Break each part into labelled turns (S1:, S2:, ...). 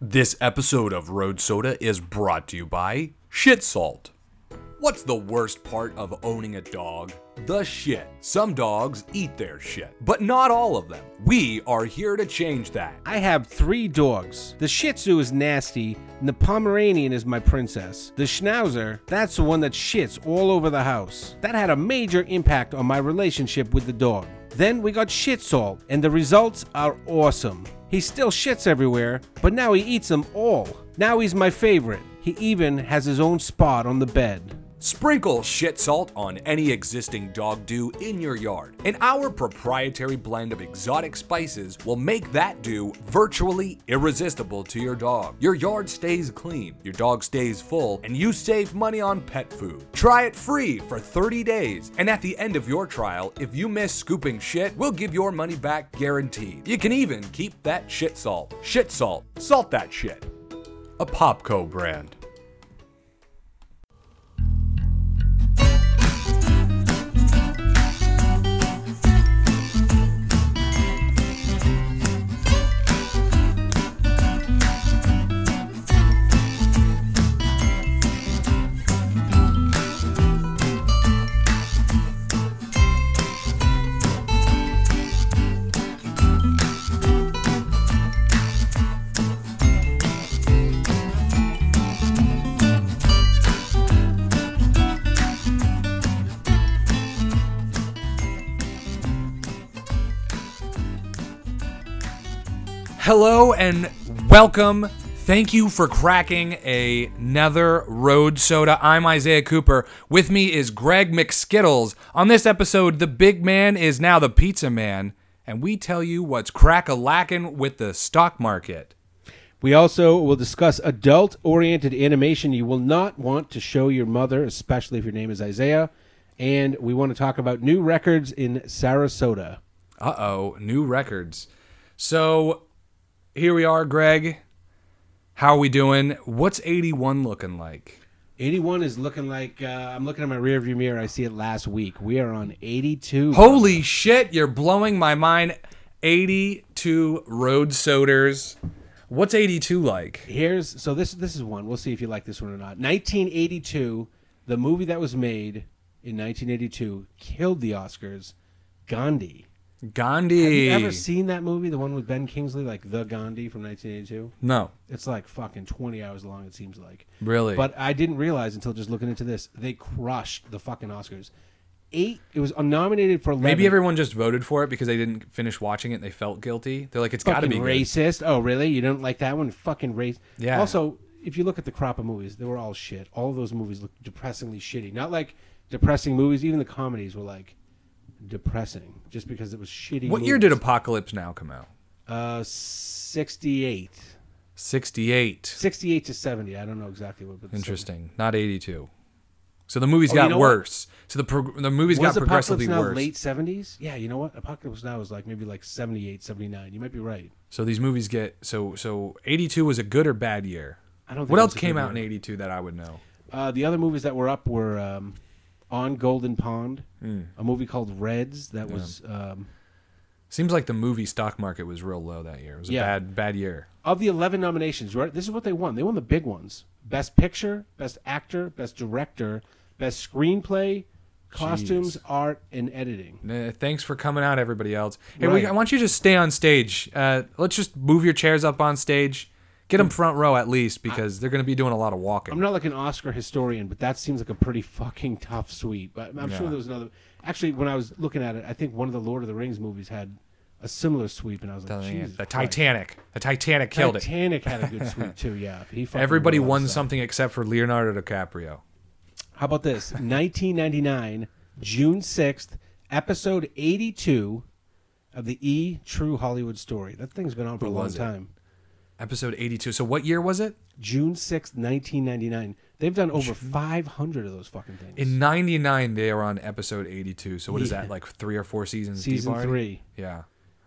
S1: This episode of Road Soda is brought to you by Shit Salt. What's the worst part of owning a dog? The shit. Some dogs eat their shit, but not all of them. We are here to change that.
S2: I have three dogs. The Shih Tzu is nasty, and the Pomeranian is my princess. The Schnauzer, that's the one that shits all over the house. That had a major impact on my relationship with the dog. Then we got Shit Salt, and the results are awesome. He still shits everywhere, but now he eats them all. Now he's my favorite. He even has his own spot on the bed.
S1: Sprinkle shit salt on any existing dog do in your yard, and our proprietary blend of exotic spices will make that do virtually irresistible to your dog. Your yard stays clean, your dog stays full, and you save money on pet food. Try it free for 30 days, and at the end of your trial, if you miss scooping shit, we'll give your money back guaranteed. You can even keep that shit salt. Shit salt, salt that shit. A Popco brand. Hello and welcome. Thank you for cracking a- another road soda. I'm Isaiah Cooper. With me is Greg McSkittles. On this episode, the big man is now the pizza man, and we tell you what's crack a lacking with the stock market.
S2: We also will discuss adult oriented animation you will not want to show your mother, especially if your name is Isaiah. And we want to talk about new records in Sarasota.
S1: Uh oh, new records. So here we are, Greg. How are we doing? What's 81 looking like?
S2: 81 is looking like uh, I'm looking at my rearview mirror. I see it last week. We are on 82.
S1: Holy shit, you're blowing my mind. 82 road soders. What's 82 like?
S2: Here's so this this is one. We'll see if you like this one or not. 1982, the movie that was made in 1982 killed the Oscars. Gandhi.
S1: Gandhi.
S2: Have you ever seen that movie? The one with Ben Kingsley, like The Gandhi from 1982.
S1: no,
S2: It's like fucking 20 hours long. It seems like.
S1: really.
S2: But I didn't realize until just looking into this, they crushed the fucking Oscars. Eight. It was nominated for 11.
S1: Maybe everyone just voted for it because they didn't finish watching it and they felt guilty. They're like, it's got to be good.
S2: racist. Oh, really? You don't like that one? Fucking race.
S1: Yeah.
S2: Also, if you look at the crop of movies, they were all shit. All of those movies look depressingly shitty. Not like depressing movies. Even the comedies were like depressing, just because it was shitty.
S1: What year did
S2: movies.
S1: Apocalypse Now come out?
S2: Uh, sixty-eight.
S1: 68.
S2: 68 to 70. I don't know exactly what. But
S1: Interesting. Not 82. So the movies
S2: Oh, you
S1: got
S2: know what?
S1: worse. So the pro- the movies
S2: Was
S1: got progressively worse.
S2: Apocalypse Now
S1: worse.
S2: late 70s? Yeah, you know what? Apocalypse Now was like maybe like 78, 79. You might be right.
S1: So these movies get so so 82 was a good or bad year.
S2: I don't think
S1: What
S2: it
S1: else
S2: was a
S1: came
S2: good
S1: out in
S2: year.
S1: 82 that I would know?
S2: Uh, the other movies that were up were um, On Golden Pond,
S1: Hmm.
S2: a movie called Reds that was um,
S1: Seems like the movie stock market was real low that year. It was a
S2: Yeah.
S1: bad bad year.
S2: of the 11 nominations, right? This is what they won. They won the big ones. Best Picture, Best Actor, Best Director, Best Screenplay, Costumes, Art, and Editing.
S1: Uh, thanks for coming out, everybody else. Hey, we,
S2: Right.
S1: I want you to just stay on stage. Uh, let's just move your chairs up on stage. Get them hmm. front row at least because they're going to be doing a lot of walking.
S2: I'm not like an Oscar historian, but that seems like a pretty fucking tough sweep. But I'm
S1: Yeah.
S2: sure there was another. Actually, when I was looking at it, I think one of the Lord of the Rings movies had a similar sweep, and I was like,
S1: Telling you,
S2: Jesus
S1: the
S2: Christ.
S1: Titanic. The Titanic killed it.
S2: Titanic had a good sweep too. Yeah, he fucking
S1: Everybody
S2: won a lot of
S1: won
S2: stuff.
S1: something except for Leonardo DiCaprio.
S2: How about this? 1999, June 6th, episode 82 of the E True Hollywood Story. That thing's been on for a long
S1: was it?
S2: time.
S1: Episode 82. So what year was it?
S2: June 6th, 1999. They've done over 500 of those fucking things.
S1: In 99, they were on episode 82. So what is
S2: Yeah.
S1: that, like three or four seasons
S2: Season
S1: already?
S2: three.
S1: Yeah.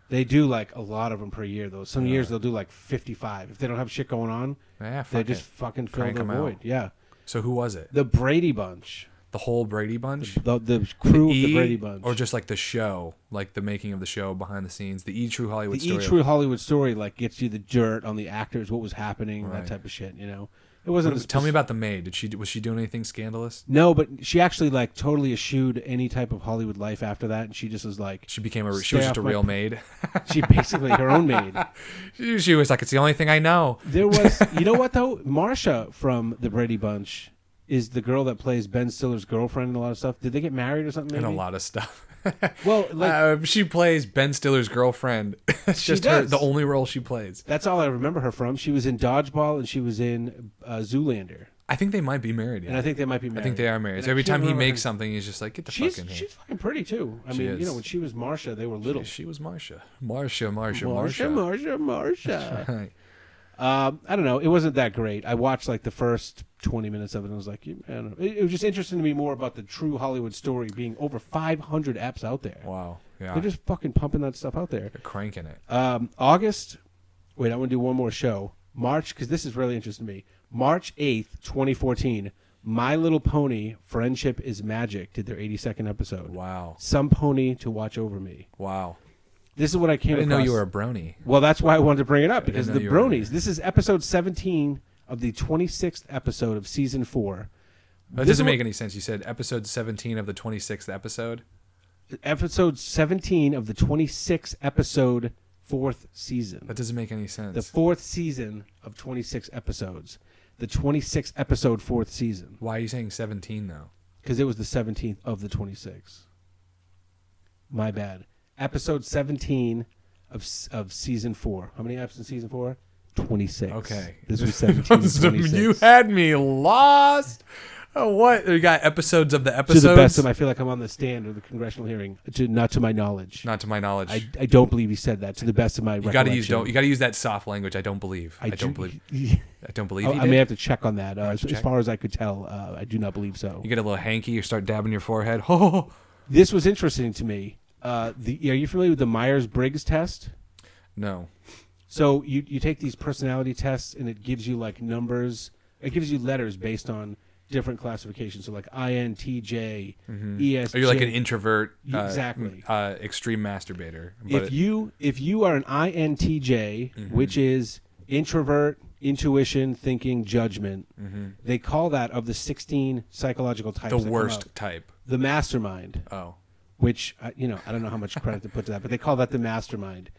S2: They do like a lot of them per year, though. Some years they'll do like 55. If they don't have shit going on,
S1: Yeah,
S2: they
S1: fuck
S2: just
S1: it.
S2: fucking fill
S1: Crank
S2: the
S1: 'em out.
S2: void. Yeah.
S1: So who was it?
S2: The Brady Bunch.
S1: The The whole Brady Bunch.
S2: The, the crew of
S1: E,
S2: the Brady Bunch.
S1: or just like the show, like the making of the show behind the scenes, the E True Hollywood
S2: the E. True Hollywood story like gets you the dirt on the actors, what was happening,
S1: Right.
S2: that type of shit. You know, it wasn't.
S1: What- Tell me about the maid. Did she was she doing anything scandalous?
S2: No, but she actually like totally eschewed any type of Hollywood life after that, and she just was like,
S1: She became a she was just a real
S2: p-
S1: maid.
S2: she basically her own maid.
S1: she, she was like, it's the only thing I know.
S2: There was, you know what though, Marsha from the Brady Bunch is the girl that plays Ben Stiller's girlfriend and a lot of stuff. Did they get married or something?
S1: And a lot of stuff.
S2: Well, like
S1: uh, she plays Ben Stiller's girlfriend. It's
S2: She
S1: just her, the only role she plays.
S2: that's all I remember her from. She was in Dodgeball and she was in uh, Zoolander,
S1: I think they might be married.
S2: and I think they might be married.
S1: I think they are married. So every time he makes
S2: her-
S1: something, he's just like, get the
S2: She's
S1: fuck in here.
S2: she's fucking pretty too. I
S1: She
S2: mean, you know, when she was Marsha, they were little.
S1: She, she was Marsha. Marsha, Marsha,
S2: Marsha,
S1: Marsha.
S2: Marsha, Marsha.
S1: Right.
S2: Um, I don't know. It wasn't that great. I watched like the first 20 minutes of it and I was like, I don't know. It, it was just interesting to me more about the true Hollywood story being over 500 apps out there.
S1: Wow. Yeah.
S2: They're just fucking pumping that stuff out there.
S1: They're cranking it.
S2: Um, August, wait, I want to do one more show. March, because this is really interesting to me. March 8th, 2014, My Little Pony Friendship is Magic did their 82nd episode.
S1: Wow.
S2: Some Pony to Watch Over Me.
S1: Wow.
S2: This is what I came I
S1: didn't know you were a brony.
S2: Well, that's why I wanted to bring it up because the Bronies. This is episode 17 of the 26th episode of season four.
S1: That
S2: This
S1: doesn't make any sense. You said episode 17 of the 26th episode.
S2: Episode 17 of the 26th episode, fourth season.
S1: That doesn't make any sense.
S2: The fourth season of 26 episodes. The 26th episode, fourth season.
S1: Why are you saying 17 though?
S2: Because it was the 17th of the 26. My bad. Episode 17 of of season four. How many episodes in season four? 26.
S1: Okay.
S2: This was 17 to 26.
S1: you had me lost. Oh, what? You got episodes of the episodes?
S2: to the best of my, I feel like I'm on the stand or the congressional hearing. To, not to my knowledge.
S1: Not to my knowledge.
S2: I, I don't believe he said that. To the best of my
S1: you got to use don't. You got to use that soft language. I don't believe. I,
S2: do-
S1: don't believe. I don't believe.
S2: I, I may have to check on that. Uh, as, as far as I could tell, uh, I do not believe so.
S1: You get a little hanky. You start dabbing your forehead. Oh,
S2: This was interesting to me. Uh, the are you familiar with the Myers Briggs test?
S1: no.
S2: So you you take these personality tests and it gives you like numbers. It gives you letters based on different classifications. So like INTJ, ESJ.
S1: Are you like an introvert? Uh,
S2: exactly.
S1: Uh, extreme masturbator. But
S2: if you if you are an INTJ,
S1: Mm-hmm.
S2: which is introvert, intuition, thinking, judgment, they call that of the 16 psychological types.
S1: Mm-hmm. the worst type.
S2: the mastermind.
S1: Oh,
S2: which uh, you know I don't know how much credit to put to that, but they call that the mastermind.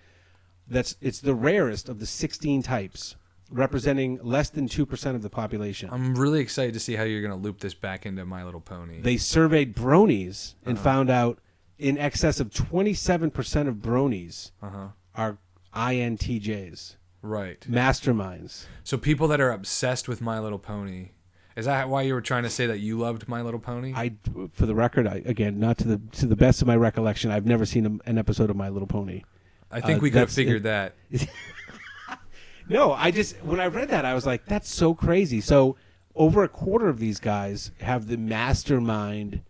S2: That's it's the rarest of the 16 types, representing less than two percent of the population.
S1: I'm really excited to see how you're gonna loop this back into My Little Pony.
S2: they surveyed bronies and
S1: Uh-huh.
S2: found out in excess of 27 percent of bronies
S1: uh huh.
S2: are INTJs,
S1: Right.
S2: masterminds.
S1: So people that are obsessed with My Little Pony. Is that why you were trying to say that you loved My Little Pony?
S2: I, for the record, I, again, not to the to the best of my recollection, I've never seen a, an episode of My Little Pony.
S1: I think
S2: uh,
S1: we could have figured that.
S2: No, I just when I read that I was like, that's so crazy. So over a quarter of these guys have the mastermind,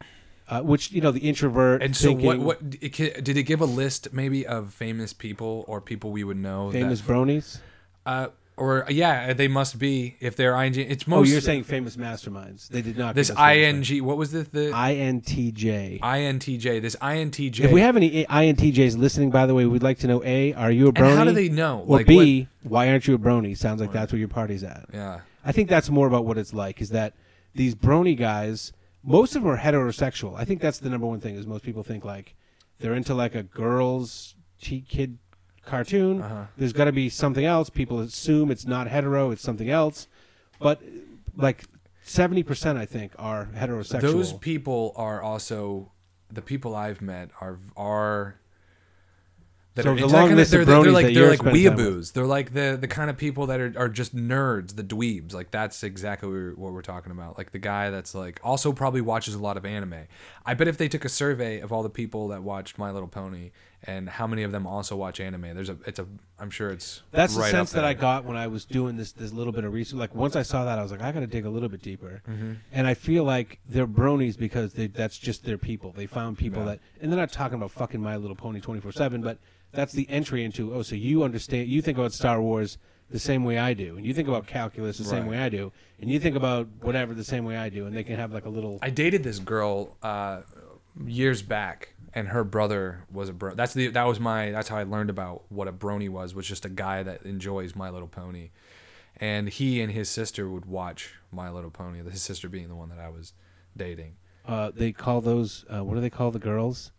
S2: uh, which you know the introvert.
S1: And so, what?
S2: thinking,
S1: What it, did it give a list maybe of famous people or people we would know?
S2: famous
S1: that,
S2: bronies?
S1: uh, or yeah, they must be if they're ing. It's
S2: Oh,
S1: most.
S2: you're saying famous masterminds? They did not.
S1: this
S2: give us famous
S1: ing. What was the the
S2: masterminds. INTJ.
S1: INTJ? This INTJ.
S2: If we have any INTJs listening, by the way, we'd like to know: A, are you a brony?
S1: and how do they know?
S2: Or
S1: like,
S2: B, why aren't you a brony? Sounds like that's where your party's at.
S1: yeah.
S2: I think that's more about what it's like. Is that these brony guys? Most of them are heterosexual. I think that's the number one thing. Is most people think like they're into like a girls' t- kid cartoon.
S1: Uh-huh.
S2: There's got to be something else. People assume it's not hetero. It's something else. But like seventy percent, I think, are heterosexual.
S1: Those people are also the people I've met are are. That
S2: So
S1: are
S2: the long list of
S1: they're, they're like they're like weeaboos. They're like the the kind of people that are, are just nerds, the dweebs. Like that's exactly what we're, what we're talking about. Like the guy that's like also probably watches a lot of anime. I bet if they took a survey of all the people that watched My Little Pony and how many of them also watch anime, there's a it's a I'm sure it's
S2: That's
S1: right
S2: the sense that I got when I was doing this this little bit of research. Like once I saw that, I was like, I got to dig a little bit deeper.
S1: Mm-hmm.
S2: And I feel like they're bronies because they, that's just their people. They found people
S1: Yeah.
S2: that, and they're not talking about fucking My Little Pony twenty four seven, but that's the entry into. Oh, so you understand? You think about Star Wars the same way I do, and you think about calculus the same way I do, and you think about whatever the same way I do, and they can have like a little.
S1: I dated this girl uh, years back, and her brother was a bro. That's the that was my that's how I learned about what a brony was. Was just a guy that enjoys My Little Pony, and he and his sister would watch My Little Pony. His sister being the one that I was dating.
S2: Uh, they call those. Uh, what do they call the girls?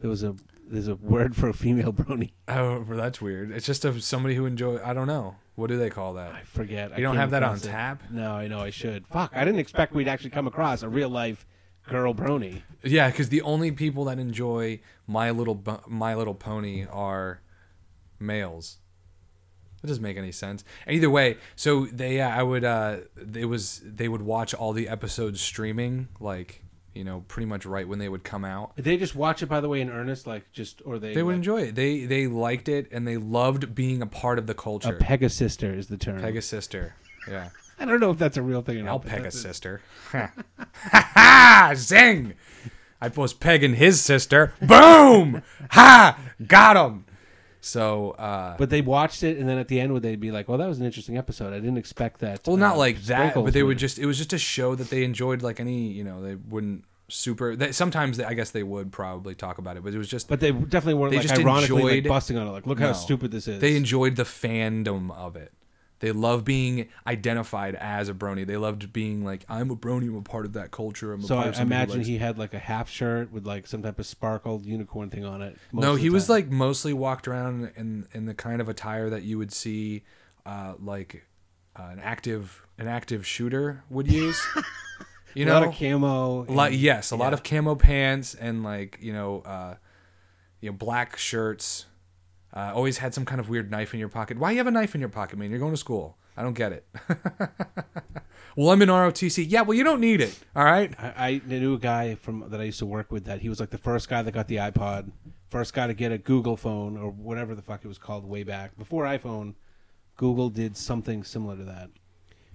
S2: There was a. There's a word for a female brony.
S1: Oh, that's weird. It's just a, somebody who enjoy. I don't know. What do they call that?
S2: I forget. I
S1: You don't have that on
S2: it.
S1: tap?
S2: No, I know I should. Fuck! I didn't expect we'd actually come across a real life girl brony.
S1: Yeah, because the only people that enjoy My Little Bu- My Little Pony are males. That doesn't make any sense. Either way, so they I would uh it was they would watch all the episodes streaming like you know pretty much right when they would come out.
S2: Did they just watch it by the way in earnest, like just or they?
S1: They would
S2: like,
S1: enjoy it. They they liked it and they loved being a part of the culture.
S2: a pegasister is the term.
S1: Pegasister. Yeah.
S2: I don't know if that's a real thing or not.
S1: I'll peg a sister. ha! Zing! I was pegging his sister. Boom! Ha! Got him. So, uh,
S2: But they watched it, and then at the end, would they be like, "Well, that was an interesting episode. I didn't expect that."
S1: well, not
S2: uh,
S1: like that, but they would
S2: would."
S1: just, it was just a show that they enjoyed like any, you know, they wouldn't super, they, sometimes they, I guess they would probably talk about it, but it was just,
S2: But they definitely weren't
S1: They
S2: like
S1: just
S2: ironically like,
S1: enjoyed-
S2: busting on it. Like, look how stupid this is.
S1: they enjoyed the fandom of it. They love being identified as a brony. They loved being like, I'm a brony. I'm a part of that culture. I'm a
S2: so I imagine he had like a half shirt with like some type of sparkled unicorn thing on it.
S1: no, he was like mostly walked around in in the kind of attire that you would see, uh, like uh, an active an active shooter would use. You
S2: a
S1: know,
S2: lot of camo.
S1: a lot,
S2: and-
S1: yes, a lot of camo pants and like you know, uh, you know, black shirts. Uh, always had some kind of weird knife in your pocket. Why you have a knife in your pocket, man? You're going to school. I don't get it. well, I'm in ROTC. Yeah, well, you don't need it. All right.
S2: I, I knew a guy from that I used to work with that he was like the first guy that got the iPod, first guy to get a Google phone or whatever the fuck it was called way back before iPhone. Google did something similar to that,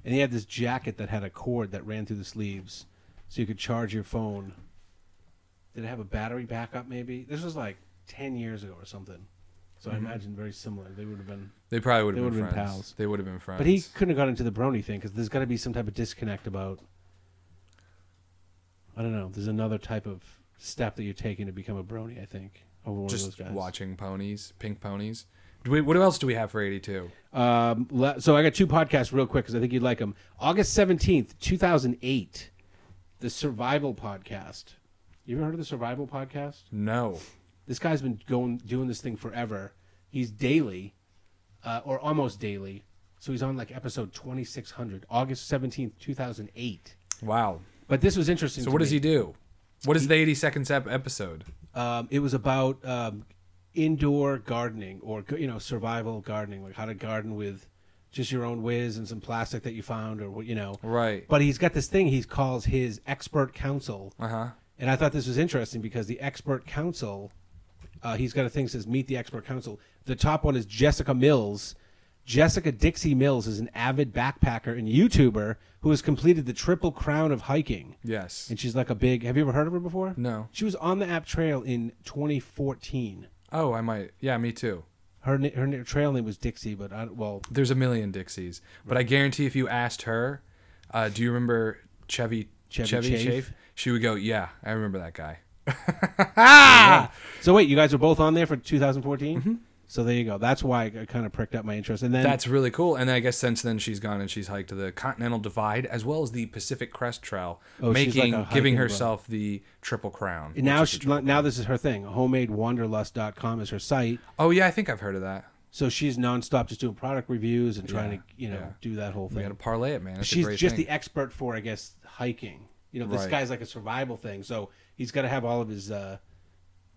S2: and he had this jacket that had a cord that ran through the sleeves, so you could charge your phone. Did it have a battery backup? Maybe this was like ten years ago or something. So I imagine very similar. They would have been,
S1: They probably would have been,
S2: been pals.
S1: They would have been friends.
S2: but he couldn't have got into the brony thing because there's got to be some type of disconnect about. I don't know. There's another type of step that you're taking to become a brony. I think over one
S1: just
S2: of those guys.
S1: watching ponies, pink ponies. Do we, what else do we have for 82?
S2: Um, so I got two podcasts real quick because I think you'd like them. August seventeenth, two thousand eight, the Survival Podcast. You ever heard of the Survival Podcast?
S1: No.
S2: This guy's been going doing this thing forever. He's daily, uh, or almost daily. So he's on like episode twenty six hundred, August seventeenth, two thousand eight.
S1: Wow.
S2: But this was interesting.
S1: So what does he do? What is the 82nd ep- episode?
S2: Um, it was about um, indoor gardening or you know survival gardening, like how to garden with just your own whiz and some plastic that you found, or what you know.
S1: Right.
S2: But he's got this thing he calls his expert council,
S1: Uh huh.
S2: and I thought this was interesting because the expert council, uh, he's got a thing that says meet the expert council. The top one is Jessica Mills. Jessica Dixie Mills is an avid backpacker and YouTuber who has completed the triple crown of hiking.
S1: Yes.
S2: And she's like a big. Have you ever heard of her before?
S1: No.
S2: She was on the app trail in 2014.
S1: Oh, I might. Yeah, me too.
S2: Her her trail name was Dixie, but I, well,
S1: There's a million Dixies, but I guarantee if you asked her, uh, do you remember Chevy
S2: Chevy Chafe?
S1: She would go, "Yeah, I remember that guy."
S2: so wait, you guys are both on there for 2014. So there you go. That's why I kind of pricked up my interest. And then
S1: That's really cool. And I guess since then she's gone and she's hiked the Continental Divide as well as the Pacific Crest Trail,
S2: Oh,
S1: making
S2: like
S1: giving
S2: hiking
S1: herself the Triple Crown.
S2: And now she,
S1: triple-
S2: now this is her thing. Homemadewanderlust.com is her site.
S1: oh yeah, I think I've heard of that.
S2: So she's nonstop just doing product reviews and trying
S1: Yeah,
S2: to you know
S1: yeah.
S2: do that whole
S1: We
S2: thing.
S1: got to parlay it, man. That's a
S2: she's
S1: great
S2: just
S1: thing.
S2: the expert for I guess hiking. You know, this
S1: Right.
S2: guy's like a survival thing. So he's got to have all of his uh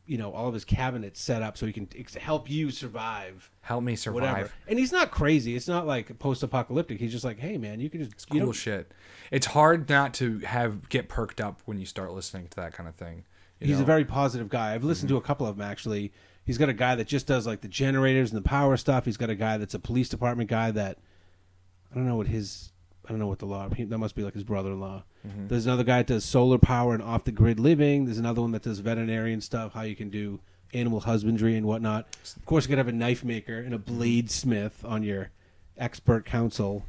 S2: you know, all of his cabinets set up so he can ex- help you survive
S1: Help me survive.
S2: whatever. And he's not crazy. It's not like post-apocalyptic. He's just like, "Hey man, you can just
S1: It's
S2: you
S1: cool
S2: don't-
S1: shit. It's hard not to have get perked up when you start listening to that kind of thing. you
S2: He's
S1: know? Mm-hmm.
S2: a very positive guy. I've listened to a couple of them actually. He's got a guy that just does like the generators and the power stuff. He's got a guy that's a police department guy that I don't know what his I don't know what the law. He, that must be like his brother-in-law.
S1: Mm-hmm.
S2: There's another guy that does solar power and off-the-grid living. There's another one that does veterinarian stuff, how you can do animal husbandry and whatnot. Of course, you could have a knife maker and a blade smith on your expert council,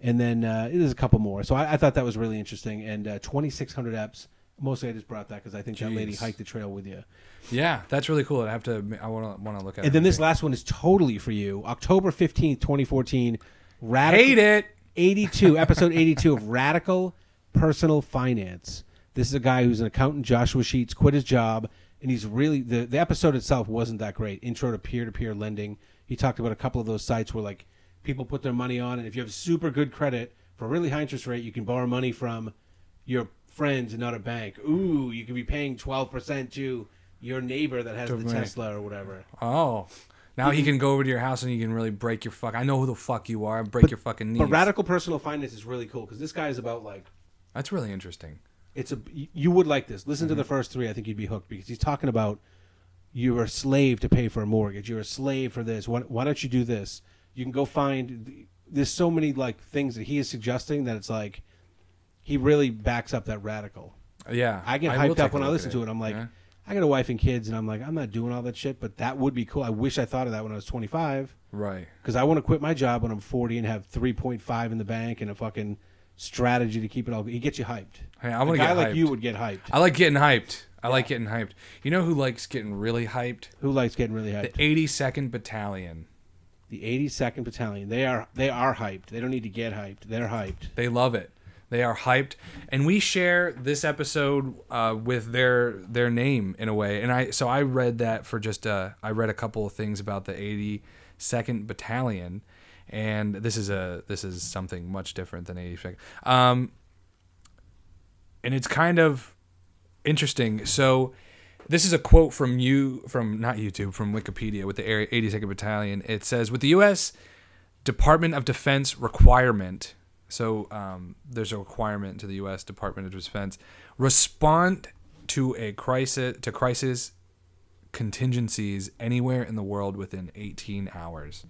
S2: and then uh, there's a couple more. So I, I thought that was really interesting. And uh, 2,600 apps. Mostly, I just brought that because I think that lady
S1: Jeez.
S2: hiked the trail with you.
S1: Yeah, that's really cool. I have to. I want to want to look at.
S2: And
S1: it.
S2: then this last one is totally for you. October 15th, 2014. Radical,
S1: hate it.
S2: 82, episode 82 of Radical Personal Finance. This is a guy who's an accountant, Joshua Sheats, quit his job, and he's really the the episode itself wasn't that great. Intro to peer to peer lending. He talked about a couple of those sites where like people put their money on, and if you have super good credit for a really high interest rate, you can borrow money from your friends and not a bank. Ooh, you could be paying 12% to your neighbor that has the. Tesla or whatever.
S1: Oh. Now he can go over to your house and he can really break your fuck. I know who the fuck you are. Break your fucking knees.
S2: But radical personal finance is really cool because this guy is about like
S1: That's really interesting.
S2: it's a you would like this. Listen to mm-hmm. the first three. I think you'd be hooked because he's talking about you're a slave to pay for a mortgage. You're a slave for this. Why, why don't you do this? You can go find. There's so many like things that he is suggesting that it's like he really backs up that radical.
S1: Yeah.
S2: I get
S1: will
S2: hyped
S1: take
S2: up
S1: a
S2: when I
S1: look
S2: listen to it. I'm like,
S1: Yeah.
S2: I got a wife and kids, and I'm like, I'm not doing all that shit, but that would be cool. I wish I thought of that when I was 25
S1: Right.
S2: because I want to quit my job when I'm 40 and have 3.5 in the bank and a fucking strategy to keep it all. He gets you hyped.
S1: Hey, I want to
S2: guy
S1: get
S2: like you would get hyped.
S1: I like getting hyped. I like getting hyped. You know who likes getting really hyped?
S2: Who likes getting really hyped?
S1: The 82nd Battalion.
S2: The 82nd Battalion. They are they are hyped. They don't need to get hyped. They're hyped.
S1: They love it. They are hyped, and we share this episode uh, with their their name in a way. And I so I read that for just uh, I read a couple of things about the 82nd Battalion, and this is a this is something much different than 82nd. Um, and it's kind of interesting. So this is a quote from you from not YouTube from Wikipedia with the Area 82nd Battalion. It says with the U.S. Department of Defense requirement. So um, there's a requirement to the U.S. Department of Defense respond to a crisis to crisis contingencies anywhere in the world within 18 hours.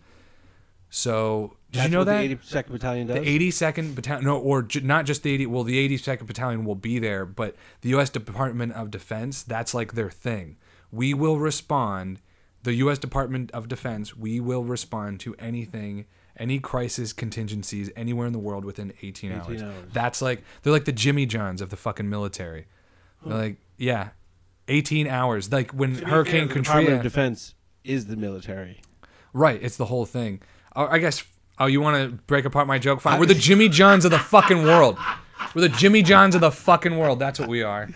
S1: So did
S2: That's
S1: you know that
S2: the 82nd Battalion does?
S1: the 82nd Battalion, no, or ju- not just the 80, well, the 82nd Battalion will be there, but the U.S. Department of Defense, that's like their thing. We will respond, the U.S. Department of Defense, we will respond to anything, any crisis contingencies anywhere in the world within 18,
S2: 18
S1: hours.
S2: hours.
S1: That's like, they're like the Jimmy Johns of the fucking military. They're like, yeah, 18 hours. Like when
S2: be
S1: Hurricane
S2: fair, the Department
S1: Katrina.
S2: of Defense is the military.
S1: Right, it's the whole thing. Oh, I guess. Oh, you want to break apart my joke? Fine. We're the Jimmy Johns of the fucking world. We're the Jimmy Johns of the fucking world. That's what we are.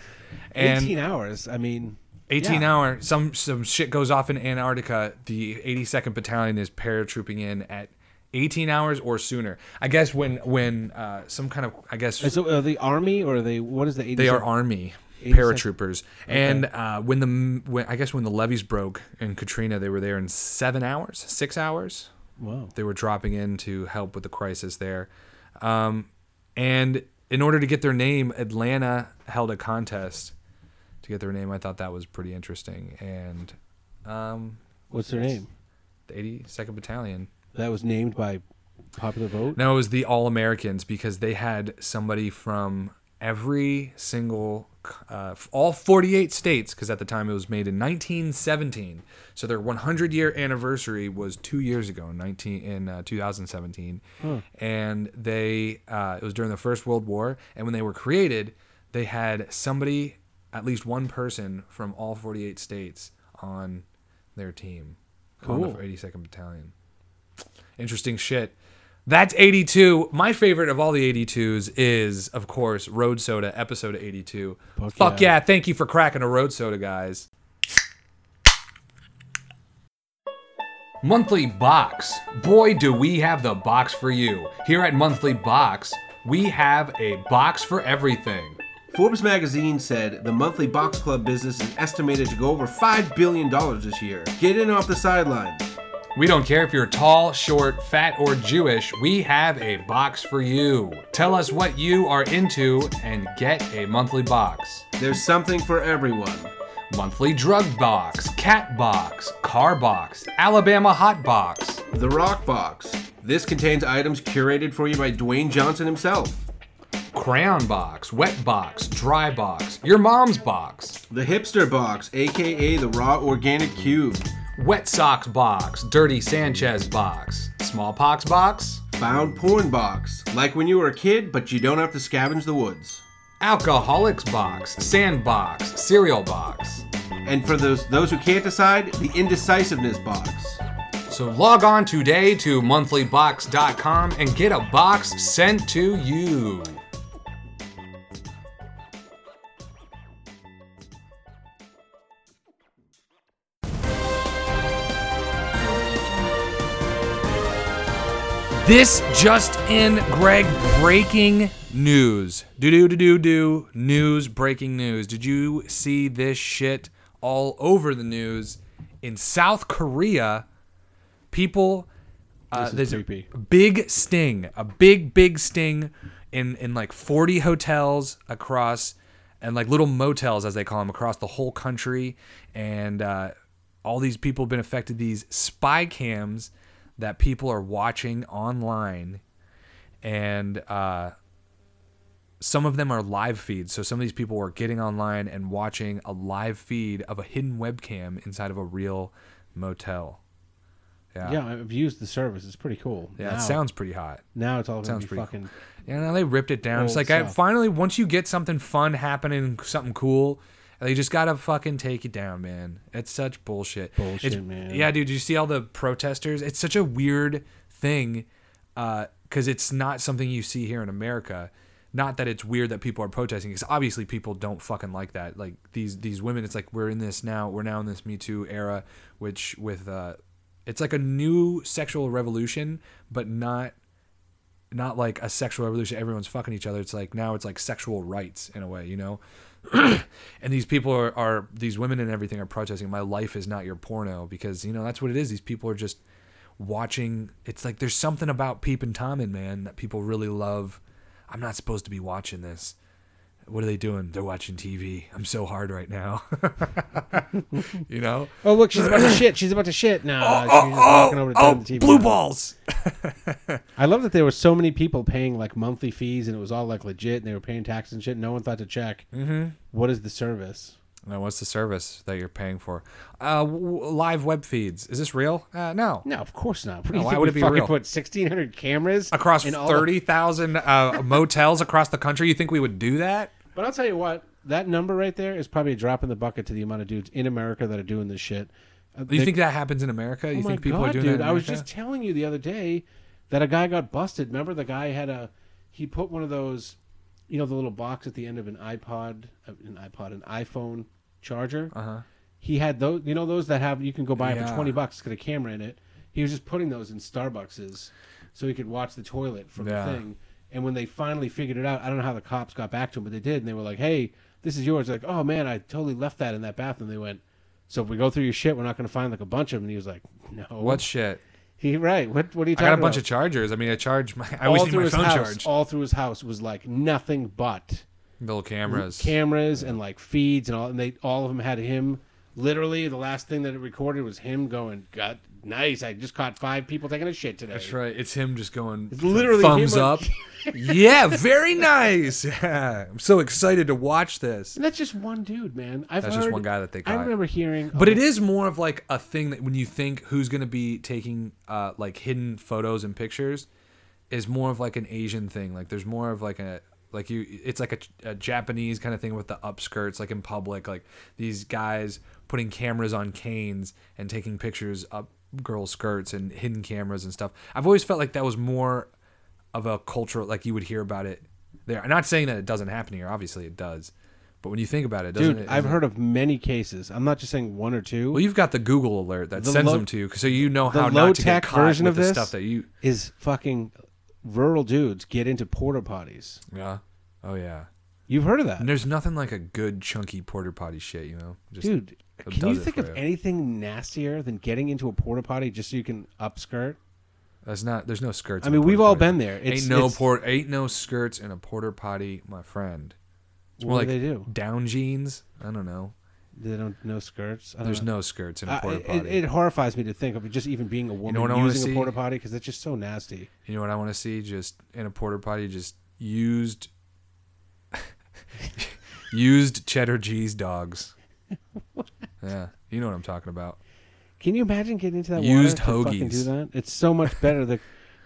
S1: And
S2: 18 hours. I mean,
S1: 18
S2: yeah.
S1: hour. Some some shit goes off in Antarctica. The 82nd Battalion is paratrooping in at 18 hours or sooner. I guess when when uh, some kind of I guess
S2: So are they army or are they? What is the? 82nd?
S1: they are army
S2: 82nd
S1: paratroopers. And uh, when the when I guess when the levees broke in Katrina, they were there in seven hours, six hours.
S2: Wow.
S1: they were dropping in to help with the crisis there. Um, and in order to get their name, Atlanta held a contest to get their name. I thought that was pretty interesting. And um,
S2: What's their name?
S1: the 82nd Battalion.
S2: That was named by popular vote.
S1: No, it was the All Americans because they had somebody from every single, uh, all 48 states, because at the time it was made in 1917. So their 100 year anniversary was two years ago, 19 in uh, 2017, and they uh, it was during the First World War. And when they were created, they had somebody, at least one person from all 48 states on their team, on the 82nd Battalion interesting shit. That's 82. My favorite of all the 82s is, of course, Road Soda, episode 82.
S2: Fuck
S1: Fuck
S2: yeah.
S1: yeah. Thank you for cracking a Road Soda, guys. Monthly Box. Boy, do we have the box for you. Here at Monthly Box, we have a box for everything.
S2: Forbes magazine said the monthly box club business is estimated to go over $5 billion this year. Get in off the sidelines.
S1: We don't care if you're tall, short, fat, or Jewish, we have a box for you. Tell us what you are into and get a monthly box.
S2: There's something for everyone.
S1: Monthly drug box, cat box, car box, Alabama hot box.
S2: The Rock Box. This contains items curated for you by Dwayne Johnson himself.
S1: Crayon box, wet box, dry box, your mom's box.
S2: The Hipster Box, aka the Raw Organic Cube.
S1: Wet Socks Box, Dirty Sanchez Box, Smallpox Box,
S2: Found porn box. Like when you were a kid, but you don't have to scavenge the woods.
S1: Alcoholics Box, Sandbox, Cereal Box.
S2: And for those those who can't decide, the indecisiveness box.
S1: So log on today to monthlybox.com and get a box sent to you. This just in, Greg, breaking news. Do do do do do news, breaking news. Did you see this shit all over the news in South Korea? People, uh,
S2: This is
S1: there's a
S2: creepy.
S1: big sting, a big big sting in in like 40 hotels across and like little motels as they call them across the whole country and uh, all these people have been affected these spy cams that people are watching online and uh, some of them are live feeds so some of these people were getting online and watching a live feed of a hidden webcam inside of a real motel yeah
S2: Yeah, I've used the service. It's pretty cool.
S1: yeah
S2: now,
S1: it sounds pretty hot
S2: now it's all gonna
S1: sounds pretty
S2: fucking.
S1: yeah, now they ripped it down. it's like I, finally, once you get something fun happening, something cool, they just gotta fucking take it down, man. It's such bullshit.
S2: Bullshit,
S1: It's-
S2: man.
S1: Yeah, dude. Do you see all the protesters? It's such a weird thing, because it's not something you see here in America. Not that it's weird that people are protesting, because obviously people don't fucking like that. Like these these women, it's like we're in this now. We're now in this Me Too era, which with uh, it's like a new sexual revolution, but not not like a sexual revolution. Everyone's fucking each other. It's like now it's like sexual rights in a way, you know. and these people are, are these women and everything are protesting. My life is not your porno because you know that's what it is. These people are just watching. It's like there's something about Peep and Tommen, man, that people really love. I'm not supposed to be watching this. What are they doing? They're watching TV. I'm so hard right now. you know.
S2: Oh look, she's about to shit. She's about to shit. No, she's just walking over to
S1: oh,
S2: the TV
S1: blue
S2: on.
S1: balls.
S2: I love that there were so many people paying like monthly fees, and it was all like legit, and they were paying taxes and shit. No one thought to check. Mm-hmm. What is the service?
S1: Now, what's the service that you're paying for? Uh, w- live web feeds. Is this real? Uh, no.
S2: No, of course not. What do you
S1: why
S2: think
S1: would it be
S2: fucking
S1: real?
S2: put sixteen hundred cameras
S1: Across
S2: in all-
S1: thirty thousand uh, motels across the country, you think we would do that?
S2: But I'll tell you what, that number right there is probably a drop in the bucket to the amount of dudes in America that are doing this shit. Uh,
S1: you
S2: they-
S1: think that happens in America? You
S2: oh
S1: think people
S2: God,
S1: are doing
S2: dude,
S1: that?
S2: I was just telling you the other day that a guy got busted. Remember the guy had a he put one of those, you know, the little box at the end of an iPod, an iPod, an iPhone charger.
S1: Uh-huh.
S2: He had those, you know, those that have you can go buy
S1: Yeah.
S2: for twenty bucks. Got a camera in it. He was just putting those in Starbucks's, so he could watch the toilet from
S1: Yeah.
S2: the thing. And when they finally figured it out, I don't know how the cops got back to him, but they did, and they were like, "Hey, this is yours." Like, "Oh man, I totally left that in that bathroom." They went, "So if we go through your shit, we're not going to find like a bunch of them." And he was like, "No."
S1: What shit?
S2: He right. What what are you talking about?
S1: I got a bunch of chargers. I mean, I charge my. I always
S2: all
S1: need
S2: through
S1: my
S2: his
S1: phone
S2: house,
S1: charged.
S2: all through his house was like nothing but
S1: Little cameras.
S2: cameras and like feeds and all, and they all of them had him. Literally, the last thing that it recorded was him going, "God, nice! I just caught five people taking a shit today."
S1: That's right. It's him just going
S2: It's literally
S1: thumbs
S2: him
S1: up. yeah, very nice. Yeah, I'm so excited to watch this.
S2: And that's just one dude, man. I've
S1: That's
S2: heard,
S1: just one guy that they caught.
S2: I remember hearing,
S1: But it is more of like a thing that when you think who's going to be taking uh, like hidden photos and pictures is more of like an Asian thing. Like there's more of like a like you it's like a, a Japanese kind of thing with the upskirts like in public like these guys putting cameras on canes and taking pictures up girls skirts and hidden cameras and stuff. I've always felt like that was more of a cultural like you would hear about it there. I'm not saying that it doesn't happen here. Obviously it does. But when you think about it, doesn't
S2: dude.
S1: it?
S2: I've heard of many cases. I'm not just saying one or two.
S1: well, you've got the Google alert that
S2: The
S1: sends
S2: low-
S1: them to you, so you know how not to get
S2: low-tech
S1: caught
S2: version of
S1: the
S2: this
S1: stuff that you.
S2: is fucking rural dudes get into porta potties.
S1: Yeah. Oh yeah.
S2: You've heard of that,
S1: And there's nothing like a good chunky porter potty shit, you know. Just,
S2: dude? Can you think of
S1: you.
S2: anything nastier than getting into a porta potty just so you can upskirt?
S1: That's not. There's no skirts.
S2: I mean, we've all been there. It's,
S1: ain't no
S2: it's,
S1: port. Ain't no skirts in a porter potty, my friend. It's more
S2: What
S1: like
S2: do they do?
S1: down jeans. I don't know.
S2: They don't no skirts.
S1: There's
S2: know.
S1: no skirts in a
S2: Uh,
S1: porta potty.
S2: it, it horrifies me to think of just even being a woman
S1: I wanna
S2: using a porta potty because it's just so nasty.
S1: You know what I want to see? Just in a porta potty, just used, used cheddar cheese dogs. yeah, you know what I'm talking about.
S2: Can you imagine getting into that
S1: Used
S2: water fucking do that? It's so much better. the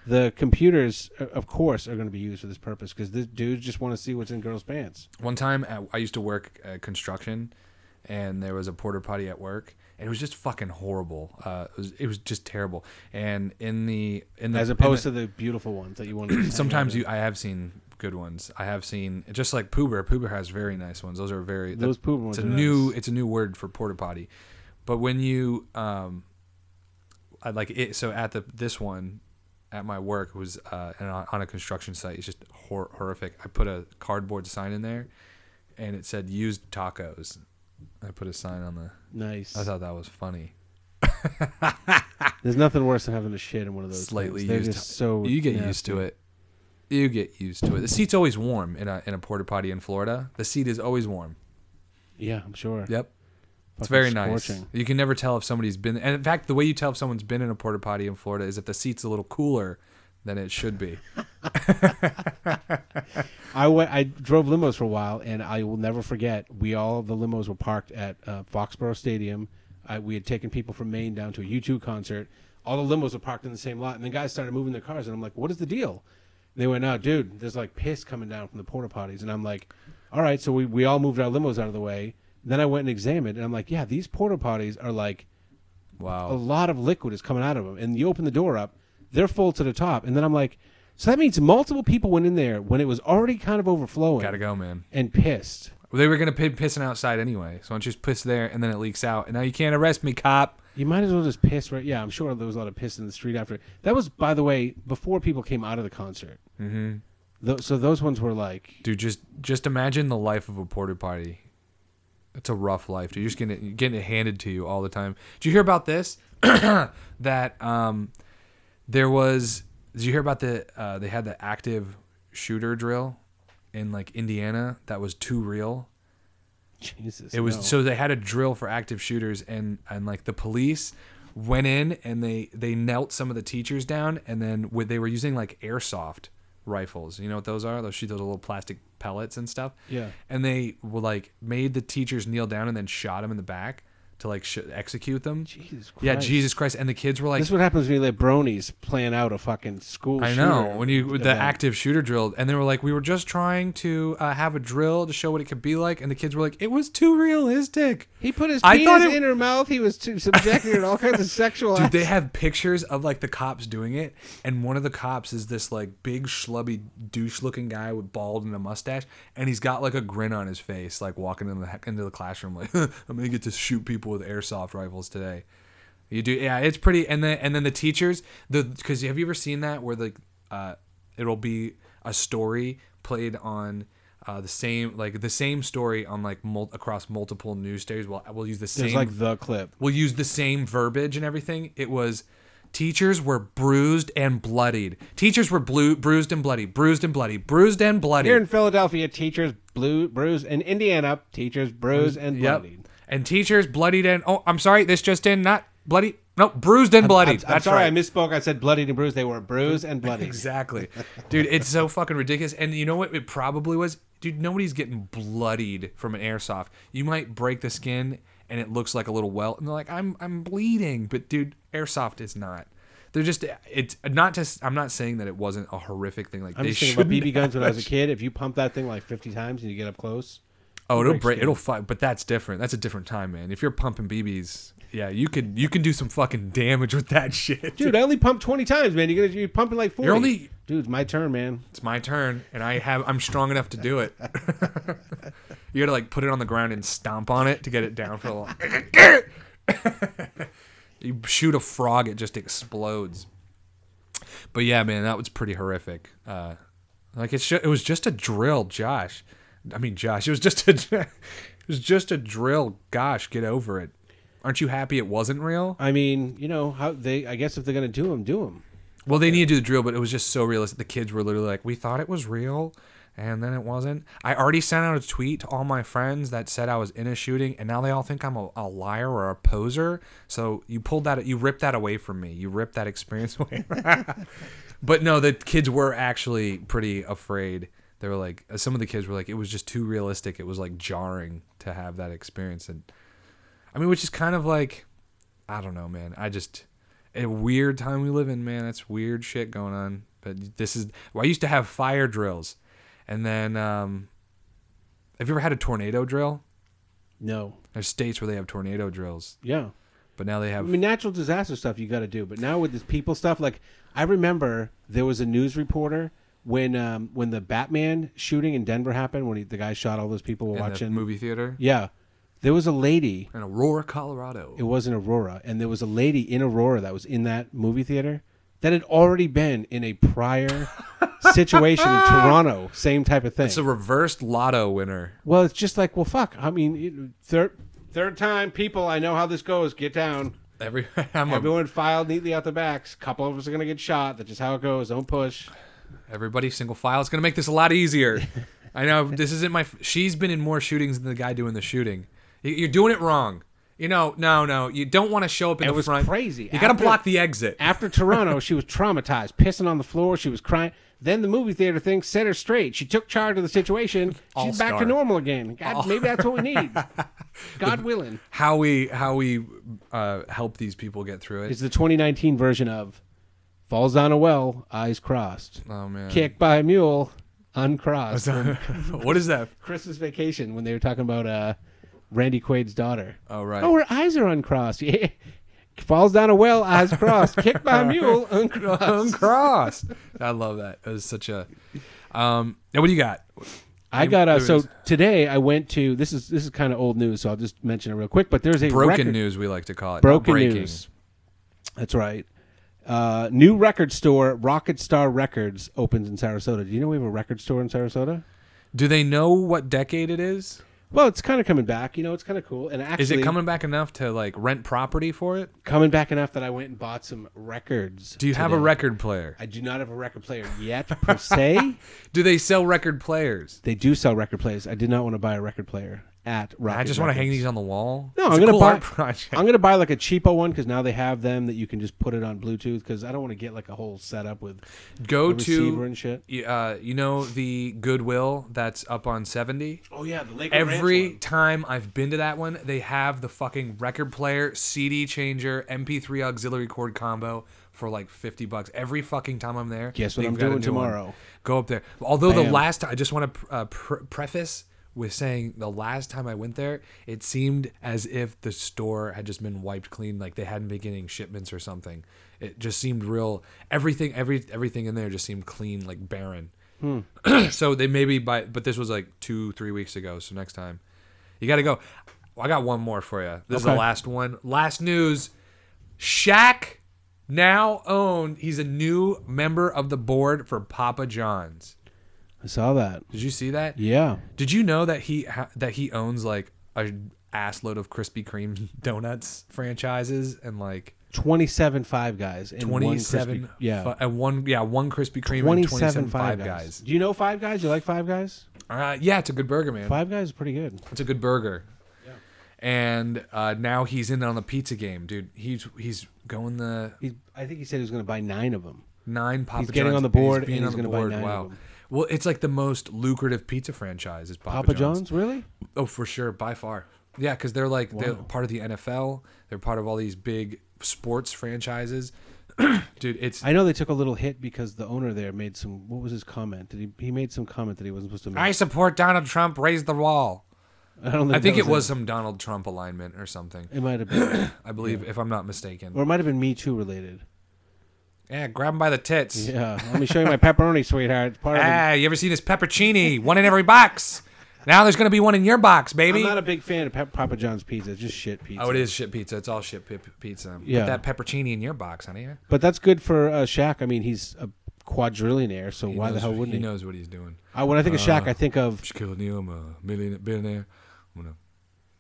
S2: The computers, of course, are going to be used for this purpose because the dudes just want to see what's in girls' pants.
S1: One time, at, I used to work at construction, and there was a porter potty at work, and it was just fucking horrible. Uh, it was it was just terrible. And in the in the
S2: As opposed to the beautiful ones that you want to.
S1: sometimes you I have seen good ones. I have seen just like Pooh Bear. Pooh Bear has very nice ones. Those are very
S2: those poop ones.
S1: it's a
S2: are
S1: new
S2: nice.
S1: it's a new word for porta potty but when you um I like it so at the this one at my work was uh on on a construction site it's just hor- horrific i put a cardboard sign in there and it said used tacos i put a sign on the
S2: nice.
S1: i thought that was funny
S2: There's nothing worse than having to shit in one of those.
S1: Slightly
S2: things. They're
S1: used.
S2: just so.
S1: you get
S2: nasty.
S1: used to it you get used to it the seat's always warm in a in a porta potty in florida the seat is always warm
S2: Yeah, I'm sure.
S1: yep It's very nice. You can never tell if somebody's been, and in fact, the way you tell if someone's been in a porta potty in Florida is if the seat's a little cooler than it should be.
S2: I went, I drove limos for a while, and I will never forget. We all the limos were parked at uh, Foxborough Stadium. I, we had taken people from Maine down to a U2 concert. All the limos were parked in the same lot, and the guys started moving their cars, and I'm like, "What is the deal?" And they went, "No, dude, there's like piss coming down from the porta potties," and I'm like, "All right." So we we all moved our limos out of the way. Then I went and examined, and I'm like, "Yeah, these porta potties are like
S1: wow, a
S2: lot of liquid is coming out of them. And you open the door up, they're full to the top. And then I'm like, so that means multiple people went in there when it was already kind of overflowing
S1: Gotta go, man.
S2: and pissed.
S1: Well, they were gonna be pissing outside anyway, so don't just piss there and then it leaks out, and now you can't arrest me, cop.
S2: You might as well just piss right. Yeah, I'm sure there was a lot of piss in the street after. That was, by the way, before people came out of the concert.
S1: Mm-hmm.
S2: Tho- so those ones were like,
S1: Dude, just just imagine the life of a porta potty. It's a rough life. Dude. You're just getting it, getting it handed to you all the time. Did you hear about this? that um, there was. Did you hear about the? Uh, they had the active shooter drill in like Indiana that was too real.
S2: Jesus.
S1: It was
S2: no.
S1: so they had a drill for active shooters and and like the police went in and they they knelt some of the teachers down and then with, they were using like airsoft rifles. You know what those are? Those shoot those little plastic pellets and stuff.
S2: Yeah.
S1: And they were like made the teachers kneel down and then shot them in the back to like sh- execute them.
S2: Jesus Christ.
S1: Yeah, Jesus Christ! And the kids were like,
S2: this is what happens when you let bronies plan out a fucking school.
S1: I know when you with the
S2: event.
S1: active shooter drill, and they were like, we were just trying to uh, have a drill to show what it could be like, and the kids were like, it was too realistic.
S2: He put his
S1: I
S2: penis
S1: it-
S2: in her mouth. He was too subjected to all kinds of sexual.
S1: Dude,
S2: acts.
S1: they have pictures of like the cops doing it, and one of the cops is this like big schlubby douche-looking guy with bald and a mustache, and he's got like a grin on his face, like walking into the into the classroom, like I'm gonna get to shoot people with airsoft rifles today. You do, yeah, it's pretty. And then and then the teachers, the because have you ever seen that where like uh, it'll be a story played on. Uh, the same like the same story on like mul- across multiple news stations. We'll, we'll use the same
S2: There's like the clip.
S1: we'll use the same verbiage and everything. It was teachers were bruised and bloodied. Teachers were blue, bruised and bloody, bruised and bloody, bruised and bloody.
S2: Here in Philadelphia, teachers blue, bruised. In Indiana, teachers bruised and
S1: Yep. And teachers bloodied and oh, I'm sorry, this just in, not bloody, no, bruised and bloodied.
S2: I'm, I'm
S1: That's
S2: sorry,
S1: right.
S2: I misspoke. I said bloodied and bruised. They were bruised and bloodied.
S1: Exactly, dude. It's so fucking ridiculous. And you know what? It probably was, dude. Nobody's getting bloodied from an airsoft. You might break the skin and it looks like a little welt, and they're like, "I'm I'm bleeding," but dude, airsoft is not. They're just it's not just. I'm not saying that it wasn't a horrific thing. Like
S2: I'm
S1: they
S2: just thinking about BB guns when I was a kid. If you pump that thing like 50 times and you get up close,
S1: Oh, it'll
S2: break
S1: break. It'll fight, but that's different. That's a different time, man. If you're pumping BBs, yeah, you could you can do some fucking damage with that shit,
S2: dude, I only pumped 20 times, man. You're gonna you're pumping like 40.
S1: You're only
S2: dude. It's my turn, man.
S1: it's my turn and I have I'm strong enough to do it. you gotta like put it on the ground and stomp on it to get it down for a long. you shoot a frog, it just explodes. But yeah, man, that was pretty horrific. Uh, like it's ju- it was just a drill, Josh. I mean, Josh, it was just a it was just a drill. Gosh, get over it. Aren't you happy it wasn't real?
S2: I mean, you know how they. I guess if they're gonna do them, do them.
S1: Well, they need to do the drill, but it was just so realistic. The kids were literally like, "We thought it was real, and then it wasn't." I already sent out a tweet to all my friends that said I was in a shooting, and now they all think I'm a, a liar or a poser. So you pulled that, you ripped that away from me. You ripped that experience away. but no, the kids were actually pretty afraid. They were like, some of the kids were like, it was just too realistic. It was like jarring to have that experience, and I mean, which is kind of like I don't know, man. I just a weird time we live in, man. That's weird shit going on. But this is well, I used to have fire drills, and then um, have you ever had a tornado drill?
S2: No.
S1: There's states where they have tornado drills,
S2: Yeah.
S1: but now they have I
S2: mean, natural disaster stuff you got to do, but now with this people stuff, like I remember there was a news reporter when um, when the Batman shooting in Denver happened, when he, the guy shot all those people
S1: in
S2: watching.
S1: the movie theater
S2: Yeah, there was a lady.
S1: in Aurora, Colorado.
S2: It was in Aurora, and there was a lady in Aurora that was in that movie theater that had already been in a prior situation in Toronto. Same type of thing.
S1: It's a reversed lotto winner.
S2: well, it's just like, well, fuck. I mean, third third time, people. I know how this goes. Get down.
S1: Every I'm a,
S2: Everyone filed neatly out the backs. couple of us are gonna get shot. That's just how it goes. Don't push.
S1: Everybody single file. It's gonna make this a lot easier. I know this isn't my. She's been in more shootings than the guy doing the shooting. You- You're doing it wrong. You know, no, no. You don't want to show up in
S2: It
S1: the
S2: was
S1: front.
S2: crazy.
S1: You got to block the exit.
S2: After Toronto, she was traumatized, pissing on the floor. She was crying. Then the movie theater thing set her straight. She took charge of the situation. She's back to normal again. God, maybe that's what we need. God willing.
S1: How we how we uh, help these people get through it.
S2: It's the 2019 version of falls down a well, eyes crossed,
S1: oh man.
S2: kicked by a mule, uncrossed.
S1: what is that?
S2: Christmas Vacation when they were talking about uh, Randy Quaid's daughter.
S1: Oh right.
S2: Oh, her eyes are uncrossed. Yeah. Falls down a well, eyes crossed. Kicked by a mule, uncrossed.
S1: uncrossed. I love that. It was such a. Um. and What do you got?
S2: I got uh,
S1: There
S2: so today I went to this is this is kind of old news, so I'll just mention it real quick. But there's a
S1: Broken
S2: record,
S1: news. We like to call it.
S2: Broken
S1: breaking.
S2: news. That's right. Uh, new record store, Rocket Star Records, opens in Sarasota. Do you know we have a record store in Sarasota?
S1: Do they know what decade it is?
S2: Well, it's kind of coming back. You know, it's kind of cool. And actually,
S1: Is it coming back enough to like rent property for it?
S2: coming back enough that I went and bought some records.
S1: Do you have a
S2: today.
S1: record player?
S2: I do not have a record player yet per se.
S1: Do they sell record players?
S2: They do sell record players. I did not want to buy a record player at Rocket
S1: I just want to hang
S2: Records.
S1: these on the wall.
S2: No,
S1: It's
S2: I'm
S1: a
S2: gonna
S1: cool
S2: buy.
S1: art project.
S2: I'm gonna buy like a cheapo one because now they have them that you can just put it on Bluetooth. Because I don't want to get like a whole setup with
S1: Go
S2: a receiver
S1: to
S2: and shit.
S1: y- uh, you know the Goodwill that's up on 70.
S2: Oh yeah, the Lake
S1: Every time I've been to that one, they have the fucking record player, CD changer, MP3 auxiliary cord combo for like 50 bucks. Every fucking time I'm there.
S2: Guess what
S1: they've
S2: I'm
S1: got a
S2: doing
S1: new one.
S2: tomorrow?
S1: Go up there. Although the
S2: Bam.
S1: last time, I just want to uh, pre- preface with saying the last time I went there, it seemed as if the store had just been wiped clean, like they hadn't been getting shipments or something. It just seemed real. Everything, every everything in there just seemed clean, like barren.
S2: Hmm.
S1: so they maybe buy, but this was like two, three weeks ago. So next time, you got to go. I got one more for you. This is the last one. Last news. Shaq now owned. He's a new member of the board for Papa John's.
S2: I saw that.
S1: Did you see that?
S2: Yeah.
S1: Did you know that he ha- that he owns like a ass load of Krispy Kreme donuts franchises and like
S2: 27 Five Guys. And one
S1: twenty seven
S2: Krispy- yeah.
S1: and one yeah one Krispy Kreme and
S2: 27
S1: twenty seven
S2: Five guys.
S1: Guys.
S2: Do you know Five Guys? You like Five Guys?
S1: Uh, yeah, it's a good burger, man.
S2: Five Guys is pretty good.
S1: It's a good burger. And uh, now he's in on the pizza game, dude. He's he's going the
S2: He, I think he said he was going to buy nine of them.
S1: nine Papa
S2: He's getting
S1: John's,
S2: on the board
S1: being
S2: and he's
S1: the
S2: gonna buy nine of
S1: Wow.
S2: them.
S1: Well, it's like the most lucrative pizza franchise is Papa,
S2: Papa John's, really?
S1: Oh, for sure, by far. Yeah, because they're like they're part of the NFL. They're part of all these big sports franchises. Dude, it's
S2: I know they took a little hit because the owner there made some. What was his comment? Did he? He made some comment that he wasn't supposed to make.
S1: I support Donald Trump. Raise the wall.
S2: I don't think.
S1: I think
S2: that
S1: it was
S2: it.
S1: some Donald Trump alignment or something.
S2: It might have been,
S1: I believe, if I'm not mistaken.
S2: or it might have been Me Too related.
S1: Yeah, grab him by the tits.
S2: Yeah. Let me show you my pepperoni, sweetheart. It's part of the
S1: Ah, you ever seen this peppercini? one in every box. Now there's gonna be one in your box, baby.
S2: I'm not a big fan of Pep- Papa John's pizza. It's just shit pizza.
S1: oh, it is shit pizza. It's all shit pi- pizza.
S2: Yeah.
S1: Put that peppercini in your box, honey.
S2: But that's good for uh, Shaq. I mean, he's a quadrillionaire, so
S1: He
S2: why the
S1: knows-
S2: hell wouldn't he?
S1: He knows what he's doing.
S2: I, when I think of Shaq, I think of
S1: Shaquille O'Neal, I'm a millionaire, billionaire. I'm gonna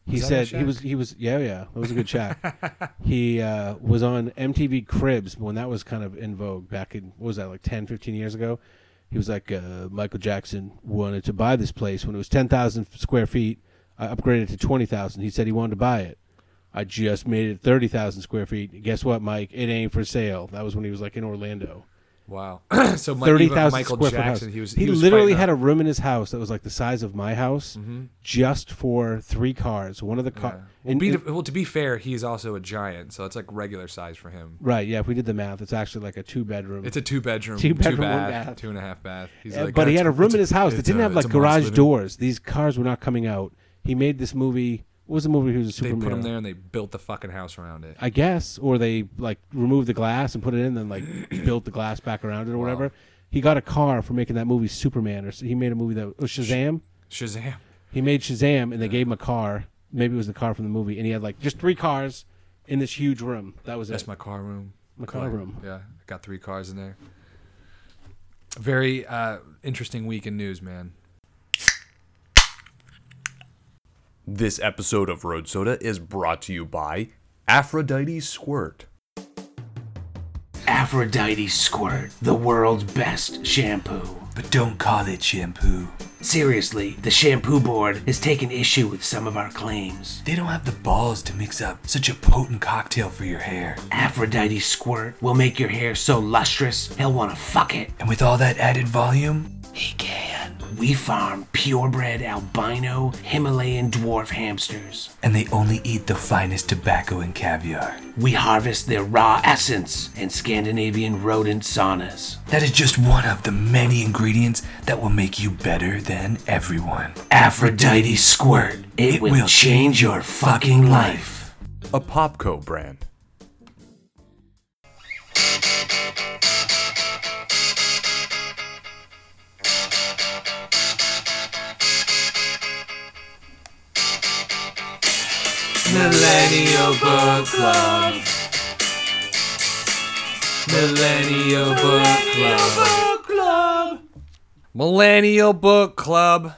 S2: he
S1: Was that a
S2: said he
S1: Shaq?
S2: was he was yeah yeah that was a good Shaq. he uh, was on MTV Cribs when that was kind of in vogue back in what was that like 10, 15 years ago. He was like uh, Michael Jackson wanted to buy this place when it was ten thousand square feet. I upgraded it to twenty thousand. He said he wanted to buy it. I just made it thirty thousand square feet. Guess what, Mike? It ain't for sale. That was when he was like in Orlando,
S1: Wow. so Mi-
S2: Thirty thousand
S1: Michael
S2: square foot
S1: Jackson,
S2: house.
S1: he was
S2: he,
S1: was
S2: literally had
S1: up-
S2: a room in his house that was like the size of my house, just for three cars. One of the
S1: Yeah. Well,
S2: and-
S1: be,
S2: and-
S1: well, to be fair, he's also a giant, so it's like regular size for him.
S2: right, yeah. If we did the math, it's actually like a two bedroom.
S1: It's a two bedroom,
S2: Two
S1: two,
S2: bedroom, one
S1: bath,
S2: bath.
S1: two and a half bath. He's
S2: Uh,
S1: like,
S2: but he had a room in his house that didn't
S1: a-
S2: have like
S1: it's a monster
S2: garage doors. These cars were not coming out. He made this movie. What was the movie? He was a
S1: They
S2: Superman.
S1: put him there and they built the fucking house around it.
S2: I guess, or they like removed the glass and put it in, and then like built the glass back around it or whatever. He got a car for making that movie Superman, or s- he made a movie that was Shazam.
S1: Shazam.
S2: He made Shazam, and they gave him a car. Maybe it was the car from the movie, and he had like just three cars in this huge room. That was it.
S1: That's my car room.
S2: My car room.
S1: Yeah, I got three cars in there. Very uh, interesting week in news, man.
S3: This episode of Road Soda is brought to you by Aphrodite Squirt.
S4: Aphrodite Squirt, the world's best shampoo.
S5: But don't call it shampoo.
S4: Seriously, the shampoo board has taken issue with some of our claims.
S5: They don't have the balls to mix up such a potent cocktail for your hair.
S4: Aphrodite Squirt will make your hair so lustrous, he'll want to fuck it.
S5: And with all that added volume, he can.
S4: We farm purebred albino Himalayan dwarf hamsters.
S5: And they only eat the finest tobacco and caviar.
S4: We harvest their raw essence in Scandinavian rodent saunas.
S5: That is just one of the many ingredients that will make you better than everyone. Aphrodite Squirt. It, will change your fucking life.
S3: A Popco brand.
S1: Millennial Book Club. Millennial Book Club. Millennial Book Club.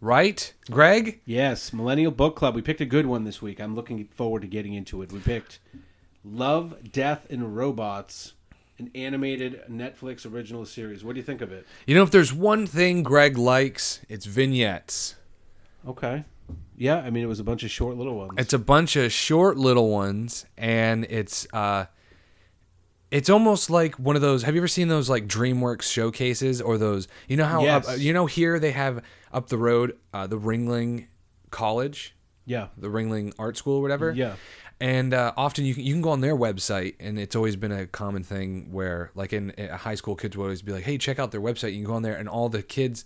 S1: Right, Greg?
S2: Yes, Millennial Book Club. We picked a good one this week. I'm looking forward to getting into it. We picked Love, Death, and Robots, an animated Netflix original series. What do you think of it?
S1: You know, if there's one thing Greg likes, it's vignettes.
S2: Okay. Yeah, I mean, it was a bunch of short little ones.
S1: It's a bunch of short little ones, and it's uh, it's almost like one of those. Have you ever seen those like DreamWorks showcases or those? You know how
S2: Yes.
S1: up, you know here they have up the road uh, the Ringling College,
S2: yeah.
S1: the Ringling Art School, or whatever.
S2: Yeah.
S1: And uh, often you can, you can go on their website, and it's always been a common thing where, like in, in high school, kids would always be like, "Hey, check out their website." You can go on there, and all the kids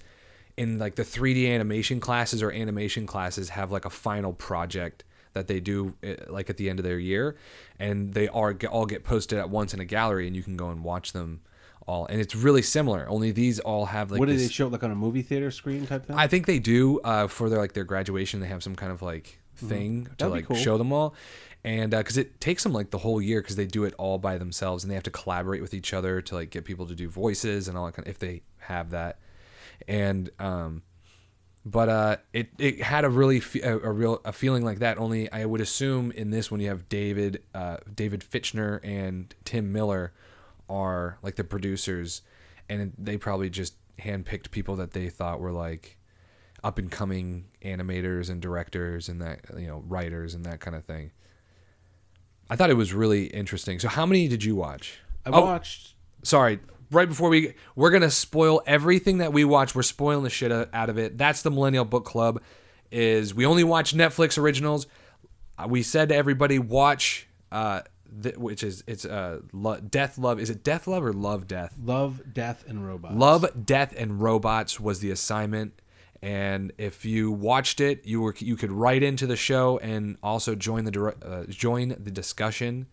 S1: in like the 3D animation classes or animation classes have like a final project that they do uh, like at the end of their year, and they are all get posted at once in a gallery, and you can go and watch them all. And it's really similar. Only these all have like
S2: what do
S1: this,
S2: they show? Like on a movie theater screen type thing?
S1: I think they do uh, for their like their graduation. They have some kind of like thing to
S2: Mm-hmm. That'd
S1: like
S2: cool.
S1: show them all, and because it takes them like the whole year because they do it all by themselves and they have to collaborate with each other to like get people to do voices and all that kind of, if they have that, and um, but uh, it it had a really fe- a, a real a feeling like that. Only I would assume in this when you have David uh, David Fincher and Tim Miller are like the producers, and they probably just handpicked people that they thought were like up and coming animators and directors and that you know writers and that kind of thing. I thought it was really interesting. So how many did you watch?
S2: I
S1: Oh,
S2: watched.
S1: sorry right before we we're gonna spoil everything that we watch we're spoiling the shit out of it that's the millennial book club is we only watch netflix originals Uh, we said to everybody watch uh th- which is it's uh lo- death love is it death love or love death
S2: Love, Death, and Robots.
S1: Love, Death, and Robots was the assignment, and if you watched it, you were you could write into the show and also join the uh, join the discussion.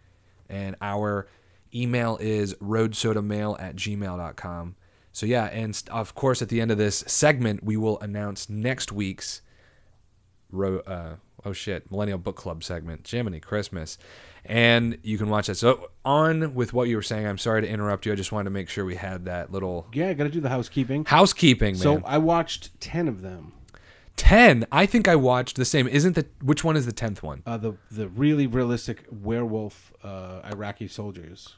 S1: And our email is roadsodamail at gmail.com. So yeah, and of course at the end of this segment, we will announce next week's ro- uh, oh shit millennial book club segment jiminy christmas and you can watch that so on with what you were saying i'm sorry to interrupt you i just wanted to make sure we had that little
S2: Yeah, I got to do the housekeeping.
S1: housekeeping man
S2: So I watched ten of them.
S1: 10 i think i watched the same isn't the which one is the 10th one
S2: Uh, the the really realistic werewolf uh, Iraqi soldiers.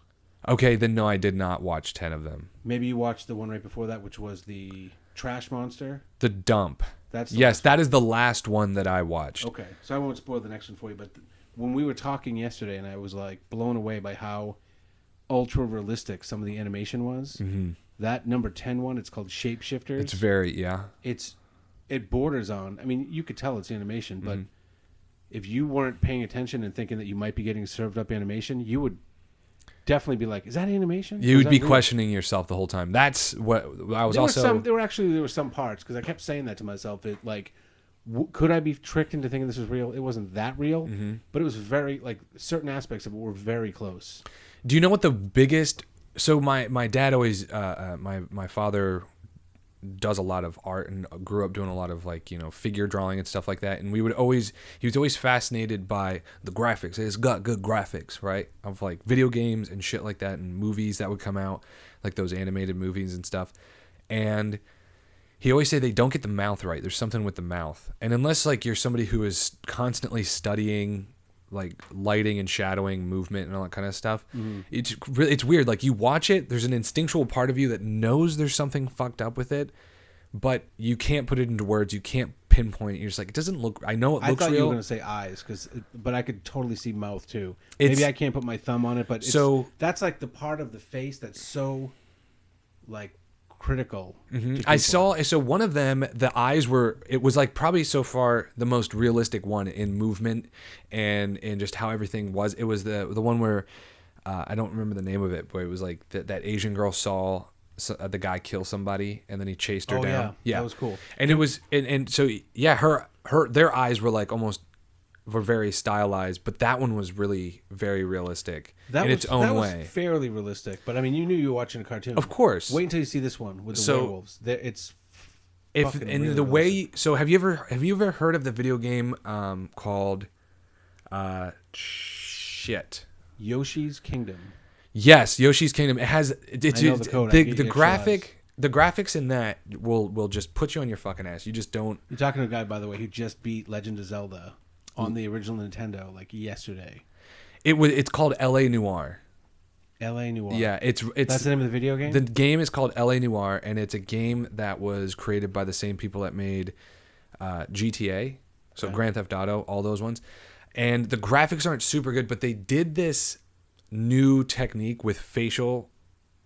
S1: Okay then no i did not watch 10 of them
S2: Maybe you watched the one right before that, which was the trash monster.
S1: the dump
S2: That's the
S1: yes that is the last one that i watched
S2: Okay, so I won't spoil the next one for you. But th- when we were talking yesterday, and I was like blown away by how ultra realistic some of the animation was. Mm-hmm. That number 10 one, it's called Shapeshifters.
S1: It's very yeah.
S2: it's it borders on. I mean, you could tell it's animation, but
S1: Mm-hmm.
S2: if you weren't paying attention and thinking that you might be getting served up animation, you would definitely be like, "Is that animation?"
S1: You would be
S2: real?"
S1: questioning yourself the whole time. That's what I was
S2: There
S1: also.
S2: were some. There were actually there were some parts because I kept saying that to myself. It like, w- could I be tricked into thinking this was real? It wasn't that real,
S1: Mm-hmm.
S2: but it was very like certain aspects of it were very close.
S1: Do you know what the biggest? So my my dad always uh, uh, my my father does a lot of art and grew up doing a lot of like you know figure drawing and stuff like that. And we would always he was always fascinated by the graphics. It's got good graphics, right? Of like video games and shit like that, and movies that would come out, like those animated movies and stuff. And he always say they don't get the mouth right. There's something with the mouth, and unless like you're somebody who is constantly studying like lighting and shadowing, movement, and all that kind of stuff, mm-hmm. it's really it's weird. Like you watch it, there's an instinctual part of you that knows there's something fucked up with it, but you can't put it into words. You can't pinpoint it. You're just like it doesn't look. I know it
S2: I
S1: looks
S2: thought you were going to say eyes, because but I could totally see mouth too.
S1: It's-
S2: Maybe I can't put my thumb on it, but it's,
S1: So-
S2: that's like the part of the face that's so like critical.
S1: Mm-hmm. I saw so one of them the eyes were it was like probably so far the most realistic one in movement and and just how everything was it was the the one where uh, I don't remember the name of it but it was like that that Asian girl saw s- uh, the guy kill somebody and then he chased her
S2: Oh,
S1: down
S2: yeah. That was cool.
S1: and it was and, and so yeah her her their eyes were like almost were very stylized but that one was really very realistic
S2: that
S1: in
S2: was,
S1: its own
S2: that was
S1: way
S2: fairly realistic. But I mean, you knew you were watching a cartoon.
S1: Of course.
S2: Wait until you see this one with the
S1: So-
S2: werewolves. It's
S1: if and
S2: really
S1: the way so have you ever have you ever heard of the video game um called uh shit
S2: Yoshi's Kingdom.
S1: yes yoshi's kingdom it has it,
S2: I know the code,
S1: the, the graphic the graphics in that will will just put you on your fucking ass you just don't
S2: You're talking to a guy, by the way, who just beat Legend of Zelda on the original Nintendo like yesterday.
S1: it was it's called la noire
S2: L.A. Noire.
S1: yeah it's it's
S2: that's the name of the video game.
S1: The game is called LA Noire, and it's a game that was created by the same people that made uh, GTA, so Grand Theft Auto, all those ones. And the graphics aren't super good, but they did this new technique with facial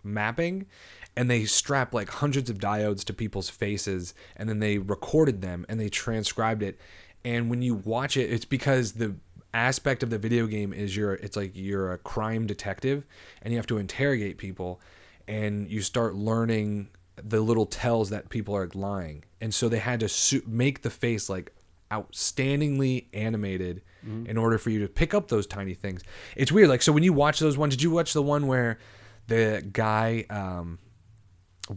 S1: mapping, and they strap like hundreds of diodes to people's faces, and then they recorded them and they transcribed it. And when you watch it, it's because the aspect of the video game is you're it's like you're a crime detective and you have to interrogate people and you start learning the little tells that people are lying. And so they had to su- make the face like outstandingly animated in order for you to pick up those tiny things. It's weird like so when you watch those ones did you watch the one where the guy um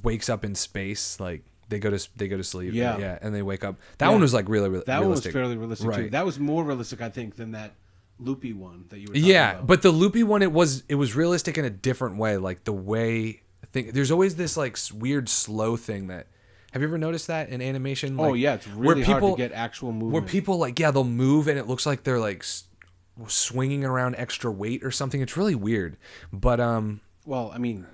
S1: wakes up in space like they go to they go to sleep
S2: Yeah.
S1: yeah and they wake up that
S2: Yeah.
S1: one was like really, really
S2: that one was fairly realistic too.
S1: Right.
S2: That was more realistic, I think, than that loopy one that you were.
S1: Yeah
S2: about.
S1: but the loopy one it was it was realistic in a different way like the way thing there's always this like weird slow thing that have you ever noticed that in animation
S2: oh yeah, it's
S1: where
S2: really hard
S1: people-
S2: to get actual movement.
S1: where people like yeah they'll move and it looks like they're like swinging around extra weight or something it's really weird but um
S2: Well, I mean,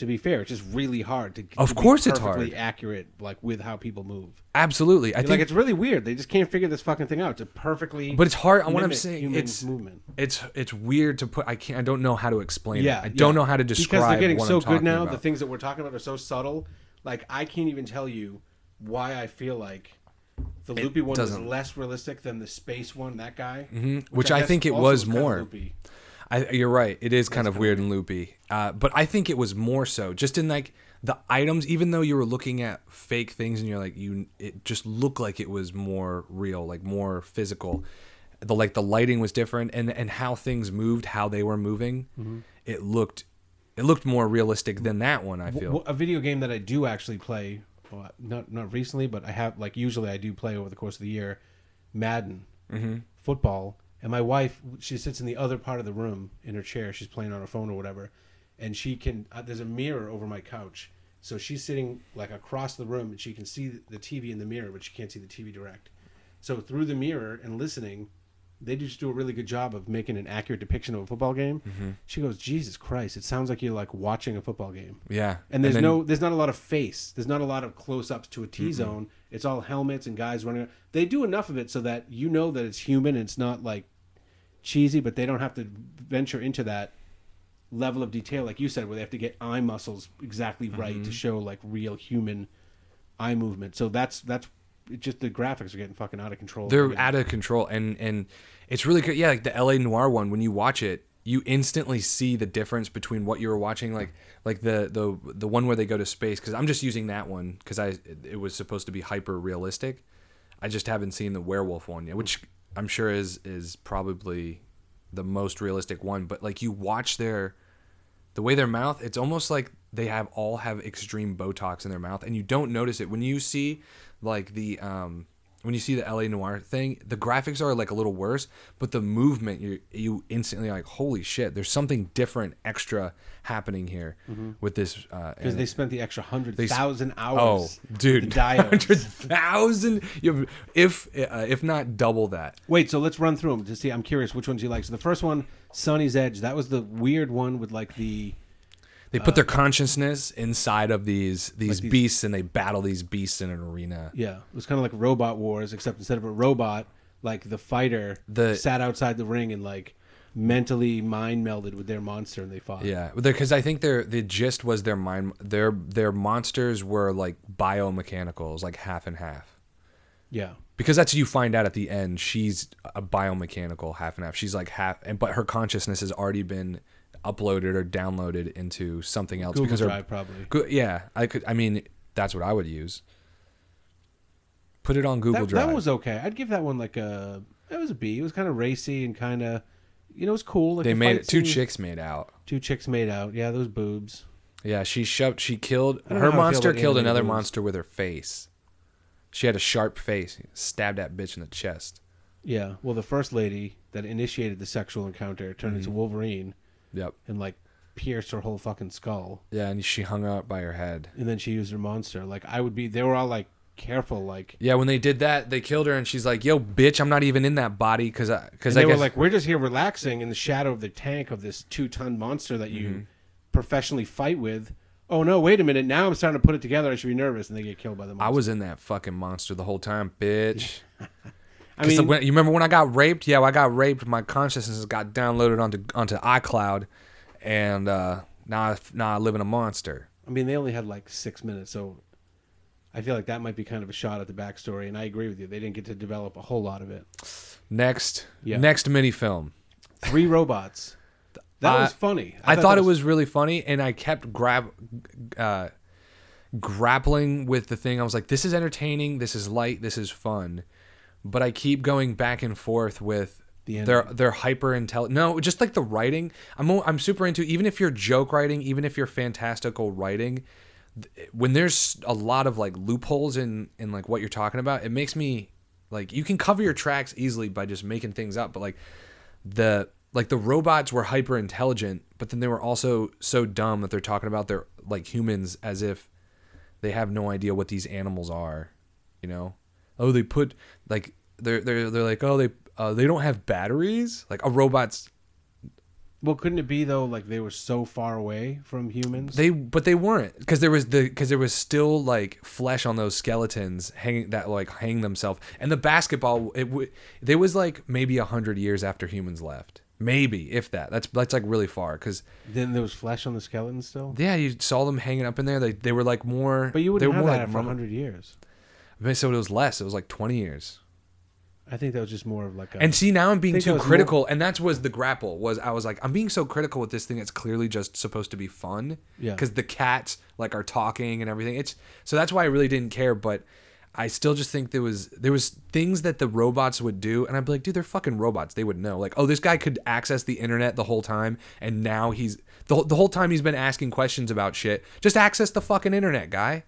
S2: to be fair, it's just really hard to.
S1: Of
S2: to
S1: course it's hard.
S2: accurate, like with how people move.
S1: absolutely i
S2: like
S1: think
S2: it's really weird. They just can't figure this fucking thing out to perfectly.
S1: but it's hard what i'm saying it's
S2: movement.
S1: it's it's weird to put i can't i don't know how to explain
S2: Yeah,
S1: it i don't know how to describe
S2: because they're getting so good now.
S1: about.
S2: The things that we're talking about are so subtle. Like I can't even tell you why I feel like the loopy one was
S1: doesn't-
S2: less realistic than the space one. That guy,
S1: Mm-hmm. Which I
S2: guess
S1: think it was
S2: kind of
S1: more. I, you're right. It is kind of weird and loopy. Uh, but I think it was more so just in like the items. Even though you were looking at fake things and you're like you, it just looked like it was more real, like more physical. The like the lighting was different and and how things moved, how they were moving.
S2: Mm-hmm.
S1: It looked, it looked more realistic than that one. I feel.
S2: a video game that I do actually play, well, not not recently, but I have like usually I do play over the course of the year, Madden,
S1: Mm-hmm.
S2: football, and my wife she sits in the other part of the room in her chair. She's playing on her phone or whatever, and she can. Uh, there's a mirror over my couch, so she's sitting like across the room, and she can see the TV in the mirror, but she can't see the TV direct. So through the mirror and listening, they just do a really good job of making an accurate depiction of a football game.
S1: Mm-hmm.
S2: She goes, Jesus Christ! It sounds like you're like watching a football game.
S1: yeah.
S2: And there's
S1: then-
S2: no, there's not a lot of face. There's not a lot of close-ups to a T zone. It's all helmets and guys running. They do enough of it so that you know that it's human. And it's not like cheesy, but they don't have to venture into that level of detail, like you said, where they have to get eye muscles exactly right
S1: Mm-hmm.
S2: to show like real human eye movement. So that's that's just the graphics are getting fucking out of control.
S1: they're out of control and and it's really good yeah like the la noire one when you watch it you instantly see the difference between what you were watching like like the the the one where they go to space because i'm just using that one because i it was supposed to be hyper realistic. I just haven't seen the werewolf one yet which i'm sure is is probably the most realistic one but like you watch their the way their mouth it's almost like they have all have extreme botox in their mouth and you don't notice it. When you see like the um when you see the LA Noire thing, the graphics are like a little worse, but the movement you you instantly like holy shit, there's something different extra happening here with this uh
S2: because they spent the extra hundred thousand
S1: Oh,
S2: hours.
S1: dude,
S2: the diodes.
S1: hundred thousand. If uh, if not double that.
S2: Wait, so let's run through them to see. I'm curious which ones you like. So the first one, Sonnie's Edge, that was the weird one with like the
S1: They put their uh, consciousness inside of these these
S2: these-
S1: beasts, and they battle these beasts in an arena.
S2: yeah, it was kind of like Robot Wars, except instead of a robot, like the fighter
S1: The-
S2: sat outside the ring and like mentally mind melded with their monster and they fought.
S1: Yeah, because I think their the gist was their mind their their monsters were like biomechanicals, like half and half.
S2: yeah.
S1: Because that's you find out at the end. She's a biomechanical half and half. She's like half, and but her consciousness has already been uploaded or downloaded into something else.
S2: Google
S1: because
S2: Drive probably.
S1: Go- yeah, I could. I mean, that's what I would use. Put it on Google
S2: That,
S1: Drive.
S2: that was okay. I'd give that one like a. It was a B. It was kind of racy and kind of, you know, it was cool. Like
S1: they made it. Two chicks made out.
S2: Two chicks made out. Yeah, those boobs.
S1: Yeah, she shoved. She killed. Her
S2: know how I feel
S1: monster killed another
S2: boobs.
S1: monster with her face. She had a sharp face. Stabbed that bitch in the chest.
S2: Yeah. Well, the first lady that initiated the sexual encounter turned
S1: Mm-hmm.
S2: into Wolverine
S1: Yep.
S2: and like pierced her whole fucking skull.
S1: Yeah, and she hung out by her head.
S2: And then she used her monster. Like I would be. They were all like careful. Like
S1: Yeah, when they did that, they killed her, and she's like, "Yo, bitch, I'm not even in that body because I because
S2: and
S1: I
S2: they were
S1: guess
S2: like, we're just here relaxing in the shadow of the tank of this two ton monster that you
S1: Mm-hmm.
S2: professionally fight with. Oh no! Wait a minute. Now I'm starting to put it together. I should be nervous, and they get killed by the monster.
S1: I was in that fucking monster the whole time, bitch."
S2: I mean,
S1: when- you remember when I got raped? Yeah, I got raped. My consciousness got downloaded onto onto iCloud, and uh, now I, now I live in a monster.
S2: I mean, they only had like six minutes, so I feel like that might be kind of a shot at the backstory. And I agree with you; they didn't get to develop a whole lot of it.
S1: Next,
S2: Yeah.
S1: next mini film.
S2: Three robots. That
S1: I-
S2: was funny.
S1: I, thought,
S2: that
S1: it was really funny, and I kept grab, uh, grappling with the thing. I was like, "This is entertaining. This is light. This is fun," but I keep going back and forth with
S2: The
S1: their
S2: ending.
S1: their hyper intelligent. No, just like the writing. I'm I'm super into. Even if you're joke writing, even if you're fantastical writing, when there's a lot of like loopholes in in like what you're talking about, it makes me like you can cover your tracks easily by just making things up, but like the like the robots were hyper intelligent, but then they were also so dumb that they're talking about their like humans as if they have no idea what these animals are, you know? Oh, they put like they're they're they're like, "Oh, they uh, they don't have batteries?" Like a robot's
S2: Well, couldn't it be though? Like they were so far away from humans.
S1: they but they weren't because there was the because there was still like flesh on those skeletons hanging that like hang themselves and the basketball it w- they was like maybe a hundred years after humans left maybe if that that's that's like really far because
S2: then there was flesh on the skeleton still.
S1: Yeah, you saw them hanging up in there. They they were like more.
S2: But you wouldn't
S1: were
S2: have
S1: more
S2: that
S1: like
S2: for
S1: mum-
S2: hundred years.
S1: So it was less. It was like twenty years.
S2: I think that was just more of like a.
S1: And see, now I'm being too
S2: was more-
S1: critical, and that was the grapple. Was I was like, I'm being so critical with this thing. It's clearly just supposed to be fun.
S2: Yeah.
S1: Because the cats like are talking and everything. It's so that's why I really didn't care. But I still just think there was there was things that the robots would do, and I'd be like, dude, they're fucking robots. They would know. Like, oh, this guy could access the internet the whole time, and now he's the the whole time he's been asking questions about shit. Just access the fucking internet, guy.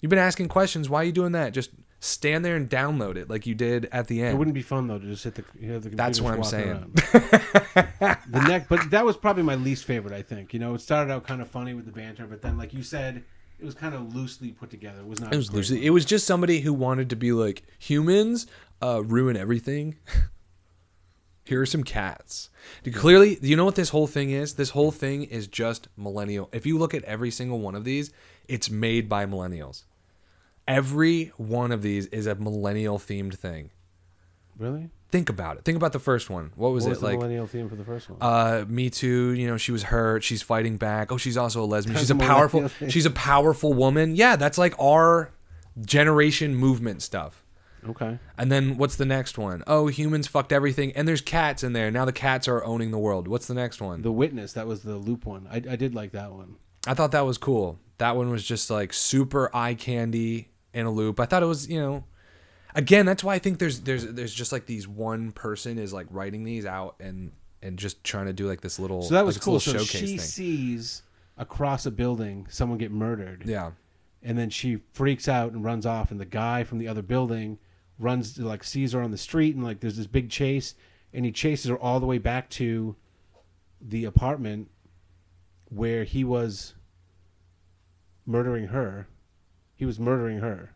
S1: You've been asking questions. Why are you doing that? Just stand there and download it like you did at the end.
S2: it wouldn't be fun though to just hit the. You know, the
S1: That's what I'm saying.
S2: the neck, but that was probably my least favorite. I think you know it started out kind of funny with the banter, but then like you said, it was kind of loosely put together. It was not.
S1: It was loosely.
S2: one.
S1: It was just somebody who wanted to be like humans uh, ruin everything. Here are some cats. Dude, Clearly, you know what this whole thing is? This whole thing is just millennial. If you look at every single one of these, it's made by millennials. Every one of these is a millennial themed thing.
S2: Really?
S1: think about it. Think about the first one. What was
S2: what
S1: it
S2: was the
S1: like?
S2: millennial theme for the first one?
S1: Uh, Me Too. You know, she was hurt. She's fighting back. Oh, she's also a lesbian.
S2: That's
S1: She's a powerful.
S2: other-
S1: She's a powerful woman. Yeah, that's like our generation movement stuff.
S2: okay.
S1: And then what's the next one? Oh, humans fucked everything, and there's cats in there. Now the cats are owning the world. What's the next one?
S2: The Witness, that was the loop one. I, I did like that one.
S1: I thought that was cool. That one was just like super eye candy in a loop. I thought it was, you know, again, that's why I think there's there's there's just like these one person is like writing these out and and just trying to do like this little
S2: So that was
S1: like
S2: cool. So
S1: showcase
S2: she
S1: thing.
S2: sees across a building someone get murdered.
S1: Yeah.
S2: and then she freaks out and runs off and the guy from the other building runs like sees her on the street and like there's this big chase and he chases her all the way back to the apartment where he was murdering her he was murdering her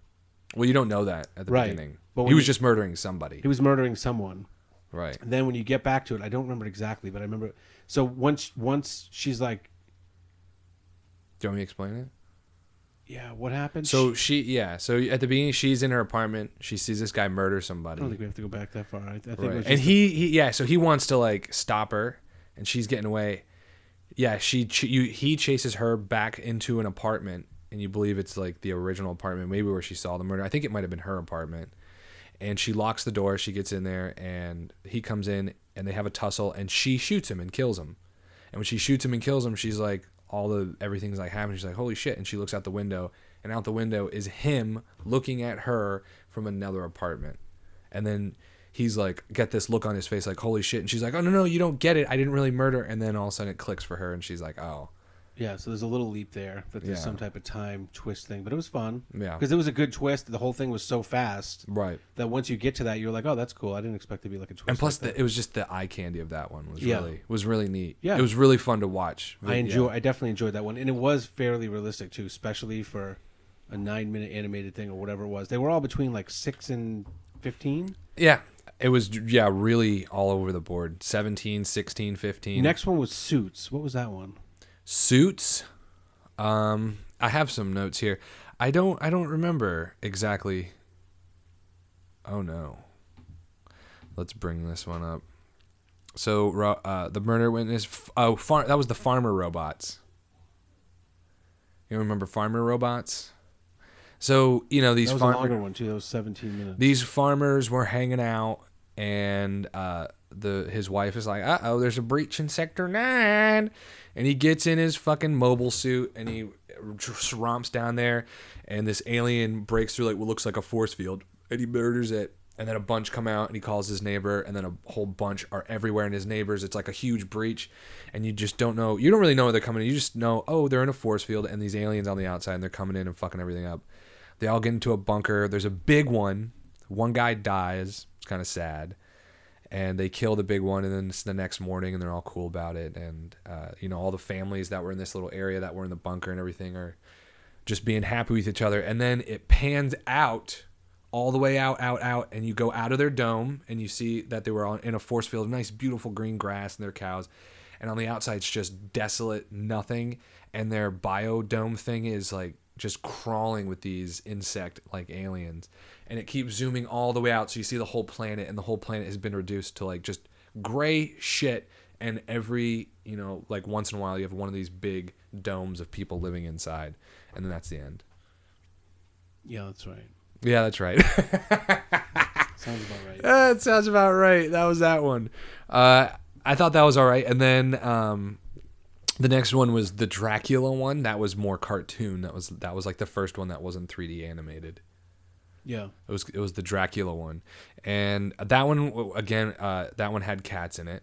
S1: Well, you don't know that at the
S2: Right.
S1: beginning.
S2: But
S1: he was
S2: you-
S1: just murdering somebody.
S2: he was murdering someone
S1: right.
S2: and then when you get back to it i don't remember exactly but i remember so once once she's like
S1: Do you want me to explain it?
S2: yeah what happened
S1: So
S2: She-
S1: she, yeah. So at the beginning, she's in her apartment. She sees this guy murder somebody.
S2: i don't think we have to go back that far i, I think it
S1: Right.
S2: was
S1: And he, he, yeah. So he wants to like stop her, and she's getting away. Yeah, she, ch- you, he chases her back into an apartment, and you believe it's like the original apartment, maybe where she saw the murder. I think it might have been her apartment. And she locks the door. She gets in there, and he comes in, and they have a tussle, and she shoots him and kills him. And when she shoots him and kills him, she's like, all the everything's like happening. She's like, holy shit! And she looks out the window, and out the window is him looking at her from another apartment. And then he's like, get this look on his face, like, holy shit. And she's like, oh no no, you don't get it. I didn't really murder. And then all of a sudden it clicks for her, and she's like, oh
S2: Yeah, so there's a little leap there that there's
S1: Yeah.
S2: some type of time twist thing, but it was fun.
S1: Yeah.
S2: because it was a good twist. The whole thing was so fast
S1: right.
S2: that once you get to that, you're like, oh, that's cool. I didn't expect to be like a twist.
S1: And plus,
S2: like
S1: the, it was just the eye candy of that one was
S2: Yeah.
S1: really was really neat.
S2: Yeah.
S1: it was really fun to watch.
S2: that. I enjoy. I definitely enjoyed that one, and it was fairly realistic too, especially for a nine minute animated thing or whatever it was. They were all between like six and fifteen.
S1: Yeah, it was yeah really all over the board. 17, 16, 15.
S2: Next one was Suits. What was that one?
S1: Suits. Um, I have some notes here. I don't. I don't remember exactly. Oh no. Let's bring this one up. So, uh, the murder witness. Oh, far, that was the farmer robots. You remember farmer robots? So you know these
S2: That was
S1: farmer
S2: a longer one too. That was seventeen minutes.
S1: these farmers were hanging out and uh, the his wife is like uh oh there's a breach in sector 9 and he gets in his fucking mobile suit and he romps down there and this alien breaks through like what looks like a force field and he murders it. And then a bunch come out and he calls his neighbor and then a whole bunch are everywhere in his neighbors. It's like a huge breach and you just don't know you don't really know where they're coming in. You just know oh they're in a force field and these aliens on the outside and they're coming in and fucking everything up. They all get into a bunker. There's a big one. One guy dies. It's kind of sad and they kill the big one and then it's the next morning and they're all cool about it. And uh, you know all the families that were in this little area that were in the bunker and everything are just being happy with each other. And then it pans out all the way out out out and you go out of their dome and you see that they were on in a force field of nice beautiful green grass and their cows. And on the outside it's just desolate nothing. And their biodome thing is like just crawling with these insect like aliens and it keeps zooming all the way out so you see the whole planet and the whole planet has been reduced to like just gray shit and every you know like once in a while you have one of these big domes of people living inside and then that's the end.
S2: Yeah, that's right.
S1: yeah that's right.
S2: Sounds about right.
S1: that sounds about right. That was that one. Uh i thought that was all right and then um the next one was the dracula one. That was more cartoon. That was that was like the first one that wasn't 3d animated
S2: Yeah.
S1: It was it was the Dracula one, and that one again. Uh, that one had cats in it.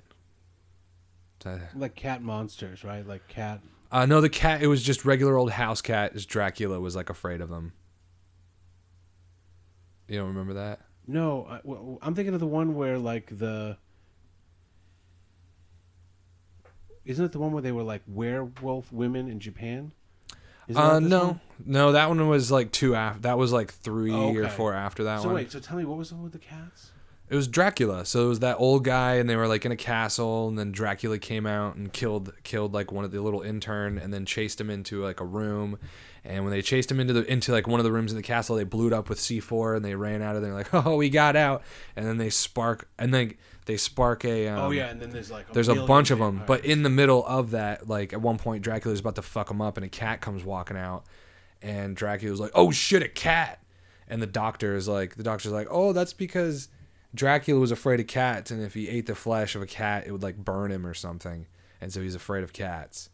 S1: Uh,
S2: Like cat monsters, right? Like cat.
S1: Uh, no, the cat. It was just regular old house cat. As Dracula was like afraid of them. You don't remember that?
S2: No, I, I'm thinking of the one where like the. Isn't it the one where they were like werewolf women in Japan?
S1: Uh, no,
S2: one?
S1: no. That one was like two after. That was like three or four after that
S2: So
S1: one.
S2: So wait, so tell me what was the one with the cats?
S1: It was Dracula. So it was that old guy, and they were like in a castle, and then Dracula came out and killed killed like one of the little intern, and then chased him into like a room. And when they chased him into the into like one of the rooms in the castle, they blew it up with C4, and they ran out of there like, oh, we got out. And then they spark, and then they spark a. Um,
S2: oh yeah, and then there's like a
S1: there's a bunch of them,
S2: vampires.
S1: but in the middle of that, like at one point, Dracula's about to fuck him up, and a cat comes walking out, and Dracula's like, "Oh shit, a cat!" And the doctor is like, the doctor's like, "Oh, that's because Dracula was afraid of cats, and if he ate the flesh of a cat, it would like burn him or something, and so he's afraid of cats."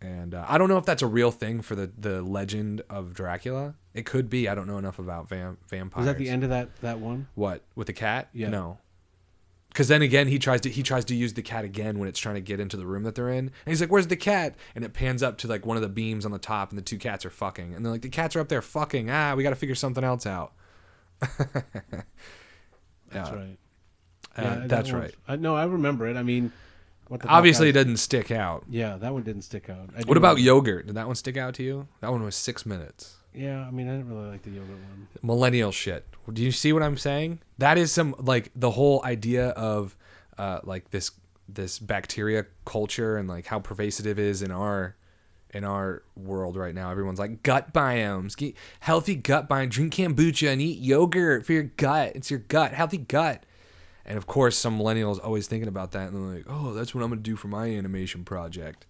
S1: And uh, I don't know if that's a real thing for the the legend of Dracula. It could be. I don't know enough about vam- vampires.
S2: was that the end of that that one?
S1: What with the cat?
S2: Yeah.
S1: No. Because then again, he tries to he tries to use the cat again when it's trying to get into the room that they're in, and he's like, "Where's the cat?" And it pans up to like one of the beams on the top, and the two cats are fucking, and they're like, "The cats are up there fucking." Ah, we got to figure something else out.
S2: That's
S1: Yeah.
S2: right.
S1: Uh,
S2: that
S1: that's right.
S2: I, no, I remember it. I mean, what the
S1: Obviously, it doesn't stick out.
S2: Yeah, that one didn't stick out.
S1: What about yogurt? Did that one stick out to you? That one was six minutes.
S2: Yeah, I mean, I didn't really like the yogurt one.
S1: millennial shit. Do you see what I'm saying? That is some like the whole idea of uh, like this this bacteria culture and like how pervasive it is in our in our world right now. Everyone's like gut biomes, Get healthy gut biome, drink kombucha and eat yogurt for your gut. It's your gut, healthy gut. And of course, some millennials always thinking about that, and they're like, "Oh, that's what I'm gonna do for my animation project."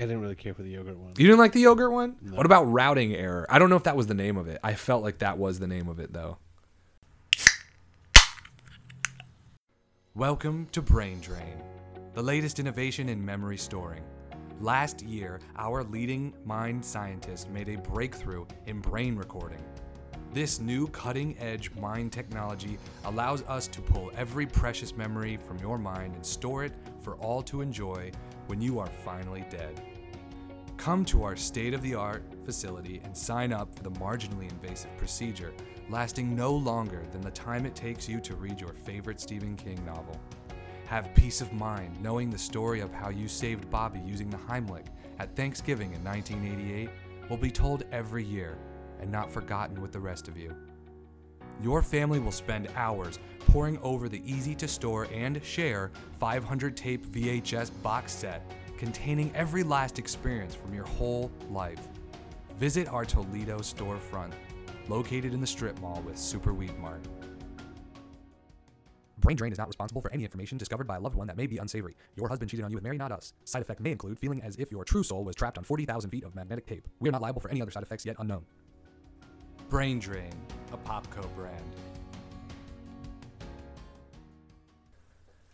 S2: I didn't really care for the yogurt one.
S1: You didn't like the yogurt one? What about routing error? I don't know if that was the name of it. I felt like that was the name of it though.
S6: Welcome to Brain Drain, the latest innovation in memory storing. Last year, our leading mind scientist made a breakthrough in brain recording. This new cutting edge mind technology allows us to pull every precious memory from your mind and store it for all to enjoy when you are finally dead. Come to our state of the art facility and sign up for the marginally invasive procedure, lasting no longer than the time it takes you to read your favorite Stephen King novel. Have peace of mind knowing the story of how you saved Bobby using the Heimlich at Thanksgiving in 1988 will be told every year and not forgotten with the rest of you. Your family will spend hours poring over the easy to store and share 500 tape VHS box set containing every last experience from your whole life. Visit our Toledo storefront, located in the strip mall with Super Weed Mart. Brain Drain is not responsible for any information discovered by a loved one that may be unsavory. Your husband cheated on you with Mary, not us. Side effect may include feeling as if your true soul was trapped on 40,000 feet of magnetic tape. We are not liable for any other side effects yet unknown. Brain Drain, a Popco brand.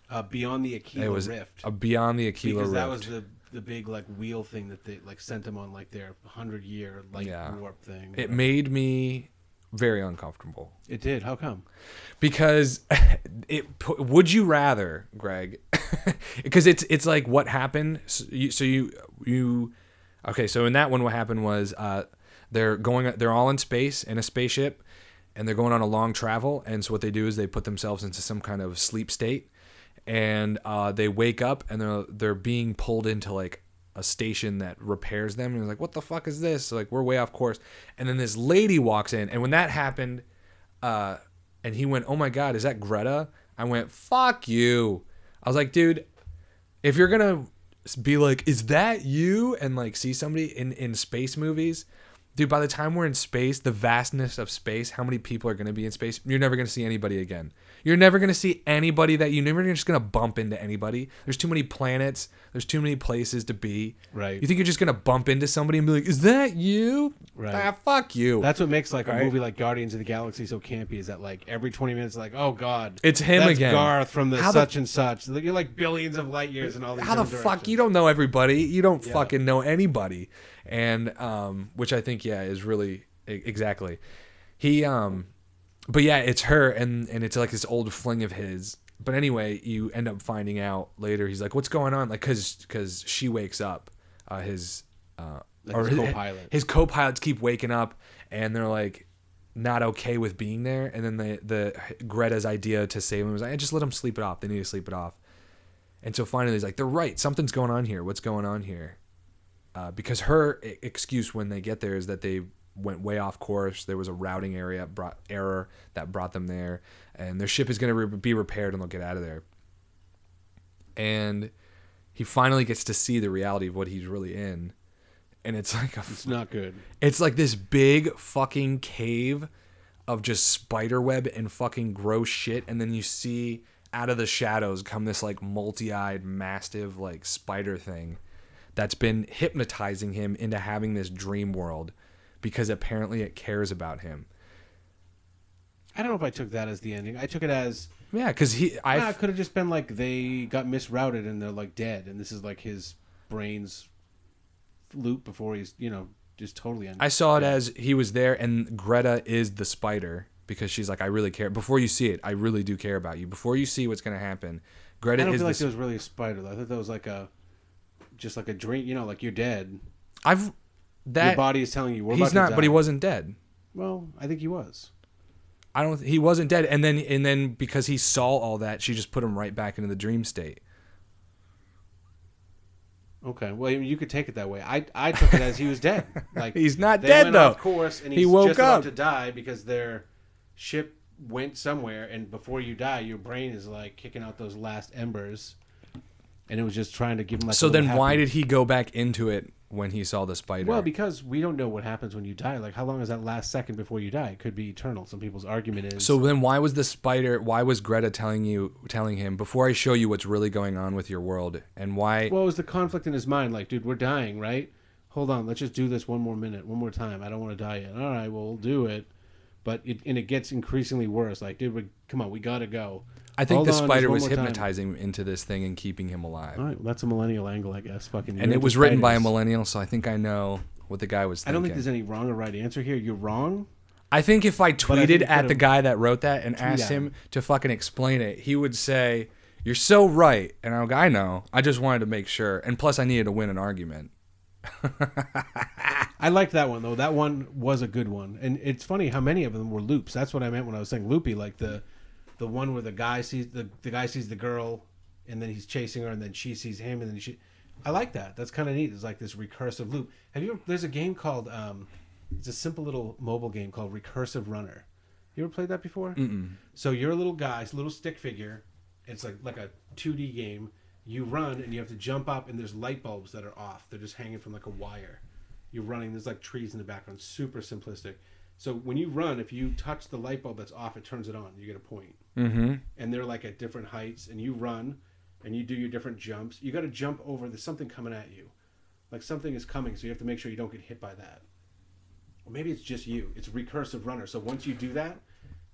S2: Uh, Beyond the Aquila
S1: it was
S2: Rift.
S1: a beyond the Aquila Rift.
S2: because
S1: Rift.
S2: that was the the big like wheel thing that they like sent them on like their hundred year like
S1: Yeah.
S2: warp thing.
S1: it made me very uncomfortable
S2: It did. How come?
S1: because it would you rather greg because it's it's like what happened so you, so you you okay so in that one what happened was uh they're going they're all in space in a spaceship and they're going on a long travel and so what they do is they put themselves into some kind of sleep state and uh, they wake up and they're they're being pulled into like a station that repairs them and they're like what the fuck is this like we're way off course and then this lady walks in and when that happened uh, and he went, "Oh my god, is that Greta?" I went, "Fuck you." I was like, "Dude, if you're gonna be like, is that you?" and like see somebody in in space movies, dude, by the time we're in space, the vastness of space, how many people are gonna be in space? You're never gonna see anybody again. You're never gonna see anybody that you never just gonna bump into anybody. There's too many planets. There's too many places to be.
S2: Right.
S1: You think you're just gonna bump into somebody and be like, "Is that you?"
S2: Right.
S1: Ah, fuck you.
S2: That's what makes like a
S1: Right.
S2: movie like Guardians of the Galaxy so campy is that like every twenty minutes like oh god
S1: It's him
S2: that's
S1: again.
S2: Garth from the
S1: How the-
S2: such and such you're like billions of light years and all these
S1: how the
S2: different
S1: fuck
S2: directions.
S1: you don't know everybody you don't fucking know anybody and um which i think yeah is really e- exactly he um but yeah it's her and and it's like this old fling of his but anyway you end up finding out later he's like what's going on like because because she wakes up uh his uh
S2: Like his co-pilot.
S1: his co-pilots keep waking up and they're like not okay with being there and then the the greta's idea to save him was like "Eh, just let him sleep it off they need to sleep it off and so finally he's like, they're right. Something's going on here. What's going on here? Uh, because her excuse when they get there is that they went way off course. There was a routing area brought error that brought them there, and their ship is going to re- be repaired and they'll get out of there. And he finally gets to see the reality of what he's really in, and it's like a
S2: It's not good.
S1: it's like this big fucking cave of just spider web and fucking gross shit, and then you see out of the shadows come this like multi-eyed, massive like spider thing that's been hypnotizing him into having this dream world because apparently it cares about him.
S2: I don't know if I took that as the ending. I took it as
S1: Yeah, because he I
S2: ah, it could have just been like they got misrouted and they're like dead, and this is like his brain's loop before he's you know just totally ended.
S1: I saw it as he was there, and Greta is the spider because she's like, I really care. Before you see it, I really do care about you. Before you see what's gonna happen, Greta
S2: I don't
S1: is
S2: feel like there was really a spider. Though. I thought that was like a just like a dream. You know, like you're dead.
S1: I've
S2: Your
S1: that
S2: body is telling you we're
S1: he's
S2: about
S1: not,
S2: to
S1: but he wasn't dead.
S2: Well, I think he was.
S1: I don't. He wasn't dead, and then and then because he saw all that, she just put him right back into the dream state.
S2: Okay, well you could take it that way. I I took it as he was dead. Like
S1: He's not
S2: they
S1: dead,
S2: went
S1: though.
S2: Of course, and
S1: He woke
S2: just about
S1: up.
S2: to die because their ship went somewhere, and before you die, your brain is like kicking out those last embers, and it was just trying to give him like.
S1: so then, why did he go back into it when he saw the spider?
S2: Well, because we don't know what happens when you die. Like, how long is that last second before you die? It could be eternal. Some people's argument is.
S1: so then, why was the spider? Why was Greta telling you, telling him before I show you what's really going on with your world, and why?
S2: What was the conflict in his mind? Like, dude, we're dying, right? Hold on, let's just do this one more minute, one more time. I don't want to die yet. All right, well, we'll do it. But it, and it gets increasingly worse. Like, dude, we, come on, we gotta go.
S1: I think
S2: Hold
S1: the
S2: on, just
S1: spider
S2: one
S1: was
S2: more time.
S1: hypnotizing him into this thing and keeping him alive.
S2: All right, well, that's a millennial angle, I guess. Fucking. you're
S1: and it
S2: into
S1: was written by a
S2: spiders.
S1: millennial, so I think I know what the guy was thinking.
S2: I
S1: thinking.
S2: don't think there's any wrong or right answer here. You're wrong.
S1: I think if I
S2: I think
S1: tweeted
S2: you
S1: at the
S2: could've-
S1: guy that wrote that and asked
S2: at
S1: him to fucking explain it, he would say, "You're so right," and I'll go, "I know. I just wanted to make sure, and plus, I needed to win an argument."
S2: I liked that one though. That one was a good one, and it's funny how many of them were loops. That's what I meant when I was saying loopy. Like the, the one where the guy sees the the guy sees the girl, and then he's chasing her, and then she sees him, and then she. I like that. That's kind of neat. It's like this recursive loop. Have you? There's a game called. Um, it's a simple little mobile game called Recursive Runner. You ever played that before? Mm-mm. So you're a little guy, it's a little stick figure. It's like like a 2D game. You run and you have to jump up, and there's light bulbs that are off. They're just hanging from like a wire. You're running. There's like trees in the background. Super simplistic. So when you run, if you touch the light bulb that's off, it turns it on. You get a point.
S1: Mm-hmm.
S2: And they're like at different heights, and you run, and you do your different jumps. You got to jump over. There's something coming at you, like something is coming. So you have to make sure you don't get hit by that. Or maybe it's just you. It's recursive runner. So once you do that,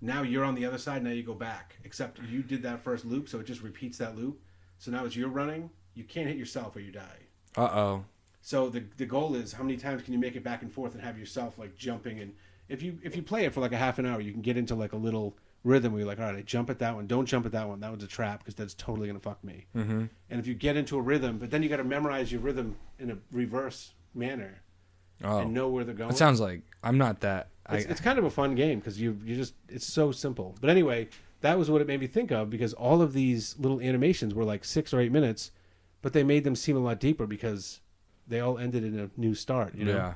S2: now you're on the other side. Now you go back. Except you did that first loop, so it just repeats that loop. So now as you're running, you can't hit yourself or you die.
S1: Uh oh.
S2: So the the goal is how many times can you make it back and forth and have yourself like jumping and if you if you play it for like a half an hour, you can get into like a little rhythm where you're like, all right, I jump at that one, don't jump at that one. That one's a trap because that's totally gonna fuck me. Mm-hmm. And if you get into a rhythm, but then you got to memorize your rhythm in a reverse manner
S1: Oh.
S2: and know where they're going.
S1: It sounds like I'm not that. I,
S2: It's, it's kind of a fun game because you you just it's so simple. But anyway, that was what it made me think of because all of these little animations were like six or eight minutes, but they made them seem a lot deeper because they all ended in a new start. You know?
S1: Yeah.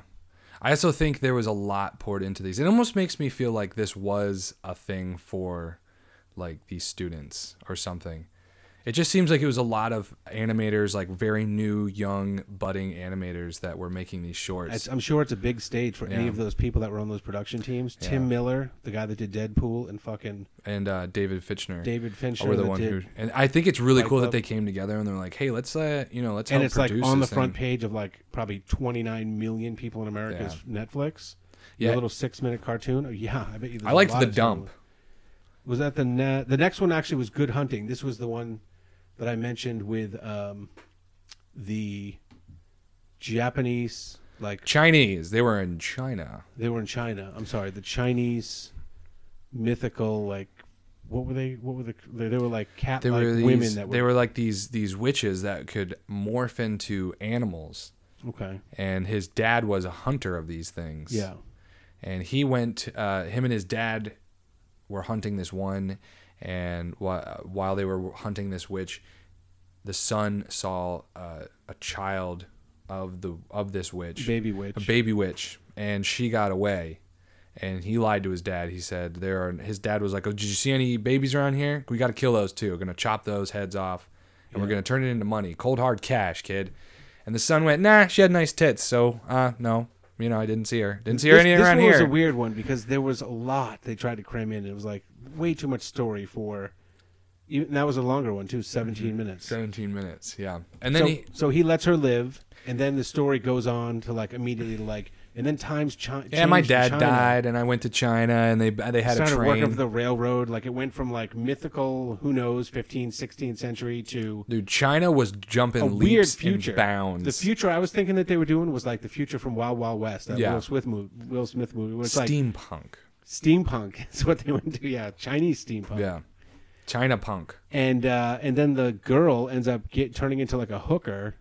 S1: I also think there was a lot poured into these. It almost makes me feel like this was a thing for like these students or something. It just seems like it was a lot of animators, like very new, young, budding animators that were making these shorts.
S2: It's, I'm sure it's a big stage for any
S1: Yeah.
S2: of those people that were on those production teams. Tim Miller, the guy that did Deadpool, and fucking
S1: and uh, David Fitchner.
S2: David Fincher.
S1: were the
S2: that
S1: one
S2: did,
S1: who, and I think it's really
S2: Fight
S1: cool
S2: Club.
S1: that they came together and they're like, "Hey, let's, uh, you know, let's
S2: and
S1: help
S2: it's like
S1: produce
S2: on the
S1: this
S2: front
S1: thing."
S2: page of like probably 29 million people in America's Netflix.
S1: Yeah.
S2: a little six minute cartoon. Oh, yeah, I bet you. there's
S1: I
S2: a
S1: liked
S2: lot
S1: the
S2: of
S1: dump.
S2: Was that the ne- the next one? Actually, was Good Hunting. This was the one that I mentioned with um, the Japanese. Like
S1: Chinese. They were in China.
S2: they were in China. I'm sorry, the Chinese mythical like what were they? What were the? They, they were like cat
S1: They
S2: like
S1: were these,
S2: women that were
S1: they were like these these witches that could morph into animals.
S2: okay.
S1: And his dad was a hunter of these things.
S2: Yeah,
S1: and he went uh, him and his dad were hunting this one and wh- while they were hunting this witch the son saw uh, a child of the of this witch
S2: baby witch.
S1: a baby witch and she got away. And he lied to his dad. He said there are. His dad was like, "Oh, did you see any babies around here? We got to kill those too. We're gonna chop those heads off, and we're gonna turn it into money, cold hard cash, kid." And the son went, "Nah, she had nice tits, so uh, no, you know, I didn't see her. Didn't see her
S2: this,
S1: anywhere
S2: this
S1: around
S2: one was a weird one because there was a lot they tried to cram in. It was like way too much story for. Even, that was a longer one too, 17 mm-hmm. minutes.
S1: Seventeen minutes, yeah. And then
S2: so,
S1: he,
S2: so he lets her live, and then the story goes on to like immediately like, and then times chi-
S1: yeah, my dad
S2: China.
S1: died, and I went to China, and they they had
S2: started
S1: a
S2: working
S1: train.
S2: for the railroad. Like it went from like mythical, who knows, 15th, 16th century to
S1: Dude, China was jumping
S2: a
S1: leaps
S2: weird future.
S1: and bounds.
S2: The future I was thinking that they were doing was like the future from Wild Wild West. That
S1: Yeah.
S2: Will Smith movie. Will Smith movie. Where it's like
S1: steampunk.
S2: steampunk. Is what they went to. Yeah, Chinese steampunk.
S1: Yeah, China punk.
S2: and uh, and then the girl ends up get turning into like a hooker,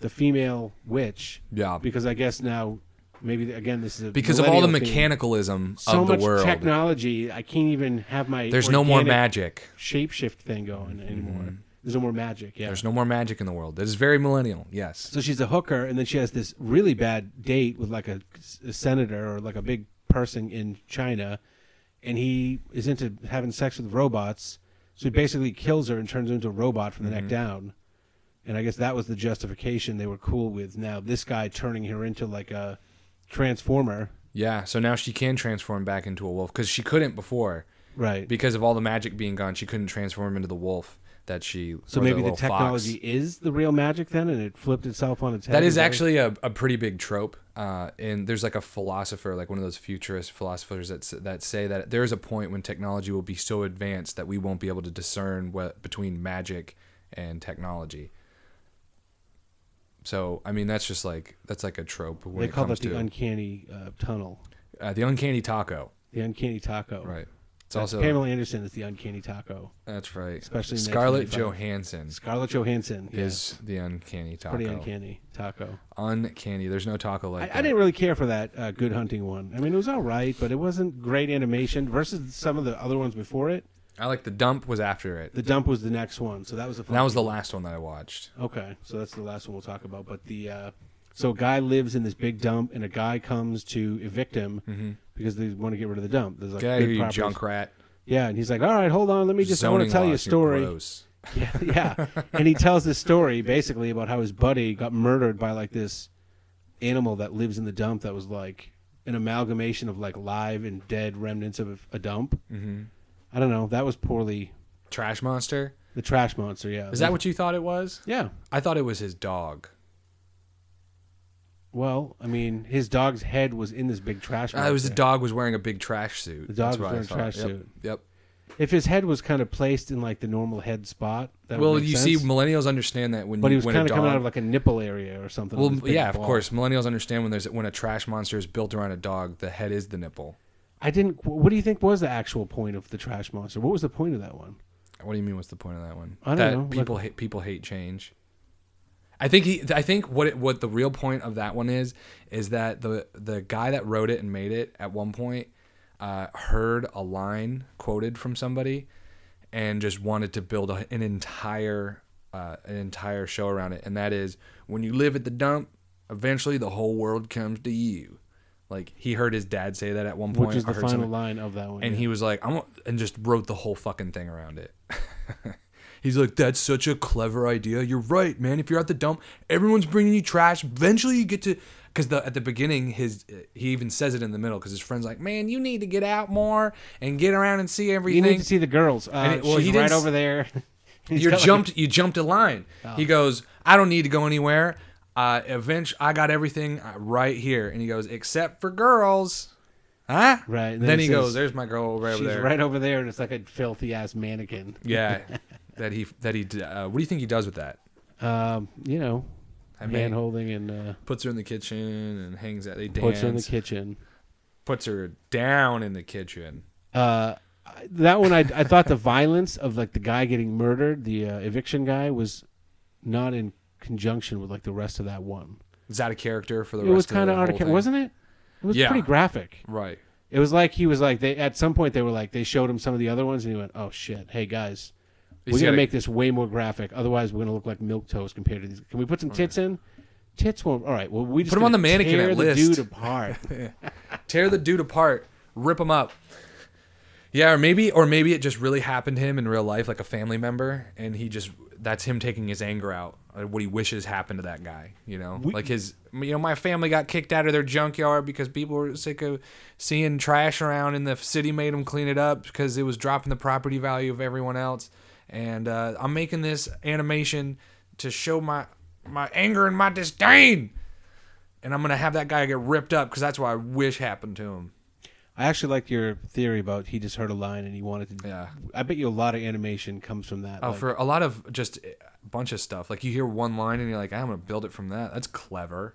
S2: the female witch,
S1: Yeah,
S2: because I guess now maybe again this is a
S1: because of all the mechanicalism
S2: so
S1: of the
S2: much
S1: world.
S2: technology. I can't even have my
S1: There's no more magic.
S2: shapeshift thing going anymore. There's no more magic. Yeah.
S1: There's no more magic in the world. It is very millennial. Yes.
S2: so she's a hooker, and then she has this really bad date with like a, a senator or like a big person in China, and he is into having sex with robots. So he basically kills her and turns her into a robot from the
S1: Mm-hmm.
S2: neck down. And I guess that was the justification they were cool with. Now this guy turning her into like a transformer,
S1: Yeah. So now she can transform back into a wolf because she couldn't before
S2: right?
S1: because of all the magic being gone. She couldn't transform into the wolf that she.
S2: so maybe the
S1: fox.
S2: technology is the real magic then, and it flipped itself on its head.
S1: That is actually a, a pretty big trope. Uh, and there's like a philosopher, like one of those futurist philosophers that that say that there is a point when technology will be so advanced that we won't be able to discern what between magic and technology. So I mean, that's just like that's like a trope when
S2: They
S1: it
S2: call
S1: comes
S2: that the
S1: to
S2: uncanny uh, tunnel,
S1: uh, the uncanny taco.
S2: the uncanny taco.
S1: Right. It's
S2: That's
S1: also
S2: Pamela Anderson is the uncanny taco.
S1: that's right.
S2: especially
S1: Scarlett Johansson
S2: Scarlett Johansson
S1: is the uncanny taco.
S2: pretty uncanny taco.
S1: Uncanny. There's no taco like
S2: I,
S1: that.
S2: I didn't really care for that uh, Good Hunting one. I mean, it was all right, but it wasn't great animation versus some of the other ones before it.
S1: I like the dump was after it.
S2: The Dump was the next one, so that was fun
S1: And that was the last one that I watched.
S2: Okay, so that's the last one we'll talk about. But the uh, so a guy lives in this big dump, and a guy comes to evict him because they want to get rid of the dump. There's like
S1: Get out of
S2: big
S1: here, you
S2: properties.
S1: junk rat.
S2: Yeah, and he's like, "All right, hold on, let me just. I want to
S1: Zoning
S2: tell you a
S1: laws, you're
S2: story."
S1: gross.
S2: Yeah, yeah. and he tells this story basically about how his buddy got murdered by like this animal that lives in the dump that was like an amalgamation of like live and dead remnants of a dump. Mm-hmm. I don't know. That was poorly.
S1: Trash monster.
S2: The trash monster. Yeah.
S1: Is that what you thought it was?
S2: Yeah.
S1: I thought it was his dog.
S2: Well, I mean, his dog's head was in this big trash.
S1: Uh, it was the
S2: monster.
S1: dog was wearing a big trash suit.
S2: The dog
S1: That's
S2: was
S1: what I
S2: wearing a
S1: thought.
S2: trash
S1: Yep.
S2: suit.
S1: Yep.
S2: If his head was kind of placed in like the normal head spot, that
S1: Well,
S2: would make
S1: you
S2: sense.
S1: see, millennials understand that when
S2: but he was
S1: when
S2: kind
S1: a
S2: of coming
S1: dog-
S2: out of like a nipple area or something.
S1: well,
S2: with his big
S1: yeah, of
S2: ball.
S1: course. Millennials understand when there's when a trash monster is built around a dog, the head is the nipple.
S2: I didn't. What do you think was the actual point of the trash monster? What was the point of that one?
S1: What do you mean? What's the point of that one?
S2: I don't
S1: that
S2: know,
S1: People
S2: like-
S1: hate people hate change. I think he. I think what it, what the real point of that one is is that the the guy that wrote it and made it at one point uh, heard a line quoted from somebody and just wanted to build a, an entire uh, an entire show around it, and that is when you live at the dump, eventually the whole world comes to you. Like he heard his dad say that at one point,
S2: Which is the final line of that one.
S1: and
S2: yeah.
S1: he was like, "I'm," and just wrote the whole fucking thing around it. He's like, "That's such a clever idea. You're right, man. If you're at the dump, everyone's bringing you trash. Eventually, you get to." Because the at the beginning, his he even says it in the middle. Because his friend's like, "Man, you need to get out more and get around and see everything.
S2: you need to see the girls. Uh,
S1: it- well,
S2: she's
S1: he
S2: right over there.
S1: You
S2: like,
S1: jumped you jumped a line.
S2: Oh.
S1: He goes, I don't need to go anywhere. Uh, eventually, I got everything uh, right here. And he goes, except for girls, huh?
S2: Right,
S1: Then,
S2: then
S1: he
S2: says,
S1: goes, there's my girl over
S2: She's
S1: there.
S2: right over there, and it's like a filthy ass mannequin.
S1: Yeah, that he that he. Uh, what do you think he does with that?
S2: Um, you know,
S1: I mean,
S2: hand holding and uh,
S1: puts her in the kitchen and hangs out. They dance.
S2: puts her in the kitchen.
S1: Puts her down in the kitchen.
S2: Uh, that one, I I thought the violence of like the guy getting murdered, the uh, eviction guy, was not in conjunction with like the rest of that one.
S1: Is that a character for the
S2: it
S1: rest
S2: was kind of out of
S1: thing?
S2: wasn't it? It was
S1: Yeah.
S2: pretty graphic.
S1: Right.
S2: It was like he was like they at some point they were like they showed him some of the other ones and he went, "Oh shit, hey guys, we're gonna
S1: gotta-
S2: make this way more graphic. Otherwise, we're gonna look like milk toast compared to these. Can we put some oh, tits in? Tits won't. All right. Well, we just
S1: Put 'em on
S2: gonna
S1: the mannequin
S2: tear
S1: at
S2: the
S1: list.
S2: dude apart.
S1: tear the dude apart, rip him up. Yeah, or maybe or maybe it just really happened to him in real life, like a family member, and he just that's him taking his anger out, what he wishes happened to that guy. You know, like his, you know, my family got kicked out of their junkyard because people were sick of seeing trash around, and the city made them clean it up because it was dropping the property value of everyone else. And uh, I'm making this animation to show my my anger and my disdain and I'm gonna have that guy get ripped up because that's what I wish happened to him.
S2: I actually like your theory about he just heard a line and he wanted to.
S1: Yeah.
S2: I bet you a lot of animation comes from that.
S1: Oh,
S2: like-
S1: for a lot of just a bunch of stuff. Like you hear one line and you're like, I'm gonna build it from that. That's clever.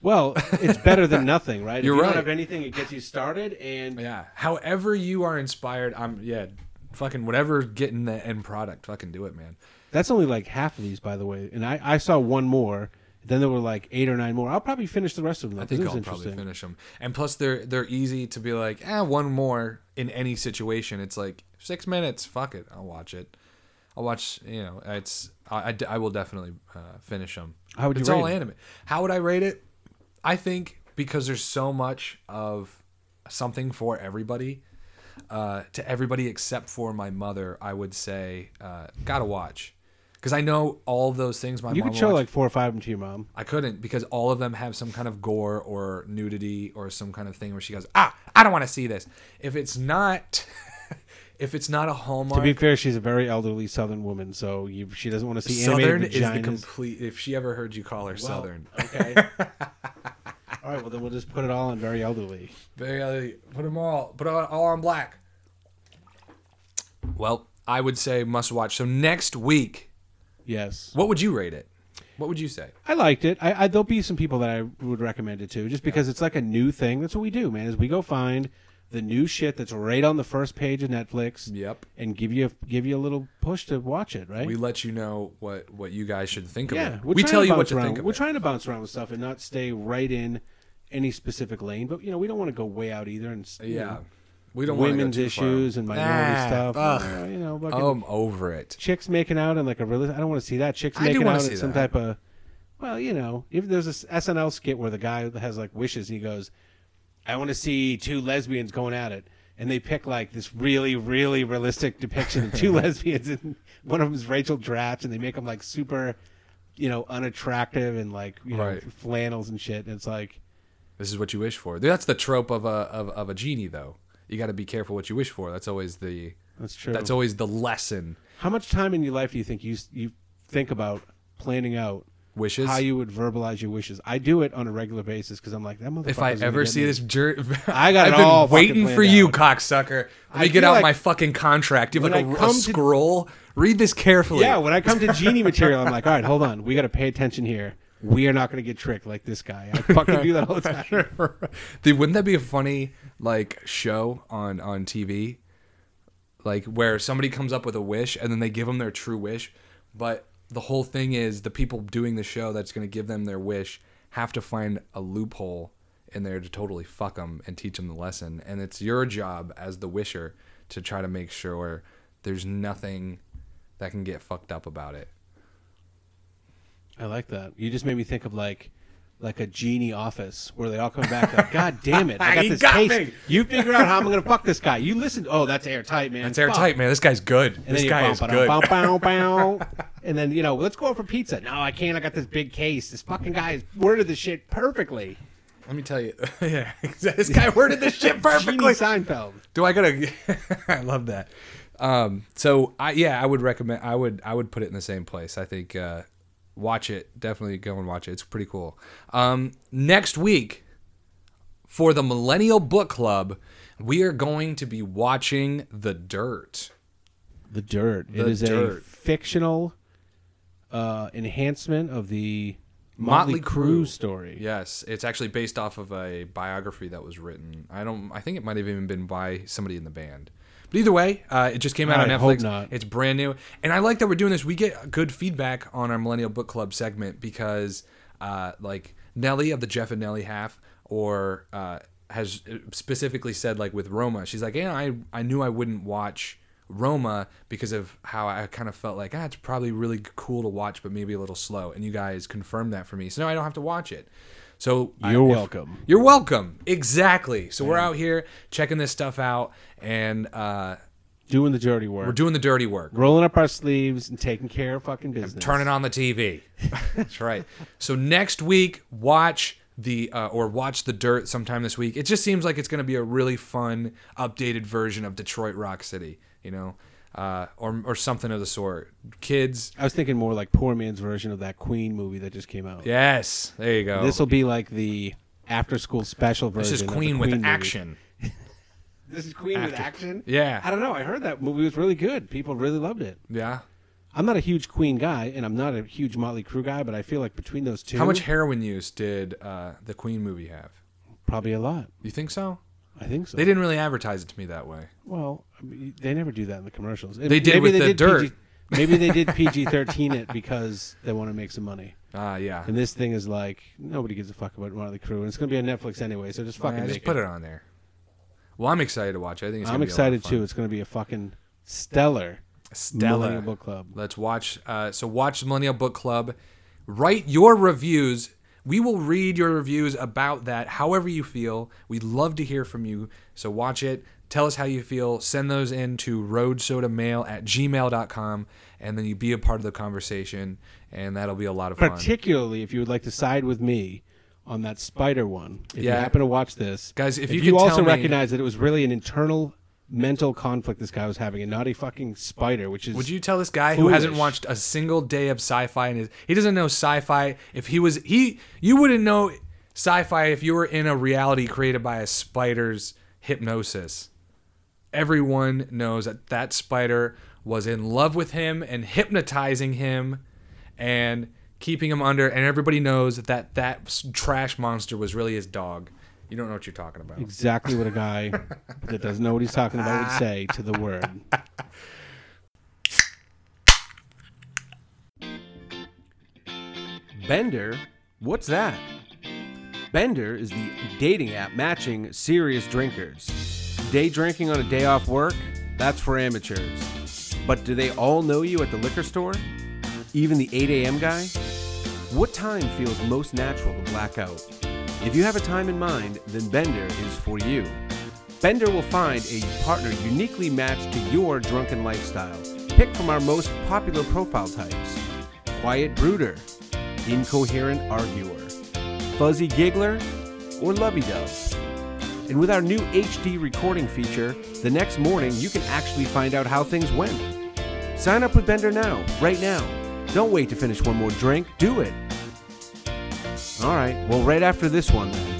S2: well, it's better than nothing, right?
S1: You're
S2: if you
S1: right.
S2: don't have anything, it gets you started, and
S1: Yeah. However you are inspired, I'm yeah, fucking whatever getting the end product, fucking do it, man.
S2: that's only like half of these, by the way. And I, I saw one more. Then there were like eight or nine more. I'll probably finish the rest of them.
S1: I think I'll probably finish them. And plus, they're they're easy to be like, ah, one more in any situation. It's like six minutes. Fuck it, I'll watch it. I'll watch. You know, it's I, I, I will definitely uh, finish them.
S2: How would you
S1: it's all
S2: it?
S1: anime. How would I rate it? I think because there's so much of something for everybody. Uh, to everybody except for my mother, I would say uh, gotta watch because I know all of those things. My
S2: You
S1: mom
S2: could show
S1: watched.
S2: like four or five of them to your mom.
S1: I couldn't because all of them have some kind of gore or nudity or some kind of thing where she goes, "Ah, I don't want to see this." If it's not, if it's not a hallmark,
S2: To be fair, she's a very elderly Southern woman, so you, she doesn't want to see
S1: Southern is the complete. If she ever heard you call her Southern,
S2: Okay. all right. Well, then we'll just put it all on very elderly.
S1: very elderly. put them all, put all, all on black. Well, I would say must watch. So next week,
S2: Yes.
S1: what would you rate it? What would you say?
S2: I liked it. I, I there'll be some people that I would recommend it to, just because it's like a new thing. That's what we do, man. Is we go find the new shit that's right on the first page of Netflix.
S1: Yep.
S2: And give you a, give you a little push to watch it, right?
S1: We let you know what what you guys should think of
S2: yeah.
S1: it.
S2: we're
S1: We tell you what to
S2: around.
S1: think of
S2: We're
S1: it.
S2: trying to bounce around with stuff and not stay right in any specific lane. But you know, we don't want to go way out either. And you
S1: yeah.
S2: know,
S1: We don't
S2: women's issues and minority
S1: Ah,
S2: stuff.
S1: ugh.
S2: uh, you know,
S1: I'm over it.
S2: chicks making out in like a really. I don't want to see that. Chicks
S1: I
S2: making out in some
S1: that.
S2: type of. Well, you know, if there's a SNL skit where the guy has like wishes, and he goes, "I want to see two lesbians going at it," and they pick like this really, really realistic depiction of two lesbians, and one of them is Rachel Dratch, and they make them like super, you know, unattractive and like you know
S1: Right.
S2: flannels and shit. And it's like,
S1: This is what you wish for. That's the trope of a of, of a genie, though. You got to be careful what you wish for. That's always the
S2: that's true.
S1: that's always the lesson.
S2: How much time in your life do you think you you think about planning out?
S1: Wishes.
S2: How you would verbalize your wishes? I do it on a regular basis because I'm like that motherfucker.
S1: if I ever see this jerk,
S2: I got it
S1: I've been
S2: all
S1: waiting for you,
S2: out.
S1: cocksucker. Let
S2: I
S1: me get out
S2: like
S1: my fucking contract. You have like a, a
S2: come to-
S1: scroll. Read this carefully.
S2: Yeah, when I come to genie material, I'm like, all right, hold on, we got to pay attention here. We are not going to get tricked like this guy. I fucking do that all the time.
S1: Dude, wouldn't that be a funny like show on on TV? Like where somebody comes up with a wish and then they give them their true wish, but the whole thing is the people doing the show that's going to give them their wish have to find a loophole in there to totally fuck them and teach them the lesson. And it's your job as the wisher to try to make sure there's nothing that can get fucked up about it.
S2: I like that. You just made me think of like. Like a genie office where they all come back like, God damn it! I got
S1: You
S2: this
S1: got
S2: case.
S1: me.
S2: You figure out how I'm gonna fuck this guy. You listen. Oh, that's airtight, man.
S1: It's
S2: Fuck.
S1: airtight, man. This guy's good.
S2: And
S1: this
S2: then you
S1: guy
S2: bow,
S1: is
S2: ba-dum,
S1: good.
S2: bow, bow, bow. and then you know, let's go out for pizza. No, I can't. I got this big case. This fucking guy has worded this shit perfectly.
S1: Let me tell you. yeah, this guy worded this shit perfectly.
S2: Genie
S1: perfectly.
S2: Seinfeld.
S1: Do I gotta? I love that. Um, so I yeah, I would recommend. I would I would put it in the same place. I think uh, watch it. Definitely go and watch it. It's pretty cool. Um, next week for the Millennial Book Club, we are going to be watching The Dirt.
S2: The Dirt. it
S1: The
S2: is a fictional uh, enhancement of the
S1: Motley
S2: Motley.
S1: Crue
S2: story.
S1: Yes, it's actually based off of a biography that was written. I don't. I think it might have even been by somebody in the band. But either way, uh, it just came out on Netflix. It's brand new, and I like that we're doing this. We get good feedback on our Millennial Book Club segment because, uh, like Nelly of the Jeff and Nelly half, or uh, has specifically said like with Roma, she's like, yeah, I I knew I wouldn't watch Roma because of how I kind of felt like ah, it's probably really cool to watch, but maybe a little slow. And you guys confirmed that for me, so now I don't have to watch it. So
S2: You're
S1: if-
S2: welcome.
S1: You're welcome. Exactly. So we're out here checking this stuff out, and uh,
S2: Doing the dirty work.
S1: we're doing the dirty work.
S2: rolling up our sleeves and taking care of fucking business.
S1: Turning on the TV. That's right. So next week, watch the uh, or watch the dirt sometime this week. It just seems like it's going to be a really fun, updated version of Detroit Rock City. You know, uh, or or something of the sort. Kids.
S2: I was thinking more like poor man's version of that Queen movie that just came out.
S1: Yes. There you go.
S2: This will be like the after school special version.
S1: This is
S2: the
S1: Queen with
S2: movie.
S1: action.
S2: This is Queen with action.
S1: Yeah.
S2: I don't know. I heard that movie was really good. People really loved it.
S1: Yeah.
S2: I'm not a huge Queen guy, and I'm not a huge Motley Crue guy, but I feel like between those two,
S1: How much heroin use did uh, the Queen movie have?
S2: probably a lot.
S1: You think so?
S2: I think so.
S1: They didn't really advertise it to me that way.
S2: Well, I mean, they never do that in the commercials.
S1: They did with the dirt.
S2: PG, maybe they did PG-13 it because they want to make some money.
S1: Ah, yeah.
S2: And this thing is like nobody gives a fuck about one of the crew, and it's going to be on Netflix anyway. So just fucking
S1: Yeah, just put it on there. Well, I'm excited to watch it. I think it's
S2: I'm
S1: gonna be a lot of
S2: excited too. It's going to be a fucking stellar
S1: Stella.
S2: Millennial Book Club.
S1: Let's watch. Uh, so watch Millennial Book Club. Write your reviews. We will read your reviews about that, however you feel. We'd love to hear from you. So watch it. Tell us how you feel. Send those in to roadsodamail at gmail.com, and then you be a part of the conversation, and that'll be a lot of fun.
S2: Particularly if you would like to side with me on that spider one. If
S1: Yeah.
S2: you happen to watch this,
S1: Guys, if you
S2: you
S1: could
S2: also
S1: me-
S2: recognize that it was really an internal mental conflict this guy was having, and not a fucking spider, which is
S1: Would you tell this guy who hasn't watched a single day of sci-fi and his, he doesn't know sci-fi? If he was he, you wouldn't know sci-fi if you were in a reality created by a spider's hypnosis. Everyone knows that that spider was in love with him and hypnotizing him, and keeping him under. And everybody knows that that, that trash monster was really his dog. You don't know what you're talking about.
S2: exactly what a guy that doesn't know what he's talking about would say to the word. Bender? What's that? Bender is the dating app matching serious drinkers. Day drinking on a day off work? That's for amateurs. But do they all know you at the liquor store? Even the 8 a.m. guy? What time feels most natural to black out? If you have a time in mind, then Bender is for you. Bender will find a partner uniquely matched to your drunken lifestyle. Pick from our most popular profile types quiet brooder, incoherent arguer, fuzzy giggler, or lovey dove. And with our new HD recording feature, the next morning you can actually find out how things went. Sign up with Bender now, right now. Don't wait to finish one more drink, do it. All right, well, right after this one, then.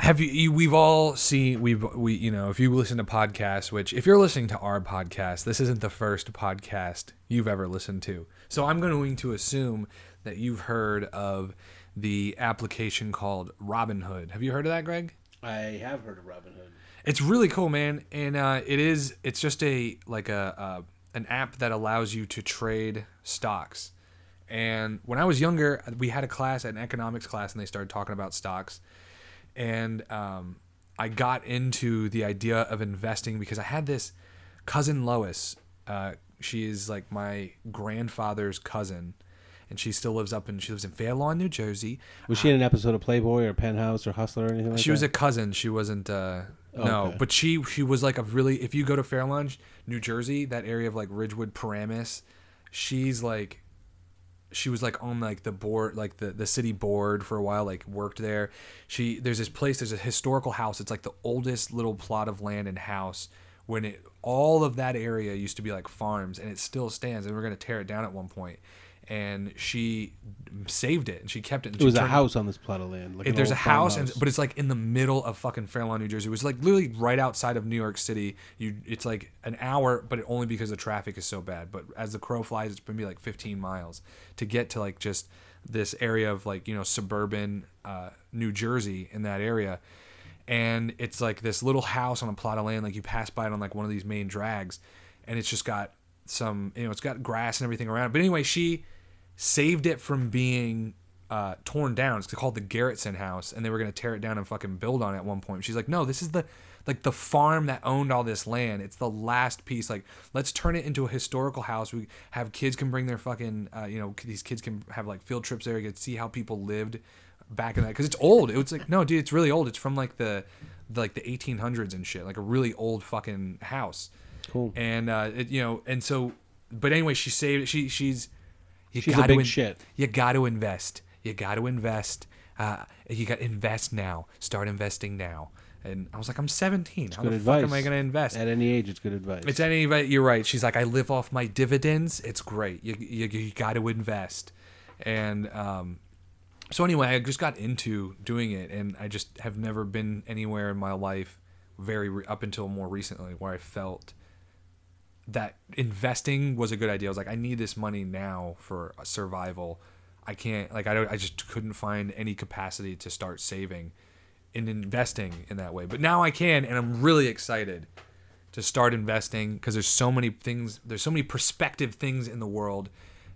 S1: have you, you we've all seen we've we you know if you listen to podcasts which if you're listening to our podcast this isn't the first podcast you've ever listened to so i'm going to assume that you've heard of the application called robinhood have you heard of that greg
S2: I have heard of Robinhood.
S1: It's really cool man and uh, it is it's just a like a uh, an app that allows you to trade stocks and when i was younger we had a class an economics class and they started talking about stocks and um, I got into the idea of investing because I had this cousin Lois. Uh, she is like my grandfather's cousin, and she still lives up in she lives in Fair Lawn, New Jersey.
S2: Was she in an episode of Playboy or Penthouse or Hustler or anything like
S1: She
S2: that?
S1: She was a cousin. She wasn't. Uh, no, but she she was like a really. If you go to Fair Lawn, New Jersey, that area of like Ridgewood, Paramus, she's like she was like on like the board like the, the city board for a while like worked there. She there's this place there's a historical house it's like the oldest little plot of land and house when it all of that area used to be like farms and it still stands and we're going to tear it down at one point and she saved it and she kept it and
S2: It was a house on this plot of land. Like
S1: there's a house, and, but it's like in the middle of fucking Fair Lawn, New Jersey. It was like literally right outside of New York City. You, it's like an hour, but only because the traffic is so bad. But as the crow flies, it's gonna be like 15 miles to get to like just this area of like you know suburban uh, New Jersey in that area. And it's like this little house on a plot of land. Like you pass by it on like one of these main drags, and it's just got some you know it's got grass and everything around. But anyway, she saved it from being uh, torn down. It's called the Garretson House, and they were gonna tear it down and fucking build on it at one point. She's like, no, this is the like the farm that owned all this land. It's the last piece. Like, let's turn it into a historical house. We have kids can bring their fucking, uh, you know, these kids can have like field trips there, You to see how people lived back in that because it's old. It was like no, dude, it's really old. It's from like the, the like the 1800s and shit, like a really old fucking house.
S2: Cool.
S1: And uh, it, you know, and so, but anyway, she saved. it. She she's you
S2: She's a
S1: gotta
S2: big shit.
S1: You got to invest. You got to invest. Uh, you got to invest now. Start investing now. And I was like, I'm 17. How
S2: Good
S1: the
S2: advice.
S1: fuck am I gonna invest?
S2: At any age, it's good advice.
S1: It's any, but you're right. She's like, I live off my dividends. It's great. You you, you got to invest, and um, so anyway, I just got into doing it, and I just have never been anywhere in my life, very re- up until more recently, where I felt that investing was a good idea. I was like, I need this money now for survival. I can't like I don't I just couldn't find any capacity to start saving and investing in that way. But now I can and I'm really excited to start investing because there's so many things there's so many perspective things in the world.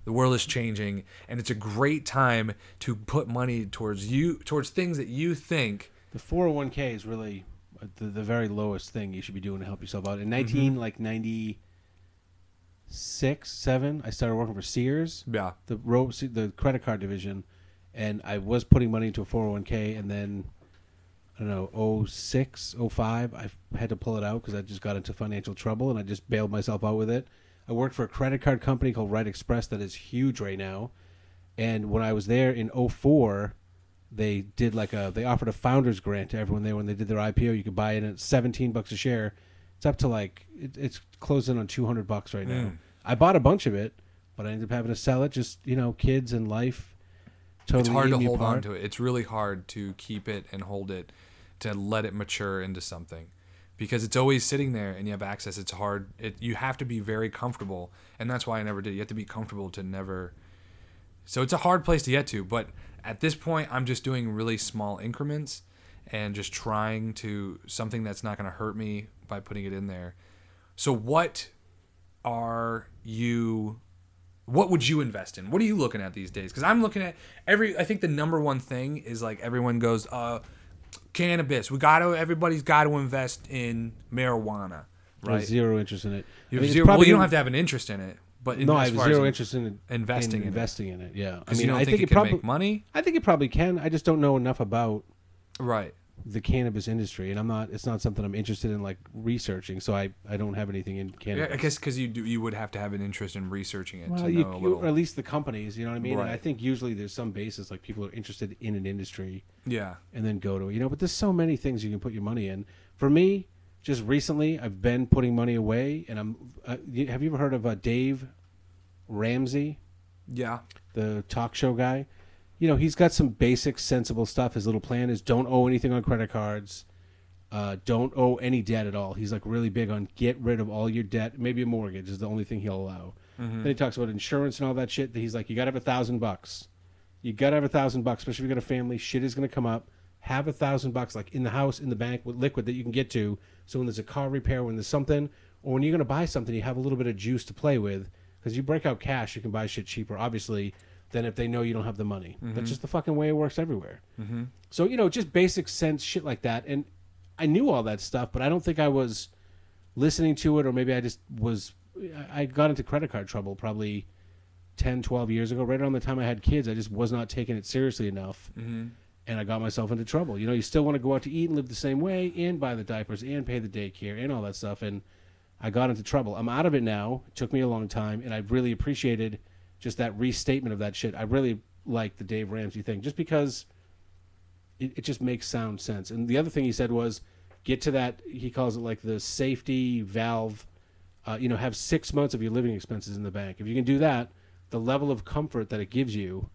S1: The world is changing and it's a great time to put money towards you towards things that you think
S2: the 401k is really uh, the, the very lowest thing you should be doing to help yourself out. In 19
S1: Mm-hmm.
S2: like 96, 7, I started working for Sears.
S1: yeah.
S2: the ro- the credit card division, and I was putting money into a 401k, and then I don't know 06, 05, I had to pull it out because I just got into financial trouble, and I just bailed myself out with it. I worked for a credit card company called Wright Express that is huge right now, and when I was there in 04, they did like a they offered a founders grant to everyone there when they did their IPO. You could buy it at 17 bucks a share. It's up to like it, it's closing on 200 bucks right now. Mm. I bought a bunch of it, but I ended up having to sell it. Just you know, kids and life. Totally
S1: it's hard to hold
S2: apart.
S1: on to it. It's really hard to keep it and hold it, to let it mature into something, because it's always sitting there and you have access. It's hard. It you have to be very comfortable, and that's why I never did. You have to be comfortable to never. So it's a hard place to get to, but at this point, I'm just doing really small increments and just trying to something that's not going to hurt me by putting it in there. So what are you what would you invest in? What are you looking at these days? Because I'm looking at every. I think the number one thing is like everyone goes, uh, cannabis. We got to. Everybody's got to invest in marijuana,
S2: I have
S1: right?
S2: zero interest in it.
S1: You
S2: I mean,
S1: zero, well,
S2: probably
S1: you don't have to have an interest in it, but in,
S2: No, I have zero interest in
S1: investing
S2: in
S1: in it.
S2: investing in it. Yeah, I mean, I
S1: think,
S2: think
S1: it
S2: it
S1: can
S2: probably.
S1: make money,
S2: I think it probably can. I just don't know enough about
S1: right?
S2: The cannabis industry, and I'm not. It's not something I'm interested in like researching. So I I don't have anything in
S1: Yeah,
S2: cannabis.
S1: I guess because you do, you would have to have an interest in researching it
S2: Well,
S1: to
S2: you,
S1: know a
S2: you- or at least the companies, you know what I mean. And I think usually there's some basis like people are interested in an industry
S1: yeah,
S2: and then go to it, you know. But there's so many things you can put your money in. For me, just recently, I've been putting money away, and I'm. Uh, have you ever heard of uh, Dave Ramsey,
S1: yeah,
S2: the talk show guy? You know, he's got some basic, sensible stuff. His little plan is don't owe anything on credit cards. Uh, don't owe any debt at all. He's like really big on get rid of all your debt. Maybe a mortgage is the only thing he'll allow. Then he talks about insurance and all that shit. That he's like, you gotta have a thousand bucks. You gotta have a thousand bucks, especially if you got a family. Shit is gonna come up. Have a thousand bucks, like in the house, in the bank, with liquid that you can get to. So when there's a car repair, when there's something, or when you're gonna buy something, you have a little bit of juice to play with. Because you break out cash, you can buy shit cheaper, obviously, than if they know you don't have the money. That's just the fucking way it works everywhere. Mm-hmm. So you know, just basic sense shit like that. And I knew all that stuff, but I don't think I was listening to it, or maybe I just was. I I got into credit card trouble probably 10, 12 years ago, right around the time I had kids. I just was not taking it seriously enough.
S1: mm-hmm.
S2: And I got myself into trouble. You know, you still want to go out to eat and live the same way and buy the diapers and pay the daycare and all that stuff. And I got into trouble. I'm out of it now. It took me a long time. And I've really appreciated just that restatement of that shit. I really like the Dave Ramsey thing just because it, it just makes sound sense. And the other thing he said was get to that, he calls it like the safety valve. Uh, you know, have six months of your living expenses in the bank. If you can do that, the level of comfort that it gives you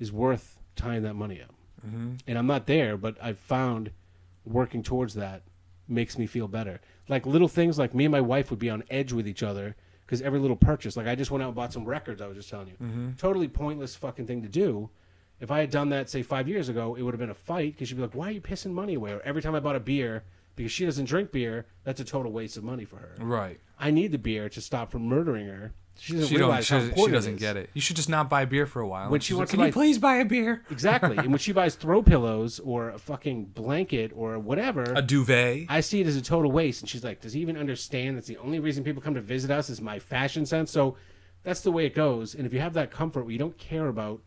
S2: is worth tying that money up.
S1: Mm-hmm.
S2: And I'm not there, but I've found working towards that makes me feel better. Like little things like me and my wife would be on edge with each other because every little purchase, like I just went out and bought some records, I was just telling you. Mm-hmm. Totally pointless fucking thing to do. If I had done that, say, five years ago, it would have been a fight because she'd be like, why are you pissing money away? Or every time I bought a beer, because she doesn't drink beer, that's a total waste of money for her.
S1: right.
S2: I need the beer to stop from murdering her. She doesn't
S1: She
S2: realize
S1: She,
S2: how
S1: doesn't- she doesn't
S2: is.
S1: get it. You should just not buy beer for a while.
S2: When
S1: And
S2: she
S1: she's
S2: wants
S1: like,
S2: to
S1: Can you
S2: buy-
S1: please buy a beer?
S2: Exactly. and when she buys throw pillows or a fucking blanket or whatever,
S1: A duvet.
S2: I see it as a total waste. And she's like, does he even understand that's the only reason people come to visit us is my fashion sense? So that's the way it goes. And if you have that comfort where you don't care about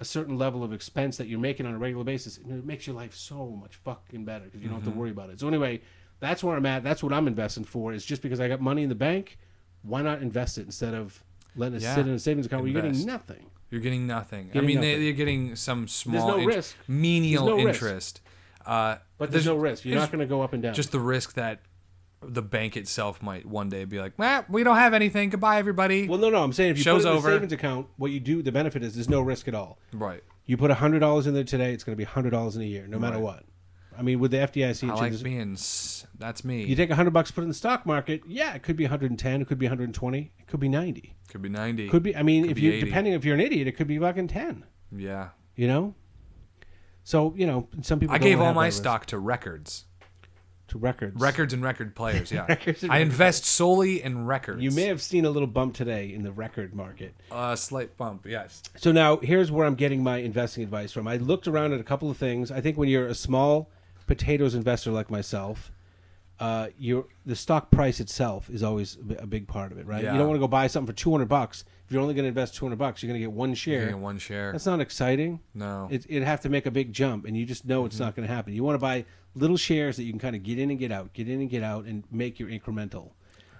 S2: a certain level of expense that you're making on a regular basis, it makes your life so much fucking better because you don't
S1: Mm-hmm.
S2: have to worry about it. So anyway, that's where I'm at. That's what I'm investing for. Is just because I got money in the bank, why not invest it instead of letting it
S1: Yeah.
S2: sit in a savings account where you're getting nothing?
S1: You're getting nothing. I
S2: Getting
S1: mean, they,
S2: nothing.
S1: you're getting some small,
S2: no
S1: int-
S2: risk.
S1: menial
S2: There's no risk.
S1: interest. Uh,
S2: But there's, no risk. You're not going to go up and down.
S1: Just the risk that the bank itself might one day be like, "Well, we don't have anything. Goodbye, everybody."
S2: well, no, no. I'm saying if you
S1: Show's
S2: put it in
S1: over.
S2: a savings account, what you do, the benefit is there's no risk at all.
S1: right.
S2: You put hundred dollars in there today, it's going to be hundred dollars in a year, no matter
S1: Right.
S2: what. I mean, with the FDIC,
S1: I like being. That's me.
S2: you take hundred bucks, put it in the stock market. Yeah, it could be 110, it could be 120, it could be 90,
S1: Could be ninety.
S2: could be. I mean,
S1: Could
S2: if you
S1: 80.
S2: depending if you're an idiot, it could be fucking 10.
S1: Yeah.
S2: You know. So you know, some people.
S1: I gave all my stock to records,
S2: to records.
S1: records and record players. Yeah.
S2: Records
S1: I invest solely in records.
S2: You may have seen a little bump today in the record market.
S1: a slight bump. Yes.
S2: So now here's where I'm getting my investing advice from. I looked around at a couple of things. I think when you're a small potatoes investor like myself, uh, your the stock price itself is always a big part of it, right?
S1: Yeah.
S2: You don't want to go buy something for 200 bucks. If you're only going to invest 200 bucks, you're going to get one share.
S1: one share.
S2: That's not exciting.
S1: No.
S2: It, it'd have to make a big jump, and you just know it's not going to happen. You want to buy little shares that you can kind of get in and get out, get in and get out, and make your incremental.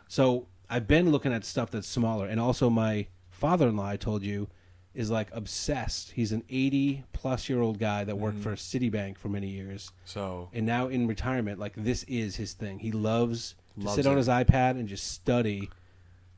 S2: So I've been looking at stuff that's smaller, and also my father-in-law, I told you, is like obsessed. He's an 80 plus year old guy that worked mm. for Citibank for many years,
S1: so
S2: and now in retirement, like this is his thing. He loves to
S1: Loves
S2: sit on
S1: it.
S2: his iPad and just study.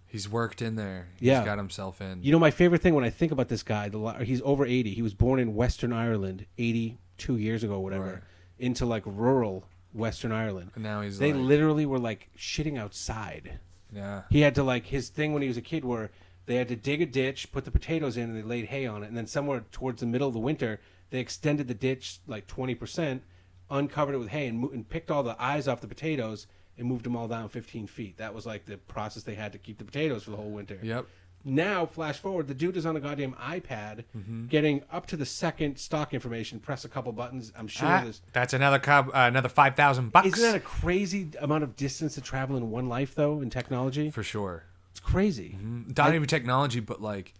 S1: he's worked in there. He's
S2: Yeah.
S1: got himself in.
S2: You know, my favorite thing when I think about this guy, the li- he's over 80. He was born in Western Ireland 82 years ago, whatever,
S1: Right.
S2: into like rural Western Ireland.
S1: and now he's
S2: They
S1: like,
S2: literally were like shitting outside.
S1: yeah.
S2: He had to like his thing when he was a kid where they had to dig a ditch, put the potatoes in, and they laid hay on it, and then somewhere towards the middle of the winter, they extended the ditch like 20 percent, uncovered it with hay, and, mo- and picked all the eyes off the potatoes and moved them all down 15 feet. That was like the process they had to keep the potatoes for the whole winter.
S1: Yep.
S2: Now, flash forward, the dude is on a goddamn iPad,
S1: Mm-hmm.
S2: getting up to the second stock information. Press a couple buttons. I'm sure
S1: Ah,
S2: there's.
S1: that's another uh, another five thousand bucks.
S2: Isn't that a crazy amount of distance to travel in one life, though, in technology?
S1: for sure?
S2: Crazy.
S1: Not even technology, but like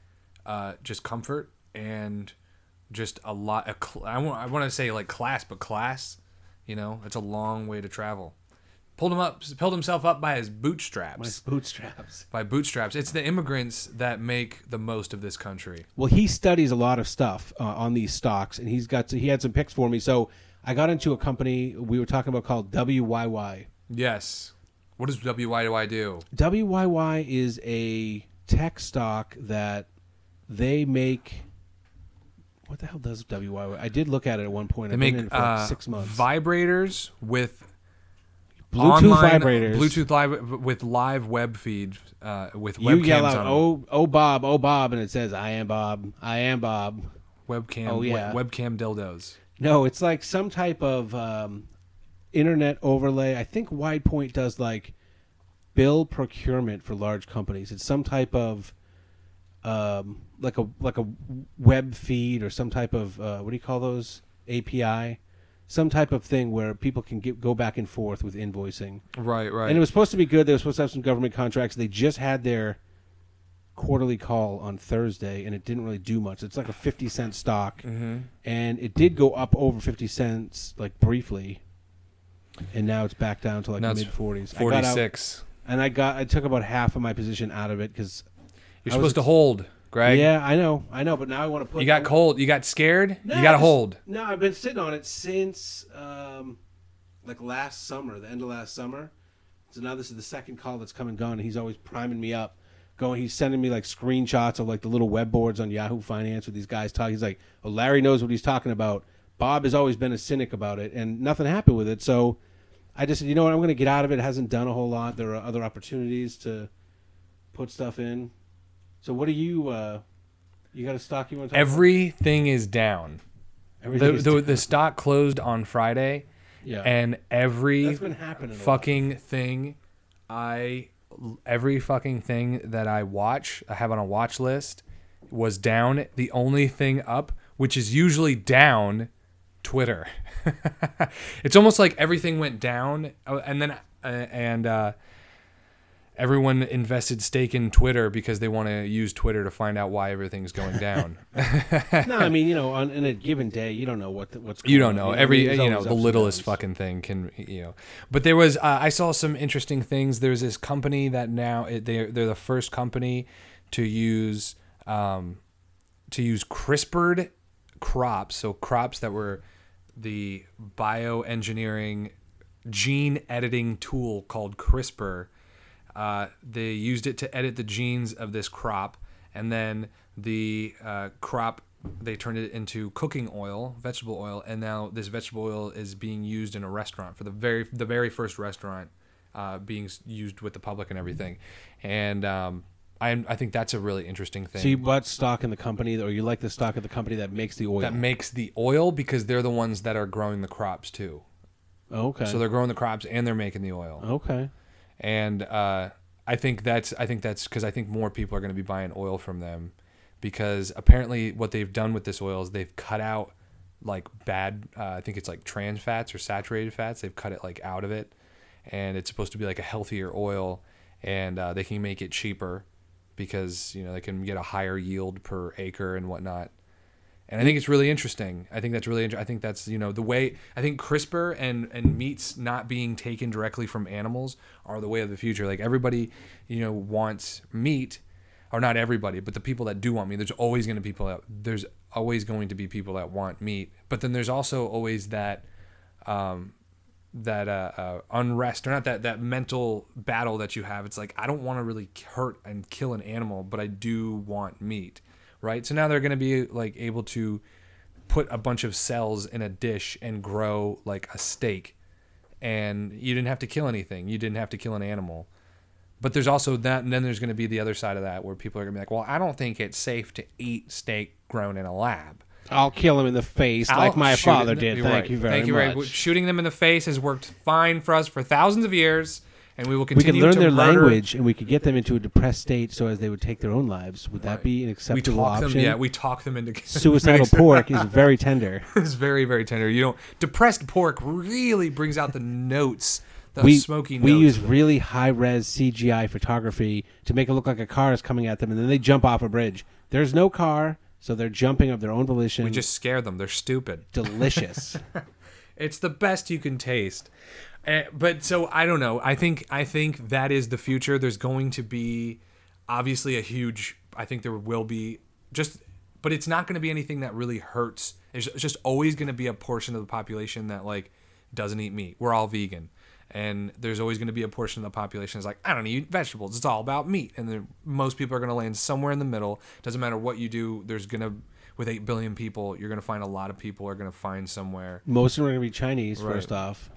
S1: uh, just comfort and just a lot. Of cl- I want I want to say like class, but class. You know, it's a long way to travel. Pulled him up, pulled himself up by his bootstraps.
S2: bootstraps.
S1: by bootstraps. It's the immigrants that make the most of this country.
S2: Well, he studies a lot of stuff uh, on these stocks, and he's got he had some picks for me. So I got into a company we were talking about called WYY.
S1: Yes. What does WYY do?
S2: WYY is a tech stock that they make. What the hell does WYY? I did look at it at one point.
S1: They
S2: I've
S1: make
S2: been in it for like
S1: uh,
S2: six months.
S1: vibrators with
S2: Bluetooth
S1: online-
S2: vibrators.
S1: Bluetooth live with live web feed uh, with
S2: You
S1: webcams
S2: yell out,
S1: on.
S2: "Oh, oh, Bob, oh, Bob," and it says, "I am Bob, I am Bob."
S1: webcam
S2: oh, yeah.
S1: webcam dildos.
S2: No, it's like some type of um, internet overlay. I think WidePoint does like bill procurement for large companies. It's some type of um, like a like a web feed or some type of uh, what do you call those API? Some type of thing where people can get, go back and forth with invoicing.
S1: Right, right.
S2: And it was supposed to be good. They were supposed to have some government contracts. They just had their quarterly call on Thursday, and it didn't really do much. It's like a fifty cent stock,
S1: Mm-hmm.
S2: and it did go up over fifty cents, like briefly, and now it's back down to like
S1: Now it's
S2: mid forties.
S1: Forty six.
S2: and I got I took about half of my position out of it because
S1: You're
S2: I was
S1: supposed to hold, Greg.
S2: yeah, I know, I know, but now I want to put
S1: You got cold. You got scared.
S2: No,
S1: you got to
S2: just-
S1: hold.
S2: No, I've been sitting on it since um, like last summer, the end of last summer. So now this is the second call that's come and gone, and he's always priming me up. Going, he's sending me like screenshots of like the little web boards on Yahoo Finance with these guys talking. He's like, "Oh, Larry knows what he's talking about." Bob has always been a cynic about it, and nothing happened with it. So I just said, you know what, I'm going to get out of it. It hasn't done a whole lot. There are other opportunities to put stuff in. So what do you? uh You got a stock you want to talk
S1: Everything is down.
S2: about? Everything
S1: The,
S2: is
S1: the, the stock closed on Friday,
S2: yeah.
S1: and every
S2: That's been happening. a lot.
S1: fucking thing I every fucking thing that I watch, I have on a watch list, was down. The only thing up, which is usually down, Twitter. it's almost like everything went down, uh, and then uh, and uh, everyone invested stake in Twitter because they want to use Twitter to find out why everything's going down.
S2: no, I mean, you know, on in a given day, you don't know what the, what's. Going
S1: you don't
S2: on.
S1: know
S2: I
S1: every
S2: mean,
S1: you know the littlest fucking thing can you know but there was uh, i saw some interesting things there's this company that now it, they're, they're the first company to use um, to use crispered crops so crops that were the bioengineering gene editing tool called crispr. Uh, they used it to edit the genes of this crop, and then the uh, crop they turned it into cooking oil, vegetable oil, and now this vegetable oil is being used in a restaurant for the very the very first restaurant uh, being used with the public and everything, and um, I I think that's a really interesting thing.
S2: So you bought stock in the company, or you like the stock of the company that makes the oil?
S1: that makes the oil because they're the ones that are growing the crops too.
S2: okay.
S1: So they're growing the crops and they're making the oil.
S2: okay.
S1: and uh, I think that's I think that's because I think more people are going to be buying oil from them because apparently what they've done with this oil is they've cut out like bad uh, I think it's like trans fats or saturated fats they've cut it like out of it and it's supposed to be like a healthier oil and uh, they can make it cheaper because you know they can get a higher yield per acre and whatnot and I think it's really interesting. I think that's really. I think that's you know the way. I think CRISPR and and meats not being taken directly from animals are the way of the future. Like everybody, you know, wants meat, or not everybody, but the people that do want meat. There's always going to be people that there's always going to be people that want meat. But then there's also always that um, that uh, uh, unrest or not that that mental battle that you have. It's like I don't want to really hurt and kill an animal, but I do want meat, right? So now they're going to be like able to put a bunch of cells in a dish and grow like a steak, and you didn't have to kill anything. You didn't have to kill an animal. But there's also that, and then there's going to be the other side of that where people are going to be like, well, I don't think it's safe to eat steak grown in a lab.
S2: I'll kill him in the face like
S1: I'll
S2: my
S1: shoot
S2: father
S1: in the-
S2: did.
S1: You're
S2: Thank
S1: right.
S2: you very
S1: Thank you
S2: much.
S1: Shooting them in the face has worked fine for us for thousands of years, and we will continue.
S2: we
S1: continue
S2: could learn
S1: to
S2: their
S1: murder-
S2: language and we could get them into a depressed state so as they would take their own lives. Would that be an
S1: We
S2: acceptable
S1: talk
S2: option?
S1: them, yeah. We talk them into
S2: Suicidal pork is very tender.
S1: It's very, very tender. You don't depressed pork really brings out the notes, the
S2: we
S1: smoky
S2: we
S1: notes.
S2: use really high res CGI photography to make it look like a car is coming at them, and then they jump off a bridge. There's no car, so they're jumping of their own volition.
S1: we just scare them. They're stupid.
S2: delicious.
S1: It's the best you can taste. Uh, but so I don't know. I think I think that is the future. There's going to be obviously a huge. I think there will be just, but it's not going to be anything that really hurts. It's just always going to be a portion of the population that like doesn't eat meat. We're all vegan. And there's always going to be a portion of the population that's like, I don't eat vegetables. It's all about meat. And then most people are going to land somewhere in the middle. Doesn't matter what you do. There's going to, with 8 billion people, you're going to find a lot of people are going to find somewhere
S2: Most of them are going to be Chinese.
S1: Right.
S2: First off,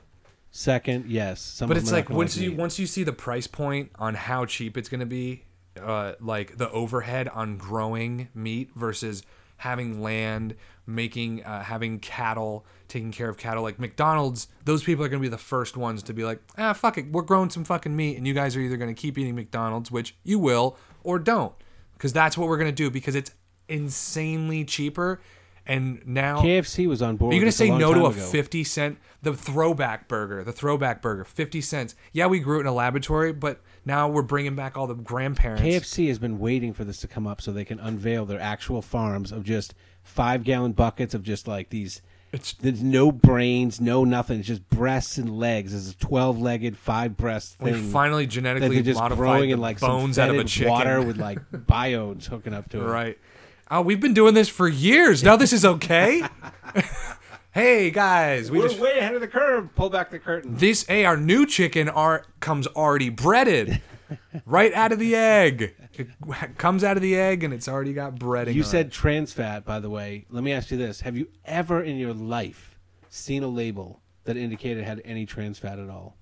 S2: second, yes. Some
S1: but it's
S2: them are not
S1: like once you
S2: meat.
S1: once you see the price point on how cheap it's going to be uh, like the overhead on growing meat versus having land making uh, having cattle taking care of cattle like mcdonald's those people are going to be the first ones to be like ah fuck it we're growing some fucking meat and you guys are either going to keep eating mcdonald's which you will or don't because that's what we're going to do because it's insanely cheaper and now
S2: KFC was on board.
S1: are you
S2: going
S1: gonna
S2: to
S1: say no to a
S2: ago.
S1: fifty cent the throwback burger? The throwback burger, fifty cents. Yeah, we grew it in a laboratory, but now we're bringing back all the grandparents.
S2: KFC has been waiting for this to come up so they can unveil their actual farms of just five gallon buckets of just like these.
S1: It's-
S2: there's no brains, no nothing. It's just breasts and legs. It's a twelve legged, five breast
S1: we
S2: thing.
S1: finally
S2: that
S1: genetically
S2: they're just
S1: modified
S2: growing
S1: the
S2: in like
S1: bones out of a chicken.
S2: water with like biodes hooking up to it.
S1: right. Oh, we've been doing this for years. Now this is okay. hey guys, we
S2: We're
S1: just
S2: way ahead of the curve. Pull back the curtain.
S1: this. Hey, our new chicken are comes already breaded, right out of the egg. It comes out of the egg and it's already got breading.
S2: You said
S1: it.
S2: trans fat, by the way. Let me ask you this: Have you ever in your life seen a label that indicated it had any trans fat at all?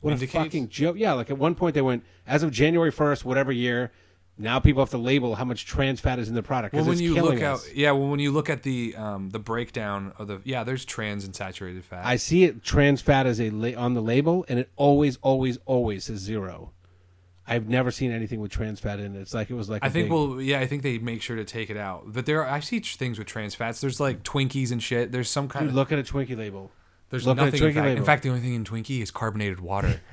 S2: What
S1: Indicates?
S2: a fucking joke! Yeah, like at one point they went, as of January first, whatever year. Now people have to label how much trans fat is in the product
S1: Well,
S2: because
S1: when
S2: it's
S1: you look
S2: us.
S1: out, yeah. Well, when you look at the um, the breakdown of the yeah, there's trans and saturated fat.
S2: I see it trans fat as a la- on the label, and it always, always, always says zero. I've never seen anything with trans fat in it. It's like it was like
S1: I think
S2: big-
S1: well, yeah, I think they make sure to take it out. But there, are, I see things with trans fats. There's like Twinkies and shit. There's some kind
S2: Dude,
S1: of
S2: look at a Twinkie label.
S1: there's
S2: look
S1: nothing. In fact, in fact, the only thing in Twinkie is carbonated water.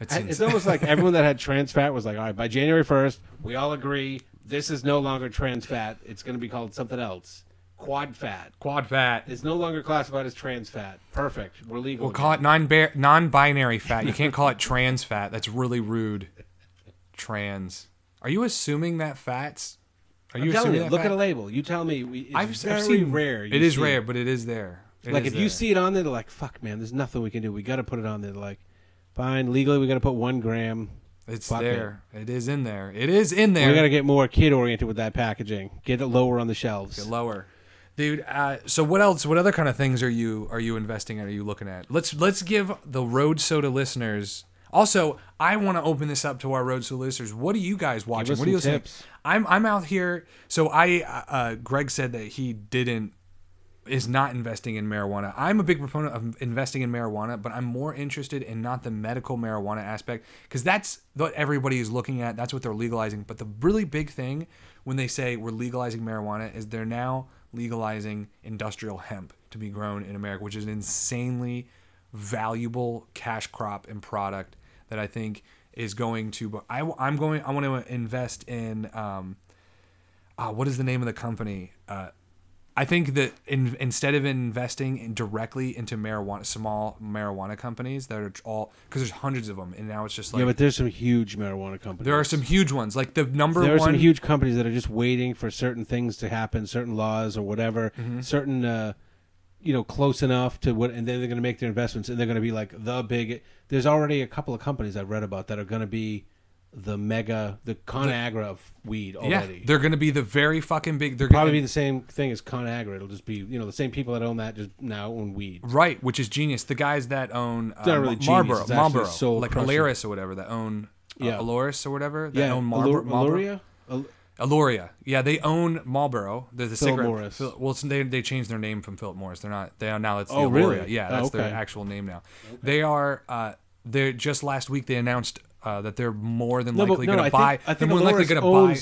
S1: It's,
S2: It's almost like everyone that had trans fat was like, all right, by January 1st, we all agree this is no longer trans fat. It's going to be called something else. Quad fat.
S1: quad fat.
S2: It's no longer classified as trans fat. Perfect. We're legal.
S1: We'll call it non non-binary fat. You can't call it trans fat. That's really rude. Trans. Are you assuming that fats? Are
S2: I'm
S1: you assuming
S2: you, look
S1: fat?
S2: at a label. You tell me. We, it's
S1: I've,
S2: very
S1: I've seen
S2: rare.
S1: It is rare, but it is there. It
S2: like
S1: is
S2: if you see it on there, they're like, "Fuck, man, there's nothing we can do. We got to put it on there." They're like, fine, legally, we got to put one gram.
S1: it's
S2: fuck it.
S1: there. It is in there. It is in there.
S2: We got to get more kid oriented with that packaging. Get it lower on the shelves.
S1: Get lower dude uh, so what else what other kind of things are you are you investing in are you looking at let's let's give the road soda listeners also i want to open this up to our road soda listeners what are you guys watching what are you listening
S2: tips.
S1: i'm i'm out here so i uh, uh, greg said that he didn't is not investing in marijuana. I'm a big proponent of investing in marijuana, but I'm more interested in not the medical marijuana aspect because that's what everybody is looking at. That's what they're legalizing. But the really big thing when they say we're legalizing marijuana is they're now legalizing industrial hemp to be grown in America, which is an insanely valuable cash crop and product that I think is going to. But I, I'm going. I want to invest in. Um, uh, what is the name of the company? Uh, I think that in, instead of investing in directly into marijuana, small marijuana companies that are all because there's hundreds of them, and now it's just like
S2: yeah, but there's some huge marijuana companies.
S1: there are some huge ones. Like the number
S2: there are
S1: one,
S2: some huge companies that are just waiting for certain things to happen, certain laws or whatever,
S1: Mm-hmm.
S2: certain uh, you know close enough to what, and then they're going to make their investments, and they're going to be like the big. There's already a couple of companies I've read about that are going to be the mega, the Conagra of weed already yeah,
S1: they're going to be the very fucking big. They're
S2: Probably
S1: gonna,
S2: be the same thing as Conagra. It'll just be you know the same people that own that just now own weed.
S1: right, which is genius. The guys that own uh,
S2: really
S1: Mar-
S2: genius,
S1: Marlboro, Marlboro, like. Alaris or whatever that own uh,
S2: Yeah.
S1: Aloris or whatever that
S2: Yeah,
S1: own Marlboro.
S2: Allur-
S1: Marlboro.
S2: Alluria? Al-
S1: Aluria. Yeah, they own Marlboro. They're the
S2: Philip
S1: cigarette.
S2: Morris.
S1: Phil- well, they they changed their name from Philip Morris. They're not. They are now. It's the
S2: Oh, really?
S1: Aluria. Yeah,
S2: Oh,
S1: that's their actual name now. They are. Uh, they're just last week they announced uh, that they're more than
S2: No,
S1: likely
S2: no,
S1: going to buy.
S2: think, I
S1: they're
S2: think
S1: more likely going to buy.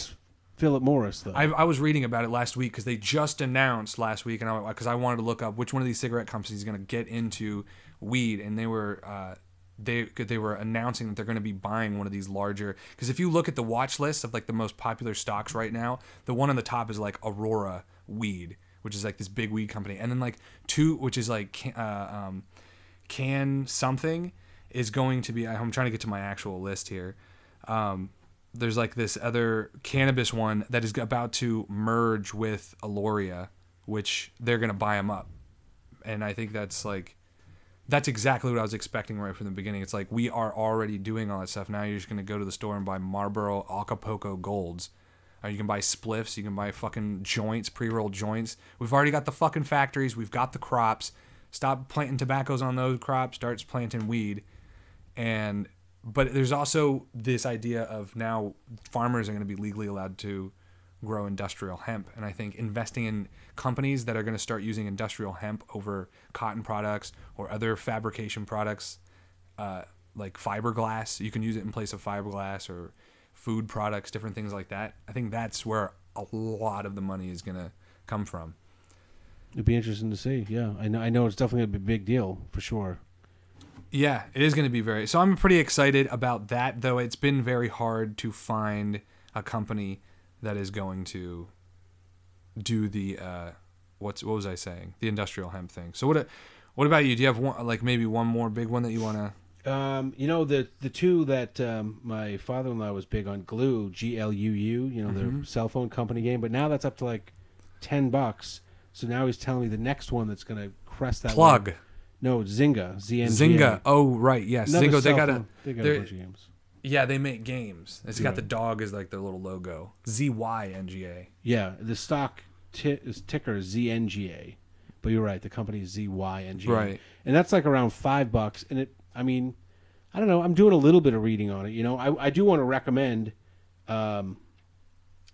S2: Philip Morris though.
S1: I, I was reading about it last week because they just announced last week, and because I, wanted to look up which one of these cigarette companies is going to get into weed, and they were uh, they they were announcing that they're going to be buying one of these larger. Because if you look at the watch list of like the most popular stocks right now, the one on the top is like Aurora Weed, which is like this big weed company, and then like two, which is like Can- uh, um, Can something is going to be. I'm trying to get to my actual list here. Um, there's like this other cannabis one that is about to merge with Aloria, which they're gonna buy them up, and I think that's like that's exactly what I was expecting right from the beginning. It's like we are already doing all that stuff. Now you're just gonna go to the store and buy Marlboro Acapulco Golds. Uh, you can buy spliffs. You can buy fucking joints, pre-rolled joints. We've already got the fucking factories. We've got the crops. Stop planting tobaccos on those crops. Starts planting weed, and but there's also this idea of now farmers are going to be legally allowed to grow industrial hemp and i think investing in companies that are going to start using industrial hemp over cotton products or other fabrication products uh, like fiberglass you can use it in place of fiberglass or food products different things like that i think that's where a lot of the money is going to come from
S2: It'd be interesting to see. Yeah, I know. I know it's definitely gonna be a big deal for sure.
S1: Yeah, it is going to be very. So I'm pretty excited about that, though it's been very hard to find a company that is going to do the uh, what's what was I saying? The industrial hemp thing. So what? What about you? Do you have one like maybe one more big one that you want to?
S2: Um, you know the the two that um, my father-in-law was big on Glu G L U U. You know
S1: Mm-hmm.
S2: their cell phone company game, but now that's up to like ten bucks. So now he's telling me the next one that's gonna crest that
S1: Plug
S2: line- No, Zynga. Z N G A.
S1: Zynga. Oh right, yes,
S2: Another
S1: Zynga. They got a.
S2: They got a
S1: they're-
S2: bunch of games.
S1: Yeah, they make games. It's got the dog as like their little logo. Z Y N G A.
S2: Yeah, the stock ti- is ticker is ZNGA, but you're right. The company is ZYNGA,
S1: Right.
S2: And that's like around five bucks. And it, I mean, I don't know. I'm doing a little bit of reading on it. You know, I, I do want to recommend. Um,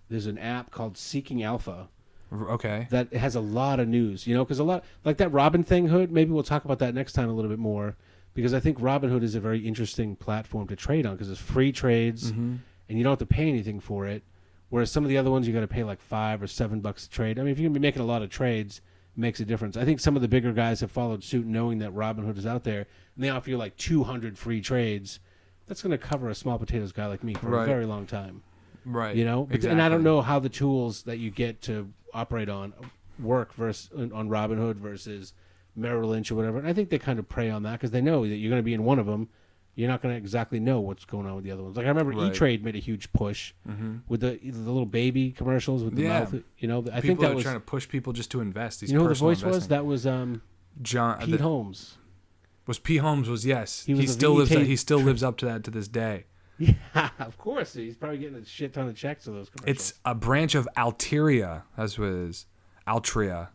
S2: there's an app called Seeking Alpha
S1: Okay.
S2: that has a lot of news. You know, because a lot like that Robin thing hood. Maybe we'll talk about that next time a little bit more. Because I think Robinhood is a very interesting platform to trade on because it's free trades
S1: Mm-hmm.
S2: and you don't have to pay anything for it. Whereas some of the other ones you got to pay like five or seven bucks a trade. I mean, if you're gonna be making a lot of trades, it makes a difference. I think some of the bigger guys have followed suit, knowing that Robinhood is out there, and they offer you like 200 free trades. That's going to cover a small potatoes guy like me for a very long time.
S1: Right.
S2: You know, But- and I don't know how the tools that you get to operate on work versus on Robinhood versus Merrill Lynch or whatever. And I think they kind of prey on that because they know that you're going to be in one of them. You're not going to exactly know what's going on with the other ones. Like I remember
S1: Right.
S2: E Trade made a huge push mm-hmm. with the the little baby commercials with the
S1: Yeah.
S2: mouth. You know, I
S1: People
S2: think that
S1: are
S2: was.
S1: trying to push people just to invest. These
S2: You know who the
S1: personal
S2: voice was?
S1: investing.
S2: That was um,
S1: John uh,
S2: Pete
S1: the-
S2: Holmes.
S1: was P Holmes was yes.
S2: He
S1: He,
S2: was the
S1: still lives.
S2: VT uh,
S1: He still lives up to that to this day.
S2: Yeah, of course. He's probably getting a shit ton of checks for those commercials.
S1: It's a branch of Alteria. That's what it is. Altria.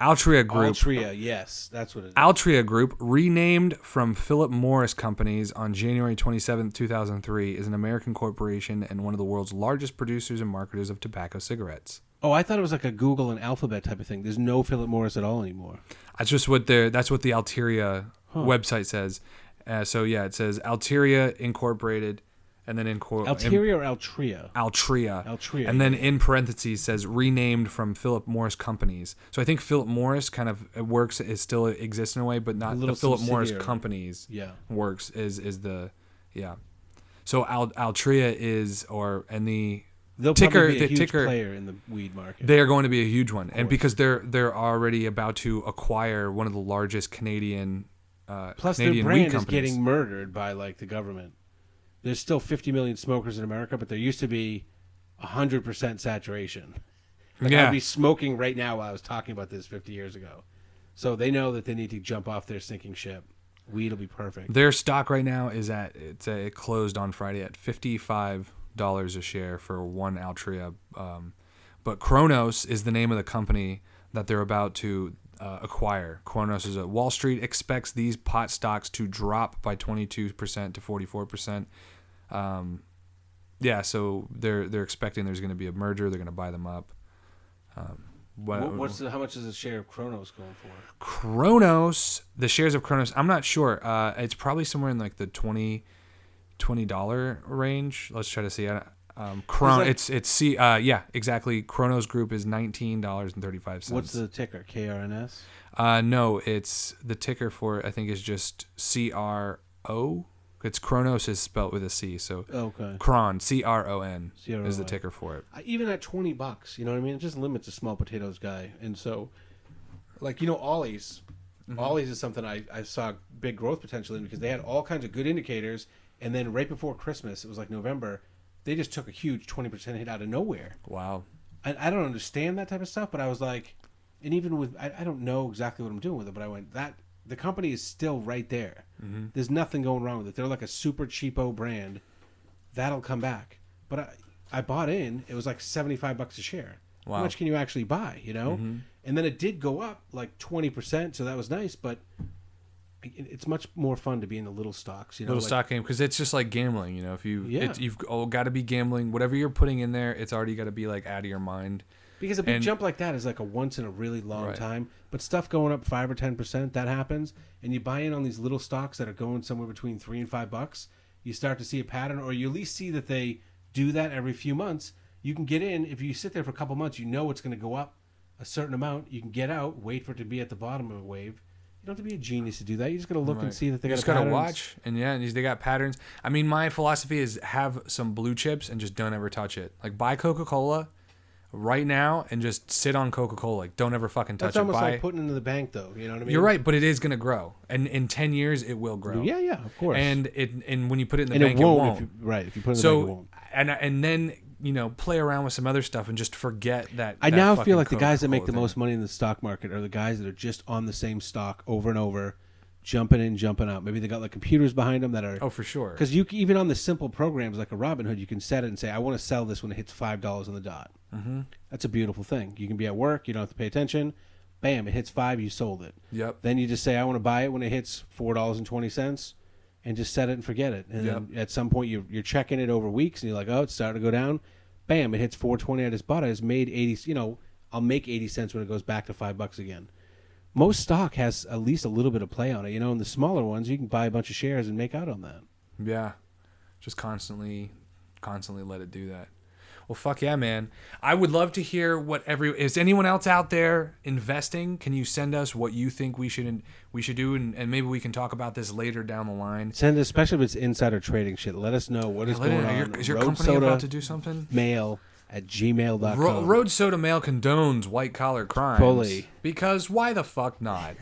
S1: Altria Group.
S2: Altria. Yes, that's what it is.
S1: Altria Group, renamed from Philip Morris Companies on January 27, 2003, is an American corporation and one of the world's largest producers and marketers of tobacco cigarettes.
S2: Oh, I thought it was like a Google and Alphabet type of thing. There's no Philip Morris at all anymore.
S1: That's just what their that's what the Alteria website says. Uh, so yeah, it says Alteria Incorporated, and then in quote
S2: Alteria or Altria?
S1: Altria.
S2: Altria,
S1: And then in parentheses says renamed from Philip Morris Companies. So I think Philip Morris kind of works it still exists in a way, but not the Philip Morris. Companies
S2: Yeah.
S1: works is is the yeah. So Al, Altria is or and the
S2: They'll
S1: ticker
S2: probably be a
S1: the
S2: huge
S1: ticker
S2: player in the weed market.
S1: they are going to be a huge one, and because they're they're already about to acquire one of the largest Canadian uh,
S2: Plus,
S1: Canadian
S2: their
S1: weed
S2: brand is getting murdered by like the government. There's still 50 million smokers in America, but there used to be 100% saturation. Like
S1: Yeah.
S2: I'd be smoking right now while I was talking about this 50 years ago. So they know that they need to jump off their sinking ship. Weed will be perfect.
S1: Their stock right now is at it's uh, it closed on Friday at fifty five dollars a share for one Altria. Um, but Cronos is the name of the company that they're about to uh, acquire. Cronos is a Wall Street expects these pot stocks to drop by twenty two percent to forty four percent. Um, yeah, so they're they're expecting there's going to be a merger. They're going to buy them up. Um, what-
S2: What, what's the, how much is the share of Cronos going for?
S1: Cronos, the shares of Cronos, I'm not sure. Uh, it's probably somewhere in like the 20 dollar range. Let's try to see. I- Um, Chron-
S2: like-
S1: it's it's C. Uh, yeah, exactly. Cronos Group is nineteen dollars and thirty five cents.
S2: What's the ticker? KRNS?
S1: Uh, no, it's the ticker for it. I think is just C R O. It's Cronos is spelt with a C, so
S2: Okay.
S1: Cron C R O N is the ticker for it.
S2: Even at 20 bucks, you know what I mean? It just limits a small potatoes guy. And so, like, you know, Ollie's. Ollie's is something I, I saw big growth potential in because they had all kinds of good indicators. And then right before Christmas, it was like November, they just took a huge 20% hit out of nowhere.
S1: Wow.
S2: I, I don't understand that type of stuff, but I was like, and even with, I, I don't know exactly what I'm doing with it, but I went, that, the company is still right there. Mm-hmm. There's nothing going wrong with it. They're like a super cheapo brand. That'll come back. But I, I bought in, it was like 75 bucks a share. How much can you actually buy, you know? Mm-hmm. And then it did go up like 20%, so that was nice, but it's much more fun to be in the little stocks, you know?
S1: little
S2: like-
S1: stock game because it's just like gambling. You know, if you
S2: Yeah.
S1: it's, you've oh, all got to be gambling. Whatever you're putting in there, it's already got to be like out of your mind.
S2: Because a big
S1: And-
S2: jump like that is like a once in a really long
S1: Right.
S2: time. But stuff going up five or ten percent, that happens, and you buy in on these little stocks that are going somewhere between three and five bucks. You start to see a pattern, or you at least see that they do that every few months. You can get in if you sit there for a couple months. You know it's going to go up a certain amount. You can get out, wait for it to be at the bottom of a wave. Don't have to be a genius to do that. You just got to look and see that they
S1: you
S2: got
S1: just gotta
S2: patterns.
S1: watch, and yeah, and they got patterns. I mean, my philosophy is have some blue chips and just don't ever touch it. Like buy Coca Cola right now and just sit on Coca Cola. Like don't ever fucking touch
S2: That's
S1: it.
S2: almost
S1: Buy.
S2: like putting it into the bank, though. You know what I mean?
S1: you're right, but it is gonna grow, and in ten years it will grow.
S2: Yeah, yeah, of course.
S1: And it and when you put it in the
S2: and
S1: bank,
S2: it won't,
S1: it won't.
S2: If you, right? If you put it in the bank, it won't.
S1: and and then you know play around with some other stuff and just forget that.
S2: I
S1: that
S2: now feel like the guys that make the most money in the stock market are the guys that are just on the same stock over and over, jumping in, jumping out. Maybe they got like computers behind them that are.
S1: Oh, for sure.
S2: Because you even on the simple programs like a Robinhood, you can set it and say, "I want to sell this when it hits five dollars on the dot." Mm-hmm. That's a beautiful thing. You can be at work, you don't have to pay attention. Bam! It hits five, you sold it.
S1: Yep.
S2: Then you just say, "I want to buy it when it hits four dollars and twenty cents," and just set it and forget it. And then at some point, you're you're checking it over weeks, and you're like, "Oh, it's starting to go down." Bam! It hits four twenty. I just bought it. It's made eighty. You know, I'll make eighty cents when it goes back to five bucks again. most stock has at least a little bit of play on it. You know, in the smaller ones, you can buy a bunch of shares and make out on that.
S1: Yeah. Just constantly, constantly let it do that. Well, fuck yeah, man. I would love to hear what every is anyone else out there investing. Can you send us what you think we should we should do, and, and maybe we can talk about this later down the line.
S2: Send, especially if it's insider trading shit. Let us know what is
S1: it-
S2: going on.
S1: is your
S2: Road
S1: company
S2: Soda
S1: about to do something?
S2: Mail at gmail.com.
S1: Ro- Road Soda Mail condones white collar crimes.
S2: Fully.
S1: Because why the fuck not?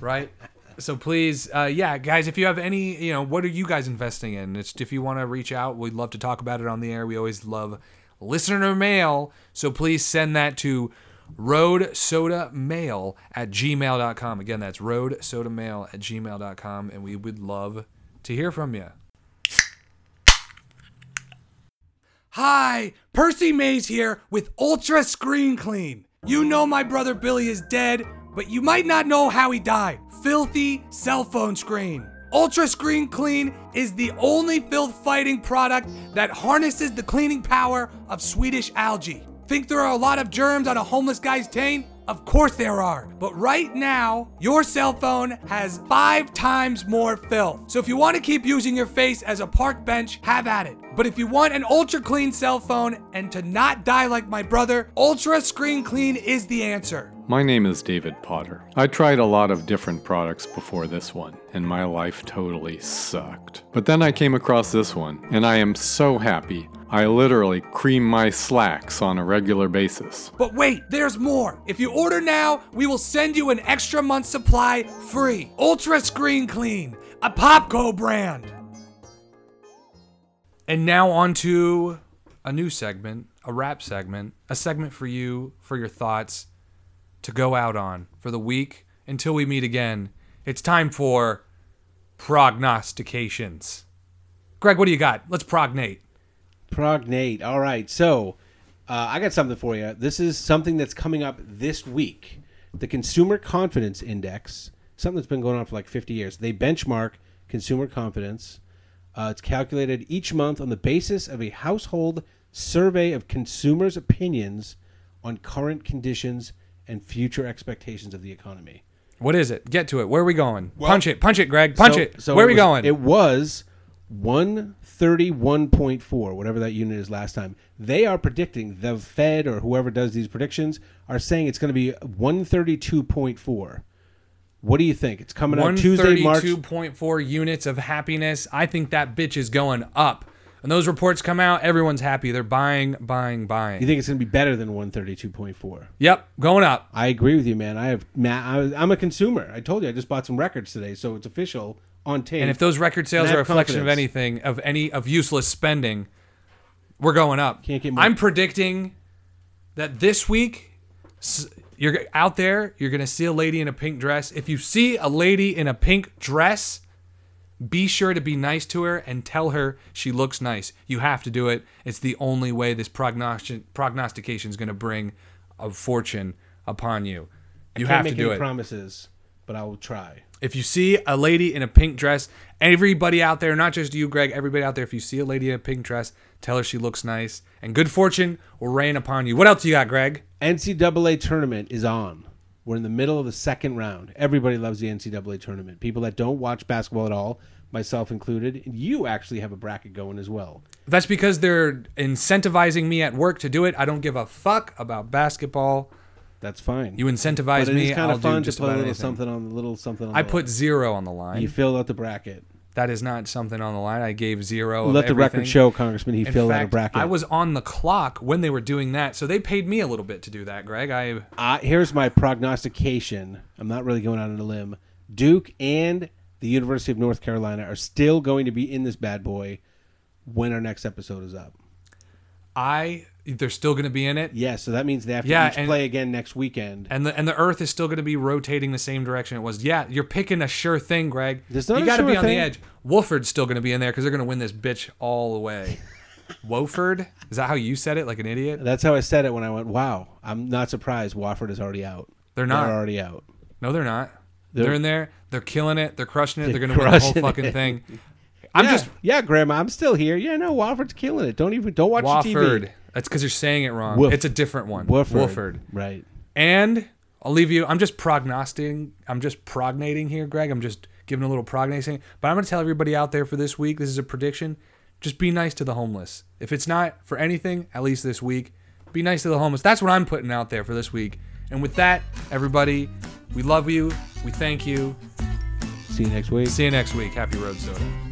S1: right? So please, uh, yeah, guys, if you have any, you know, what are you guys investing in? It's, if you want to reach out, we'd love to talk about it on the air. We always love listener mail. So please send that to road soda mail at gmail.com. Again, that's road soda mail at gmail.com. And we would love to hear from you.
S6: Hi, Percy Mays here with Ultra Screen Clean. You know my brother Billy is dead, but you might not know how he died. Filthy cell phone screen. Ultra Screen Clean is the only filth fighting product that harnesses the cleaning power of Swedish algae. Think there are a lot of germs on a homeless guy's taint? Of course there are. But right now, your cell phone has five times more filth. So if you want to keep using your face as a park bench, have at it. But if you want an ultra clean cell phone and to not die like my brother, Ultra Screen Clean is the answer.
S7: My name is David Potter. I tried a lot of different products before this one, and my life totally sucked. But then I came across this one, and I am so happy. I literally cream my slacks on a regular basis.
S6: But wait, there's more. If you order now, we will send you an extra month's supply free. Ultra Screen Clean, a Popco brand.
S1: And now on to a new segment, a rap segment, a segment for you, for your thoughts to go out on for the week until we meet again. It's time for prognostications. Greg, what do you got? Let's prognate.
S2: Prognate. All right. So uh, I got something for you. This is something that's coming up this week. The Consumer Confidence Index, something that's been going on for like 50 years. They benchmark consumer confidence. Uh, it's calculated each month on the basis of a household survey of consumers' opinions on current conditions and future expectations of the economy.
S1: What is it? Get to it. Where are we going? punch it. Punch it, Greg. Punch
S2: So-
S1: it.
S2: so
S1: Where are we
S2: was-
S1: going?
S2: It was 131.4, whatever that unit is last time. They are predicting, the Fed or whoever does these predictions are saying it's going to be 132.4. What do you think? It's coming out Tuesday, March.
S1: 132.4 units of happiness. I think that bitch is going up. When those reports come out, everyone's happy. They're buying, buying, buying.
S2: You think it's going to be better than 132.4?
S1: yep, going up.
S2: I agree with you, man. I have, Matt, I'm a consumer. I told you I just bought some records today, so it's official on tape.
S1: And if those record sales are a reflection of anything, of any of useless spending, we're going up.
S2: Can't get more-
S1: I'm predicting that this week, s- you're out there, you're gonna see a lady in a pink dress. If you see a lady in a pink dress, be sure to be nice to her and tell her she looks nice. You have to do it. It's the only way this prognostic prognostication is gonna bring a fortune upon you. You I
S2: Can't
S1: have to
S2: make
S1: do
S2: any
S1: it.
S2: promises, but I will try.
S1: If you see a lady in a pink dress, everybody out there, not just you, Greg, everybody out there, if you see a lady in a pink dress, tell her she looks nice, and good fortune will rain upon you. What else you got, Greg?
S2: NCAA tournament is on. We're in the middle of the second round. Everybody loves the NCAA tournament. People that don't watch basketball at all, myself included, you actually have a bracket going as well.
S1: That's because they're incentivizing me at work to do it. I don't give a fuck about basketball.
S2: That's fine.
S1: You incentivize
S2: but it
S1: me,
S2: is kind
S1: I'll
S2: of fun
S1: do
S2: to
S1: just
S2: put a
S1: about
S2: little
S1: anything.
S2: something on the little something. On
S1: I
S2: the
S1: put zero on the line.
S2: You filled out the bracket.
S1: that is not something on the line. I gave zero. of
S2: Let the record show, Congressman, he
S1: In
S2: filled out a
S1: fact,
S2: bracket.
S1: I was on the clock when they were doing that, so they paid me a little bit to do that, Greg. I
S2: Uh, here's my prognostication. I'm not really going out on a limb. Duke and the University of North Carolina are still going to be in this bad boy when our next episode is up.
S1: I they're still going to be in it.
S2: Yeah, so that means they have to
S1: Yeah, and-
S2: play again next weekend.
S1: and the and the Earth is still going to be rotating the same direction it was. Yeah, you're picking a sure thing, Greg.
S2: There's not
S1: you gotta be on
S2: thing.
S1: the edge. Wolford's still going to be in there because they're going to win this bitch all the way. Wofford? Is that how you said it? Like an idiot?
S2: That's how I said it when I went, wow, I'm not surprised Wofford is already out.
S1: They're not.
S2: They're already out.
S1: No, they're not. They're,
S2: They're-
S1: in there. They're killing it. They're crushing it. They're,
S2: They're
S1: going to win the whole fucking
S2: it.
S1: thing. I'm
S2: yeah,
S1: just
S2: yeah, Grandma, I'm still here. Yeah, no, Wofford's killing it. Don't even don't watch the
S1: Wofford.
S2: TV.
S1: That's because you're saying it wrong. It's a different one.
S2: Wofford.
S1: Wofford.
S2: Right.
S1: And I'll leave you. I'm just prognosticating. I'm just prognating here, Greg. I'm just giving a little prognating. But I'm going to tell everybody out there for this week. This is a prediction. Just be nice to the homeless. If it's not for anything, at least this week, be nice to the homeless. That's what I'm putting out there for this week. And with that, everybody, we love you. We thank you.
S2: See you next week.
S1: See you next week. Happy Road Soda.